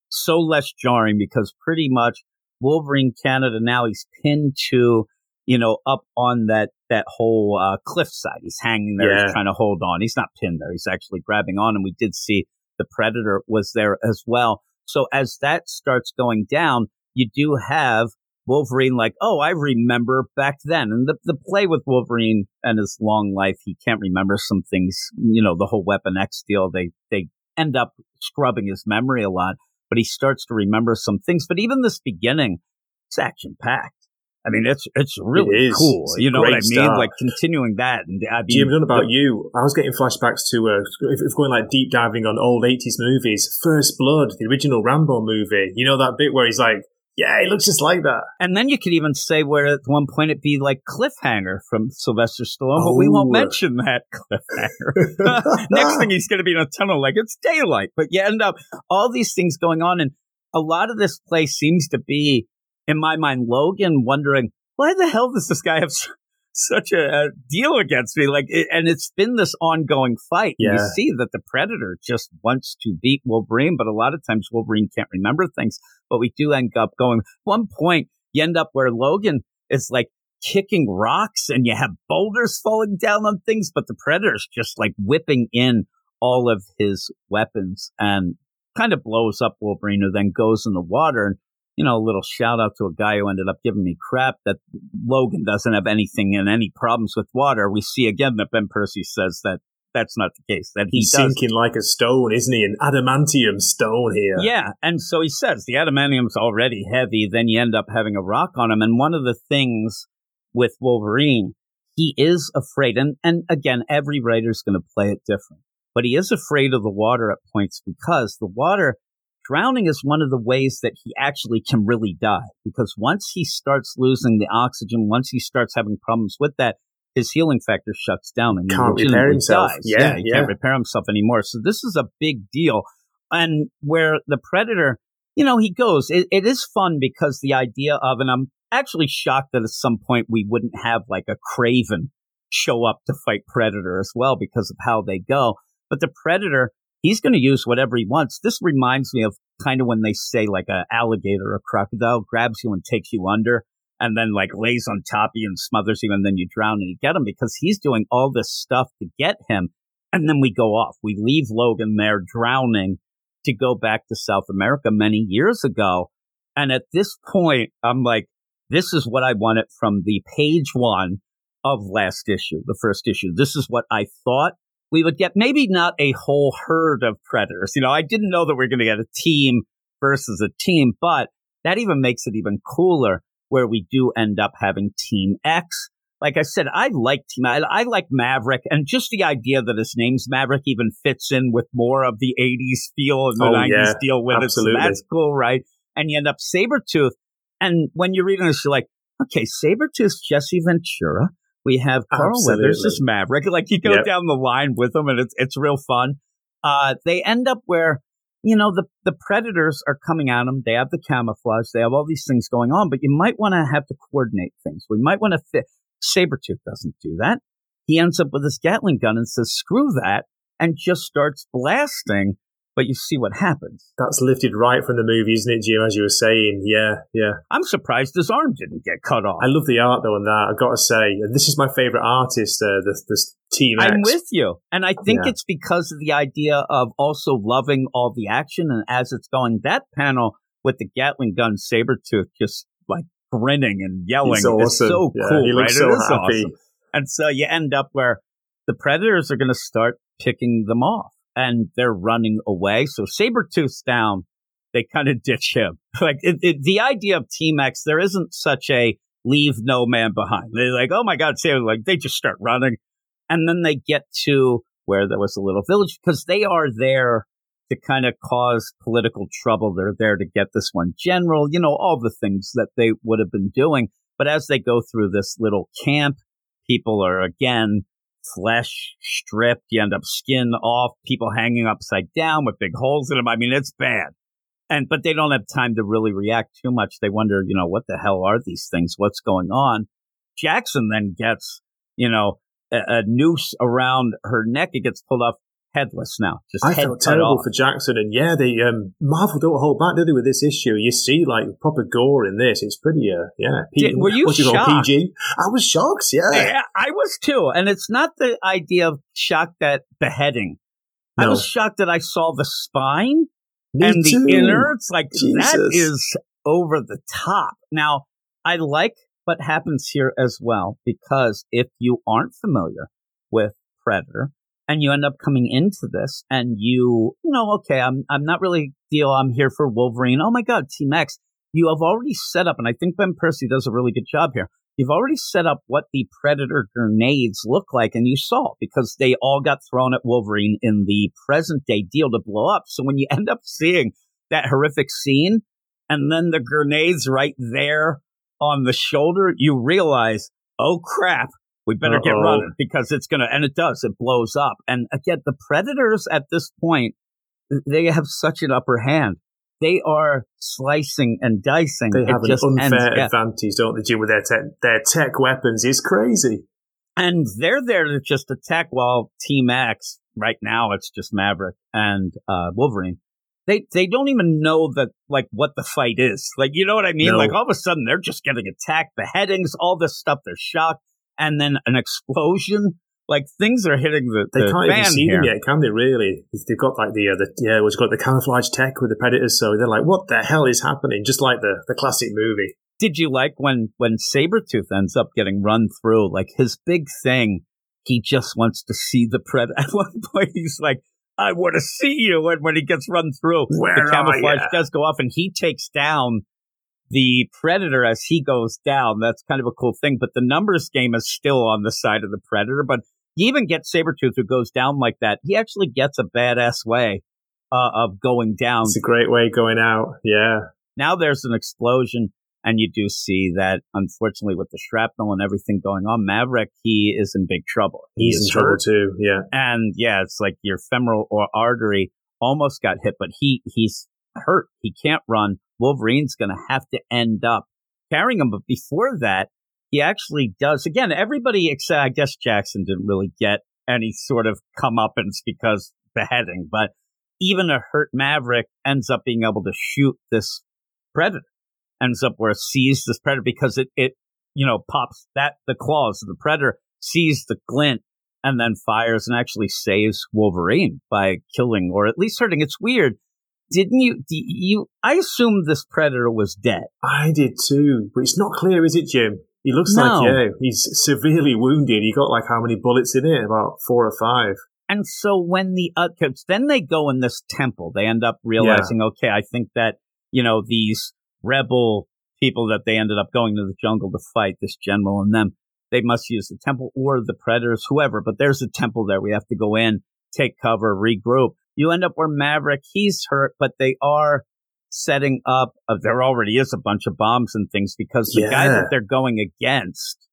[SPEAKER 3] So less jarring because pretty much Wolverine Canada now he's pinned to, you know, up on that, that whole, uh, cliffside. He's hanging there.
[SPEAKER 7] Yeah.
[SPEAKER 3] He's trying to hold on. He's not pinned there. He's actually grabbing on. And we did see the Predator was there as well. So as that starts going down, you do have Wolverine, like, oh, I remember back then. And the, the play with Wolverine and his long life, he can't remember some things, you know, the whole Weapon X deal. They, they end up scrubbing his memory a lot, but he starts to remember some things. But even this beginning, it's action packed. I mean, it's it's really
[SPEAKER 7] It
[SPEAKER 3] cool.
[SPEAKER 7] It's
[SPEAKER 3] You know what I mean?
[SPEAKER 7] start.
[SPEAKER 3] Like continuing that, and I mean,
[SPEAKER 7] Jim, I don't know about you. I was getting flashbacks to, uh, if if going like deep diving on old 80s movies, First Blood, the original Rambo movie. You know that bit where he's like, yeah, he looks just like that.
[SPEAKER 3] And then you could even say where at one point it'd be like cliffhanger from Sylvester Stallone, but we won't
[SPEAKER 7] Oh.
[SPEAKER 3] mention that cliffhanger. Next thing he's going to be in a tunnel like it's daylight, but you end up all these things going on, and a lot of this play seems to be, in my mind, Logan wondering why the hell does this guy have such a, a deal against me? Like, it, and it's been this ongoing fight.
[SPEAKER 7] Yeah.
[SPEAKER 3] You see that the Predator just wants to beat Wolverine, but a lot of times Wolverine can't remember things. But we do end up going. One point, you end up where Logan is like kicking rocks, and you have boulders falling down on things, but the Predator's just like whipping in all of his weapons and kind of blows up Wolverine, who then goes in the water. And you know, a little shout out to a guy who ended up giving me crap that Logan doesn't have anything and any problems with water. We see again that Ben Percy says that that's not the case. That he
[SPEAKER 7] He's
[SPEAKER 3] does.
[SPEAKER 7] sinking like a stone, isn't he? An adamantium stone here.
[SPEAKER 3] Yeah, and so he says the adamantium's already heavy. Then you end up having a rock on him, and one of the things with Wolverine, he is afraid, and and again, every writer's going to play it different, but he is afraid of the water at points because the water. Drowning is one of the ways that he actually can really die because once he starts losing the oxygen, once he starts having problems with that, his healing factor shuts down and he
[SPEAKER 7] Can't repair himself.
[SPEAKER 3] dies.
[SPEAKER 7] Yeah,
[SPEAKER 3] he
[SPEAKER 7] yeah.
[SPEAKER 3] can't repair himself anymore. So this is a big deal. And where the predator, you know, he goes, it, it is fun because the idea of, and I'm actually shocked that at some point we wouldn't have like a Kraven show up to fight Predator as well because of how they go. But the Predator, he's going to use whatever he wants. This reminds me of kind of when they say like a alligator or crocodile grabs you and takes you under and then like lays on top of you and smothers you and then you drown and you get him because he's doing all this stuff to get him. And then we go off. We leave Logan there drowning to go back to South America many years ago. And at this point, I'm like, this is what I wanted from the page one of last issue, the first issue. This is what I thought we would get. Maybe not a whole herd of predators. You know, I didn't know that we are going to get a team versus a team, but that even makes it even cooler where we do end up having Team X. Like I said, I like Team, I, I like Maverick, and just the idea that his name's Maverick even fits in with more of the 80s feel and the
[SPEAKER 7] Oh,
[SPEAKER 3] 90s
[SPEAKER 7] yeah,
[SPEAKER 3] deal with
[SPEAKER 7] absolutely.
[SPEAKER 3] it. So that's cool, right? And you end up Sabretooth. And when you're reading this, you're like, okay, Sabretooth's Jesse Ventura. We have Carl
[SPEAKER 7] Absolutely.
[SPEAKER 3] Weathers as Maverick. Like you go
[SPEAKER 7] Yep.
[SPEAKER 3] down the line with them, and it's it's real fun. Uh, they end up where you know the the predators are coming at them. They have the camouflage. They have all these things going on, but you might want to have to coordinate things. We might want to fit. Sabretooth doesn't do that. He ends up with his Gatling gun and says, "Screw that," and just starts blasting. But you see what happens.
[SPEAKER 7] That's lifted right from the movie, isn't it, Jim? As you were saying, yeah, yeah.
[SPEAKER 3] I'm surprised his arm didn't get cut off.
[SPEAKER 7] I love the art though on that. I've got to say, this is my favorite artist. Uh, this this Team X.
[SPEAKER 3] I'm with you. And I think
[SPEAKER 7] Yeah.
[SPEAKER 3] it's because of the idea of also loving all the action. And as it's going, that panel with the Gatling gun, Sabretooth just like grinning and yelling
[SPEAKER 7] He's
[SPEAKER 3] is
[SPEAKER 7] awesome.
[SPEAKER 3] so
[SPEAKER 7] Yeah,
[SPEAKER 3] cool,
[SPEAKER 7] he
[SPEAKER 3] right? It
[SPEAKER 7] so
[SPEAKER 3] is
[SPEAKER 7] happy.
[SPEAKER 3] awesome. And so you end up where the Predators are going to start picking them off and they're running away. So Sabretooth's down. They kind of ditch him. Like it, it, the idea of Team X, there isn't such a leave no man behind. They're like, oh my God, like they just start running. And then they get to where there was a little village because they are there to kind of cause political trouble. They're there to get this one general, you know, all the things that they would have been doing. But as they go through this little camp, people are again flesh stripped. You end up skin off, people hanging upside down with big holes in them. I mean, it's bad. And, but they don't have time to really react too much. They wonder, you know, what the hell are these things? What's going on? Jackson then gets, you know, a, a noose around her neck. It gets pulled off headless now. Just
[SPEAKER 7] I
[SPEAKER 3] head
[SPEAKER 7] felt terrible for Jackson, and yeah, they um, Marvel don't hold back, do they? With this issue, you see like proper gore in this. It's pretty, uh, yeah.
[SPEAKER 3] Did- were you shocked?
[SPEAKER 7] PG? I was shocked. Yeah,
[SPEAKER 3] Yeah, I was too. And it's not the idea of shocked at beheading. I was shocked that I saw the spine
[SPEAKER 7] Me
[SPEAKER 3] and
[SPEAKER 7] too.
[SPEAKER 3] the inner. It's like that
[SPEAKER 7] Jesus.
[SPEAKER 3] is over the top. Now, I like what happens here as well because if you aren't familiar with Predator and you end up coming into this and you, you know, okay, I'm I'm not really deal. I'm here for Wolverine. Oh my God, Team X. You have already set up, and I think Ben Percy does a really good job here. You've already set up what the Predator grenades look like, and you saw because they all got thrown at Wolverine in the present day deal to blow up. So when you end up seeing that horrific scene and then the grenades right there on the shoulder, you realize, oh crap, we better Uh-oh. get running because it's going to, and it does, it blows up. And again, the Predators at this point, they have such an upper hand. They are slicing and dicing.
[SPEAKER 7] They have it an unfair advantage, don't they, Jim, with their tech, their tech weapons is crazy.
[SPEAKER 3] And they're there to just attack while Team X, right now, it's just Maverick and uh, Wolverine. They, they don't even know that like what the fight is. Like you know what I mean? No. Like all of a sudden they're just getting attacked, beheadings, all this stuff. They're shocked, and then an explosion like things are hitting the.
[SPEAKER 7] They
[SPEAKER 3] the
[SPEAKER 7] can't
[SPEAKER 3] even
[SPEAKER 7] see
[SPEAKER 3] here.
[SPEAKER 7] them yet, can they? Really? They've got like the uh, the yeah, what's got the camouflage tech with the predators, so they're like, what the hell is happening? Just like the the classic movie.
[SPEAKER 3] Did you like when when Sabretooth ends up getting run through? Like his big thing, he just wants to see the predator. At one point, he's like. I want to see you. And when he gets run through,
[SPEAKER 7] Where
[SPEAKER 3] the camouflage does go off and he takes down the predator as he goes down. That's kind of a cool thing. But the numbers game is still on the side of the predator. But you even get Sabretooth who goes down like that. He actually gets a badass way uh, of going down.
[SPEAKER 7] It's a great way going out. Yeah.
[SPEAKER 3] Now there's an explosion, and you do see that, unfortunately, with the shrapnel and everything going on, Maverick, he is in big trouble.
[SPEAKER 7] He He's in trouble too. Yeah.
[SPEAKER 3] And yeah, it's like your femoral or artery almost got hit, but he he's hurt. He can't run. Wolverine's going to have to end up carrying him. But before that, he actually does. Again, everybody except I guess Jackson didn't really get any sort of comeuppance because beheading, but even a hurt Maverick ends up being able to shoot this predator. Ends up where it sees this predator because it it you know pops that the claws of the predator sees the glint and then fires and actually saves Wolverine by killing or at least hurting. It's weird. Didn't you? You? I assumed this predator was dead.
[SPEAKER 7] I did too, but it's not clear, is it, Jim? He looks no. like, yeah, he's severely wounded. He got like how many bullets in it? About four or five.
[SPEAKER 3] And so when the, uh, then they go in this temple, they end up realizing, yeah. okay, I think that, you know, these rebel people that they ended up going to the jungle to fight, this general and them, they must use the temple or the predators, whoever, but there's a temple there. We have to go in, take cover, regroup. You end up where Maverick, he's hurt, but they are setting up, uh, there already is a bunch of bombs and things because the yeah. guy that they're going against,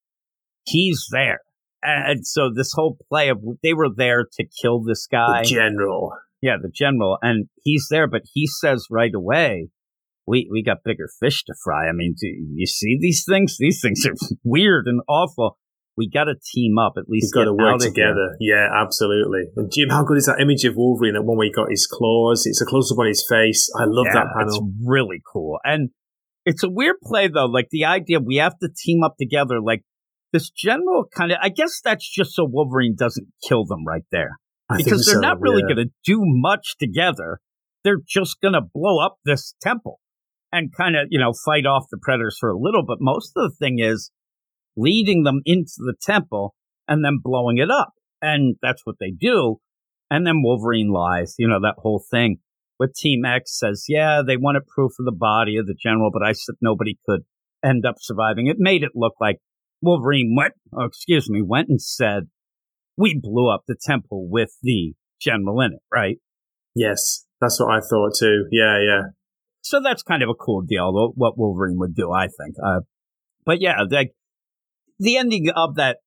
[SPEAKER 3] he's there. And so this whole play of they were there to kill this guy.
[SPEAKER 7] The general.
[SPEAKER 3] Yeah, the general. And he's there, but he says right away, we, we got bigger fish to fry. I mean, do you see these things? These things are weird and awful we got to team up at least.
[SPEAKER 7] We've got to work together. Yeah, absolutely. And Jim, how good is that image of Wolverine? That one where he got his claws. It's a close up on his face. I love yeah, that panel.
[SPEAKER 3] It's really cool. And it's a weird play though. Like the idea we have to team up together. Like this general kind of. I guess that's just so Wolverine doesn't kill them right there I because they're so, not really yeah. going to do much together. They're just going to blow up this temple and kind of you know fight off the predators for a little. But most of the thing is leading them into the temple and then blowing it up. And that's what they do. And then Wolverine lies, you know, that whole thing. But Team X says, yeah, they wanted proof of the body of the general, but I said nobody could end up surviving. It made it look like Wolverine went, oh, excuse me, went and said, we blew up the temple with the general in it, right?
[SPEAKER 7] Yes, that's what I thought too. Yeah, yeah.
[SPEAKER 3] So that's kind of a cool deal, what Wolverine would do, I think. Uh, but yeah, like the ending of that,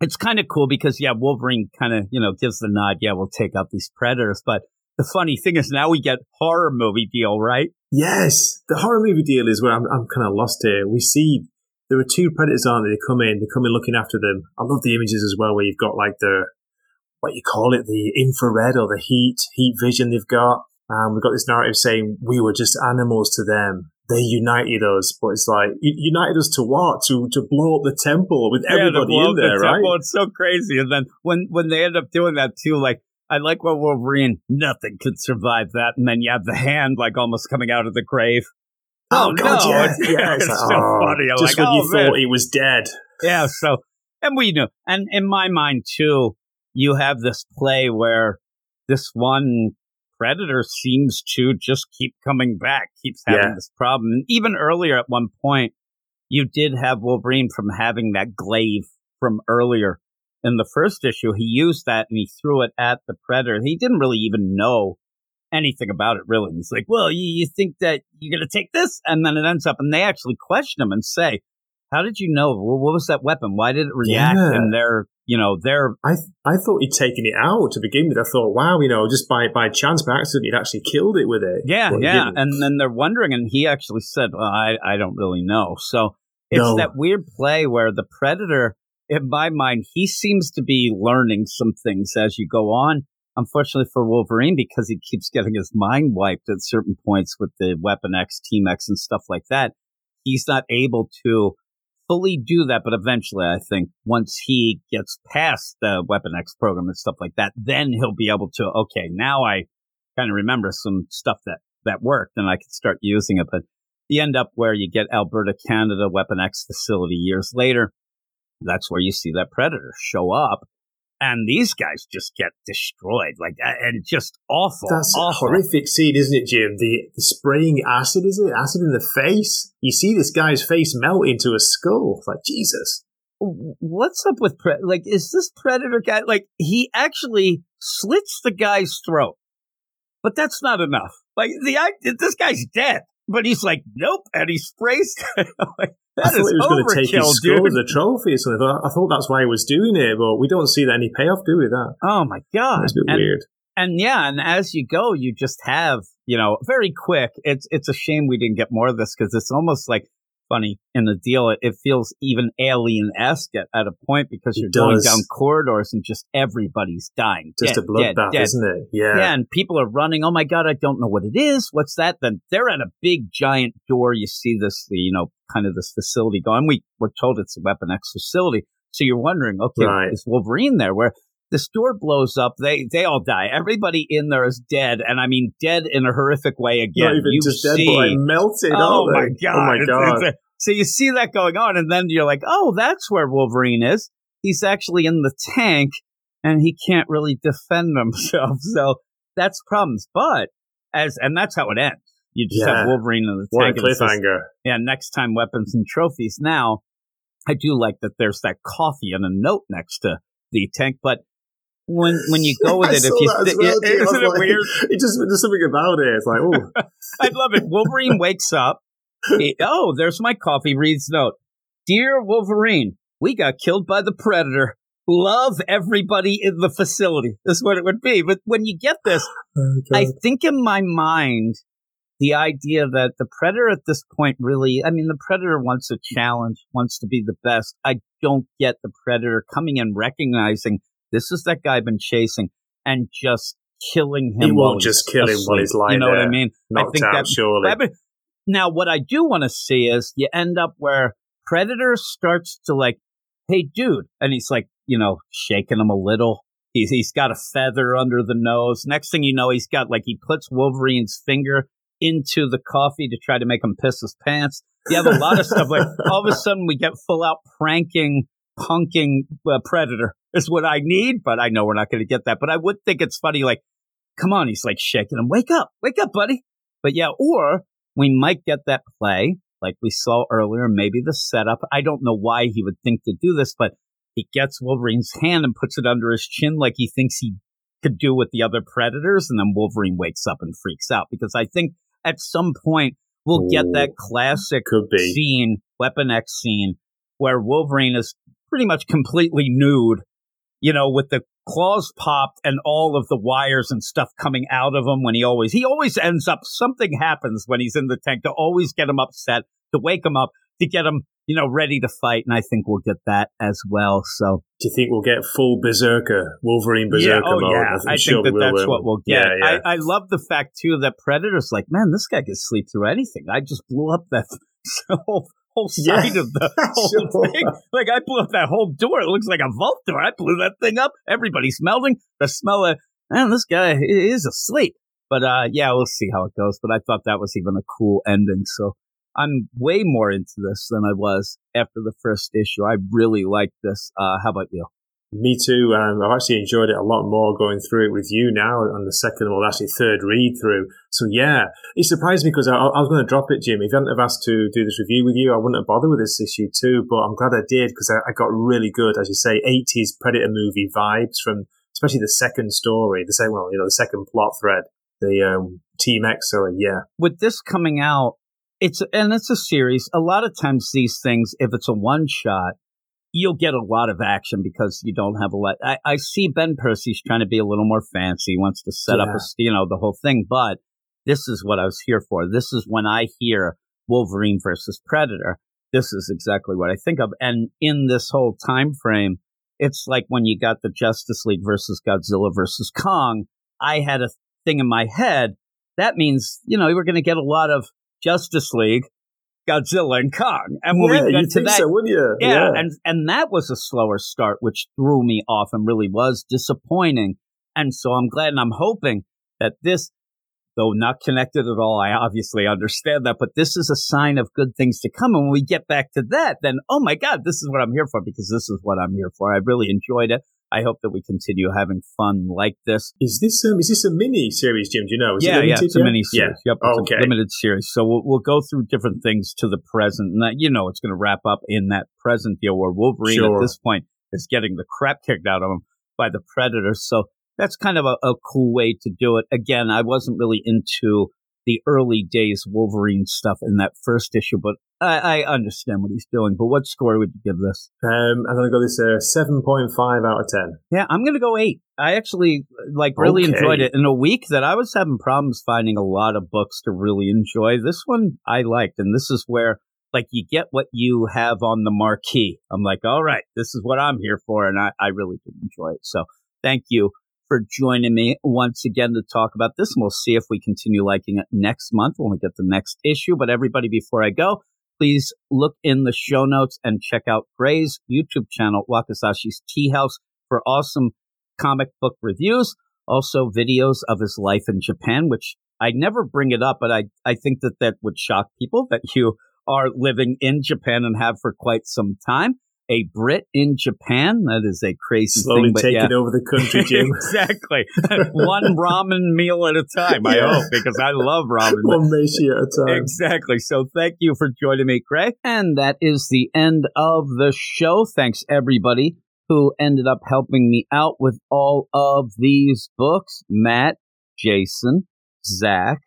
[SPEAKER 3] it's kind of cool because yeah, Wolverine kind of you know gives the nod. Yeah, we'll take out these predators. But the funny thing is now we get horror movie deal, right?
[SPEAKER 7] Yes, the horror movie deal is where I'm, I'm kind of lost here. We see there are two predators, aren't they? They come in, they come in looking after them. I love the images as well, where you've got like the what you call it, the infrared or the heat heat vision they've got. And we've got this narrative saying we were just animals to them they united us, but it's like united us to what? To to blow up the temple with yeah, everybody in there, the right? Temple.
[SPEAKER 3] It's so crazy. And then when when they end up doing that too, like I like what Wolverine, nothing could survive that. And then you have the hand like almost coming out of the grave.
[SPEAKER 7] Oh,
[SPEAKER 3] Oh,
[SPEAKER 7] God,
[SPEAKER 3] no.
[SPEAKER 7] yeah, yeah.
[SPEAKER 3] It's
[SPEAKER 7] like,
[SPEAKER 3] so
[SPEAKER 7] oh,
[SPEAKER 3] funny. I'm
[SPEAKER 7] Just
[SPEAKER 3] like,
[SPEAKER 7] when you
[SPEAKER 3] oh, man.
[SPEAKER 7] thought he was dead.
[SPEAKER 3] yeah. So, and we knew, and in my mind too, you have this play where this one predator seems to just keep coming back, keeps having
[SPEAKER 7] Yeah.
[SPEAKER 3] this problem. And even earlier at one point, you did have Wolverine from having that glaive from earlier in the first issue. He used that and he threw it at the predator. He didn't really even know anything about it, really. He's like, well, you, you think that you're going to take this? And then it ends up, and they actually question him and say, how did you know? What was that weapon? Why did it react?
[SPEAKER 7] Yeah.
[SPEAKER 3] And they're, you know, they're,
[SPEAKER 7] I th- I thought he'd taken it out to begin with. I thought, wow, you know, just by, by chance, by accident, he'd actually killed it with it.
[SPEAKER 3] yeah,
[SPEAKER 7] But
[SPEAKER 3] yeah. And then they're wondering, and he actually said, well, I, I don't really know. So it's
[SPEAKER 7] No.
[SPEAKER 3] that weird play where the predator, in my mind, he seems to be learning some things as you go on. Unfortunately for Wolverine, because he keeps getting his mind wiped at certain points with the Weapon X, Team X, and stuff like that, he's not able to fully do that. But eventually, I think once he gets past the Weapon X program and stuff like that, then he'll be able to, okay, now I kind of remember some stuff that, that worked and I can start using it. But you end up where you get Alberta, Canada Weapon X facility years later. That's where you see that Predator show up. And these guys just get destroyed, like, and just awful.
[SPEAKER 7] That's a horrific scene, isn't it, Jim? The, the spraying acid, is it? Acid in the face? You see this guy's face melt into a skull. It's like, Jesus.
[SPEAKER 3] what's up with Pre- like is this predator guy like he actually slits the guy's throat but that's not enough like the I, this guy's dead but he's like nope and he sprays like,
[SPEAKER 7] I thought he was going to take his
[SPEAKER 3] dude
[SPEAKER 7] as a trophy or something. I thought that's why he was doing it, but we don't see any payoff, do we? That
[SPEAKER 3] oh my god
[SPEAKER 7] it's a bit
[SPEAKER 3] and,
[SPEAKER 7] weird.
[SPEAKER 3] and yeah and as you go you just have you know very quick it's it's a shame we didn't get more of this because it's almost like funny in the deal it, it feels even alien-esque at, at a point because you're going down corridors and just everybody's dying
[SPEAKER 7] Just
[SPEAKER 3] dead,
[SPEAKER 7] a bloodbath, isn't it? Yeah.
[SPEAKER 3] Yeah, and people are running. Oh my god, I don't know what it is. What's that? Then they're at a big giant door. You see this, the, you know, kind of this facility going. We were told it's a Weapon X facility, so you're wondering, okay,
[SPEAKER 7] Right.
[SPEAKER 3] is Wolverine there? Where this store blows up, they they all die. Everybody in there is dead, and I mean dead in a horrific way. Again,
[SPEAKER 7] Not even
[SPEAKER 3] you
[SPEAKER 7] just
[SPEAKER 3] see,
[SPEAKER 7] dead, but like melted.
[SPEAKER 3] oh my
[SPEAKER 7] oh
[SPEAKER 3] god,
[SPEAKER 7] Oh my god.
[SPEAKER 3] it's a- so you see that going on, and then you're like, oh, that's where Wolverine is. He's actually in the tank, and he can't really defend himself. So that's problems. But as and that's how it ends. You just have Wolverine in the
[SPEAKER 7] what a
[SPEAKER 3] tank. and just-
[SPEAKER 7] cliffhanger.
[SPEAKER 3] yeah, next time weapons and trophies. Now, I do like that there's that coffee and a note next to the tank, but when when you go with it, if you thi-
[SPEAKER 7] well,
[SPEAKER 3] yeah,
[SPEAKER 7] Jim. I was
[SPEAKER 3] isn't it
[SPEAKER 7] like-
[SPEAKER 3] weird?
[SPEAKER 7] It just there's something about it. It's like, oh,
[SPEAKER 3] I love it. Wolverine wakes up. He- oh, there's my coffee. Reads note. Dear Wolverine, we got killed by the Predator. Love everybody in the facility. Is what it would be. But when you get this, oh, I think in my mind, the idea that the Predator at this point really, I mean, the Predator wants a challenge, wants to be the best. I don't get the Predator coming and recognizing this is that guy I've been chasing and just killing him.
[SPEAKER 7] He won't just kill him while
[SPEAKER 3] asleep.
[SPEAKER 7] he's lying
[SPEAKER 3] You know what I mean?
[SPEAKER 7] knocked
[SPEAKER 3] I think
[SPEAKER 7] out,
[SPEAKER 3] that
[SPEAKER 7] surely.
[SPEAKER 3] But- now, what I do want to see is you end up where Predator starts to like, hey, dude. And he's like, you know, shaking him a little. He's, he's got a feather under the nose. Next thing you know, he's got like, he puts Wolverine's finger into the coffee to try to make him piss his pants. You have a lot of stuff like all of a sudden we get full out pranking, punking uh, Predator is what I need, but I know we're not going to get that. But I would think it's funny, like, come on, he's like shaking him. Wake up, wake up, buddy. But yeah, or we might get that play like we saw earlier, maybe the setup. I don't know why he would think to do this, but he gets Wolverine's hand and puts it under his chin like he thinks he could do with the other predators. And then Wolverine wakes up and freaks out because I think at some point we'll get that classic
[SPEAKER 7] Could be.
[SPEAKER 3] scene, Weapon X scene, where Wolverine is pretty much completely nude, you know, with the claws popped and all of the wires and stuff coming out of him when he always, he always ends up, something happens when he's in the tank to always get him upset, to wake him up, to get him, you know, ready to fight. And I think we'll get that as well. So,
[SPEAKER 7] Do you think we'll get full Berserker, Wolverine Berserker
[SPEAKER 3] yeah, oh
[SPEAKER 7] mode?
[SPEAKER 3] yeah, I think
[SPEAKER 7] sure
[SPEAKER 3] that that's
[SPEAKER 7] won't
[SPEAKER 3] what
[SPEAKER 7] we?
[SPEAKER 3] we'll get.
[SPEAKER 7] Yeah, yeah.
[SPEAKER 3] I, I love the fact too that Predator's like, man, this guy can sleep through anything. I just blew up that whole whole
[SPEAKER 7] Yeah,
[SPEAKER 3] side of the whole
[SPEAKER 7] sure.
[SPEAKER 3] thing. Like I blew up that whole door. It looks like a vault door. I blew that thing up. Everybody's smelling The smell of man, this guy is asleep. But uh, yeah, we'll see how it goes. But I thought that was even a cool ending. So I'm way more into this than I was after the first issue. I really like this. Uh, how about you?
[SPEAKER 7] Me too. Um, I've actually enjoyed it a lot more going through it with you now on the second, well, actually third read through. So yeah, it surprised me because I, I, was going to drop it, Jim. If you hadn't have asked to do this review with you, I wouldn't have bothered with this issue too. But I'm glad I did because I, I got really good, as you say, 80s Predator movie vibes from especially the second story, the second, well, you know, the second plot thread, the um, Team X. So yeah,
[SPEAKER 3] with this coming out, it's and it's a series. A lot of times these things, if it's a one shot, you'll get a lot of action because you don't have a lot. I, I see Ben Percy's trying to be a little more fancy. He wants to set yeah. up a, you know, the whole thing. But this is what I was here for. This is when I hear Wolverine versus Predator. This is exactly what I think of. And in this whole time frame, it's like when you got the Justice League versus Godzilla versus Kong. I had a thing in my head. That means, you know, we're going to get a lot of Justice League Godzilla and Kong. And
[SPEAKER 7] yeah,
[SPEAKER 3] we
[SPEAKER 7] get
[SPEAKER 3] to that,
[SPEAKER 7] so, wouldn't you?
[SPEAKER 3] Yeah, yeah, and and that was a slower start, which threw me off and really was disappointing. And so I'm glad and I'm hoping that this, though not connected at all, I obviously understand that, but this is a sign of good things to come. And when we get back to that, then oh my God, this is what I'm here for because this is what I'm here for. I really enjoyed it. I hope that we continue having fun like this.
[SPEAKER 7] Is this um, is this a mini series, Jim? Do you know? Is
[SPEAKER 3] yeah,
[SPEAKER 7] it
[SPEAKER 3] yeah, it's a mini series.
[SPEAKER 7] Yeah.
[SPEAKER 3] Yep, it's
[SPEAKER 7] okay.
[SPEAKER 3] a limited series. So we'll we'll go through different things to the present, and that you know it's going to wrap up in that present deal where Wolverine
[SPEAKER 7] sure.
[SPEAKER 3] at this point is getting the crap kicked out of him by the Predators. So that's kind of a, a cool way to do it. Again, I wasn't really into the early days Wolverine stuff in that first issue, but I, I, understand what he's doing. But what score would you give this?
[SPEAKER 7] Um, I'm going to go this uh, 7.5 out of 10.
[SPEAKER 3] Yeah, I'm going to go 8. I actually like really
[SPEAKER 7] Okay.
[SPEAKER 3] enjoyed it. In a week that I was having problems finding a lot of books to really enjoy, this one I liked. And this is where like you get what you have on the marquee. I'm like, all right, this is what I'm here for. And I, I really did enjoy it. So thank you for joining me once again to talk about this. And we'll see if we continue liking it next month when we get the next issue. But everybody, before I go, please look in the show notes and check out Gray's YouTube channel, Wakizashi's Tea House, for awesome comic book reviews. Also, videos of his life in Japan, which I never bring it up, but I, I think that that would shock people that you are living in Japan and have for quite some time. A Brit in Japan, that is a crazy
[SPEAKER 7] Slowly
[SPEAKER 3] thing. But
[SPEAKER 7] taking
[SPEAKER 3] yeah.
[SPEAKER 7] over the country, Jim.
[SPEAKER 3] exactly. One ramen meal at a time, I
[SPEAKER 7] Yeah.
[SPEAKER 3] hope, because I love ramen.
[SPEAKER 7] One Meshi at a time.
[SPEAKER 3] Exactly. So thank you for joining me, Craig. And that is the end of the show. Thanks everybody who ended up helping me out with all of these books. Matt, Jason, Zach,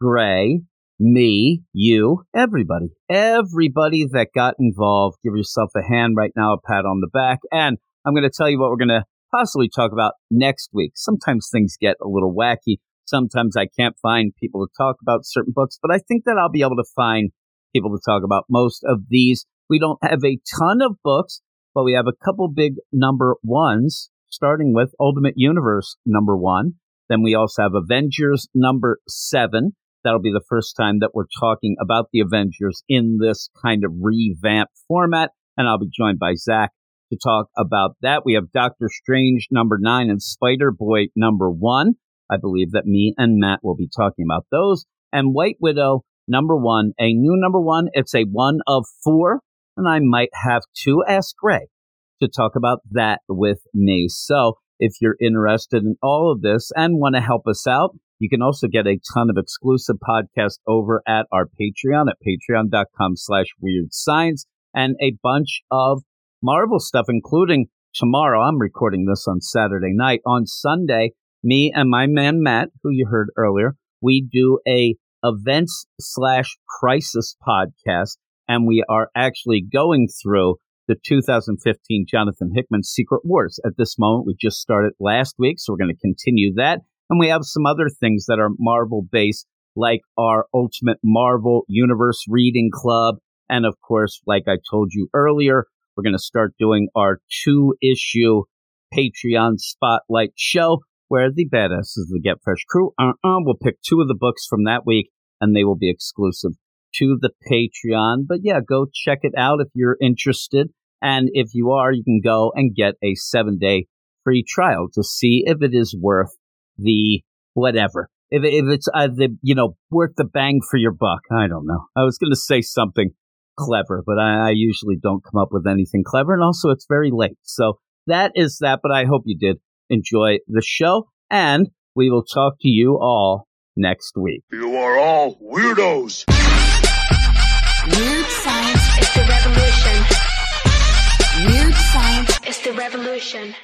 [SPEAKER 3] Gray, me, you, everybody. Everybody that got involved. Give yourself a hand right now, a pat on the back. And I'm going to tell you what we're going to possibly talk about next week. Sometimes things get a little wacky. Sometimes I can't find people to talk about certain books, but I think that I'll be able to find people to talk about most of these. We don't have a ton of books, but we have a couple big number ones, starting with Ultimate Universe number one. Then we also have Avengers number seven. That'll be the first time that we're talking about the Avengers in this kind of revamped format. And I'll be joined by Zach to talk about that. We have Doctor Strange number nine and Spider Boy number one. I believe that me and Matt will be talking about those. And White Widow number one, a new number one. It's a one of four. And I might have to ask Gray to talk about that with me. So if you're interested in all of this and want to help us out, you can also get a ton of exclusive podcasts over at our Patreon at patreon.com slash weird science and a bunch of Marvel stuff, including tomorrow. I'm recording this on Saturday night. On Sunday, me and my man Matt, who you heard earlier, we do a events slash crisis podcast, and we are actually going through the 2015 Jonathan Hickman Secret Wars. At this moment, we just started last week, so we're going to continue that. And we have some other things that are Marvel based, like our Ultimate Marvel Universe Reading Club. And of course, like I told you earlier, we're going to start doing our two issue Patreon spotlight show where the badasses of the Get Fresh crew uh-uh, will pick two of the books from that week and they will be exclusive to the Patreon. But yeah, go check it out if you're interested. And if you are, you can go and get a seven day free trial to see if it is worth the whatever. if, if it's uh, the you know worth the bang for your buck. I don't know. I was going to say something clever, but I, I usually don't come up with anything clever, and also it's very late. So that is that. But I hope you did enjoy the show, and we will talk to you all next week.
[SPEAKER 1] You are all weirdos.
[SPEAKER 2] Weird science is the revolution. Weird science is the revolution.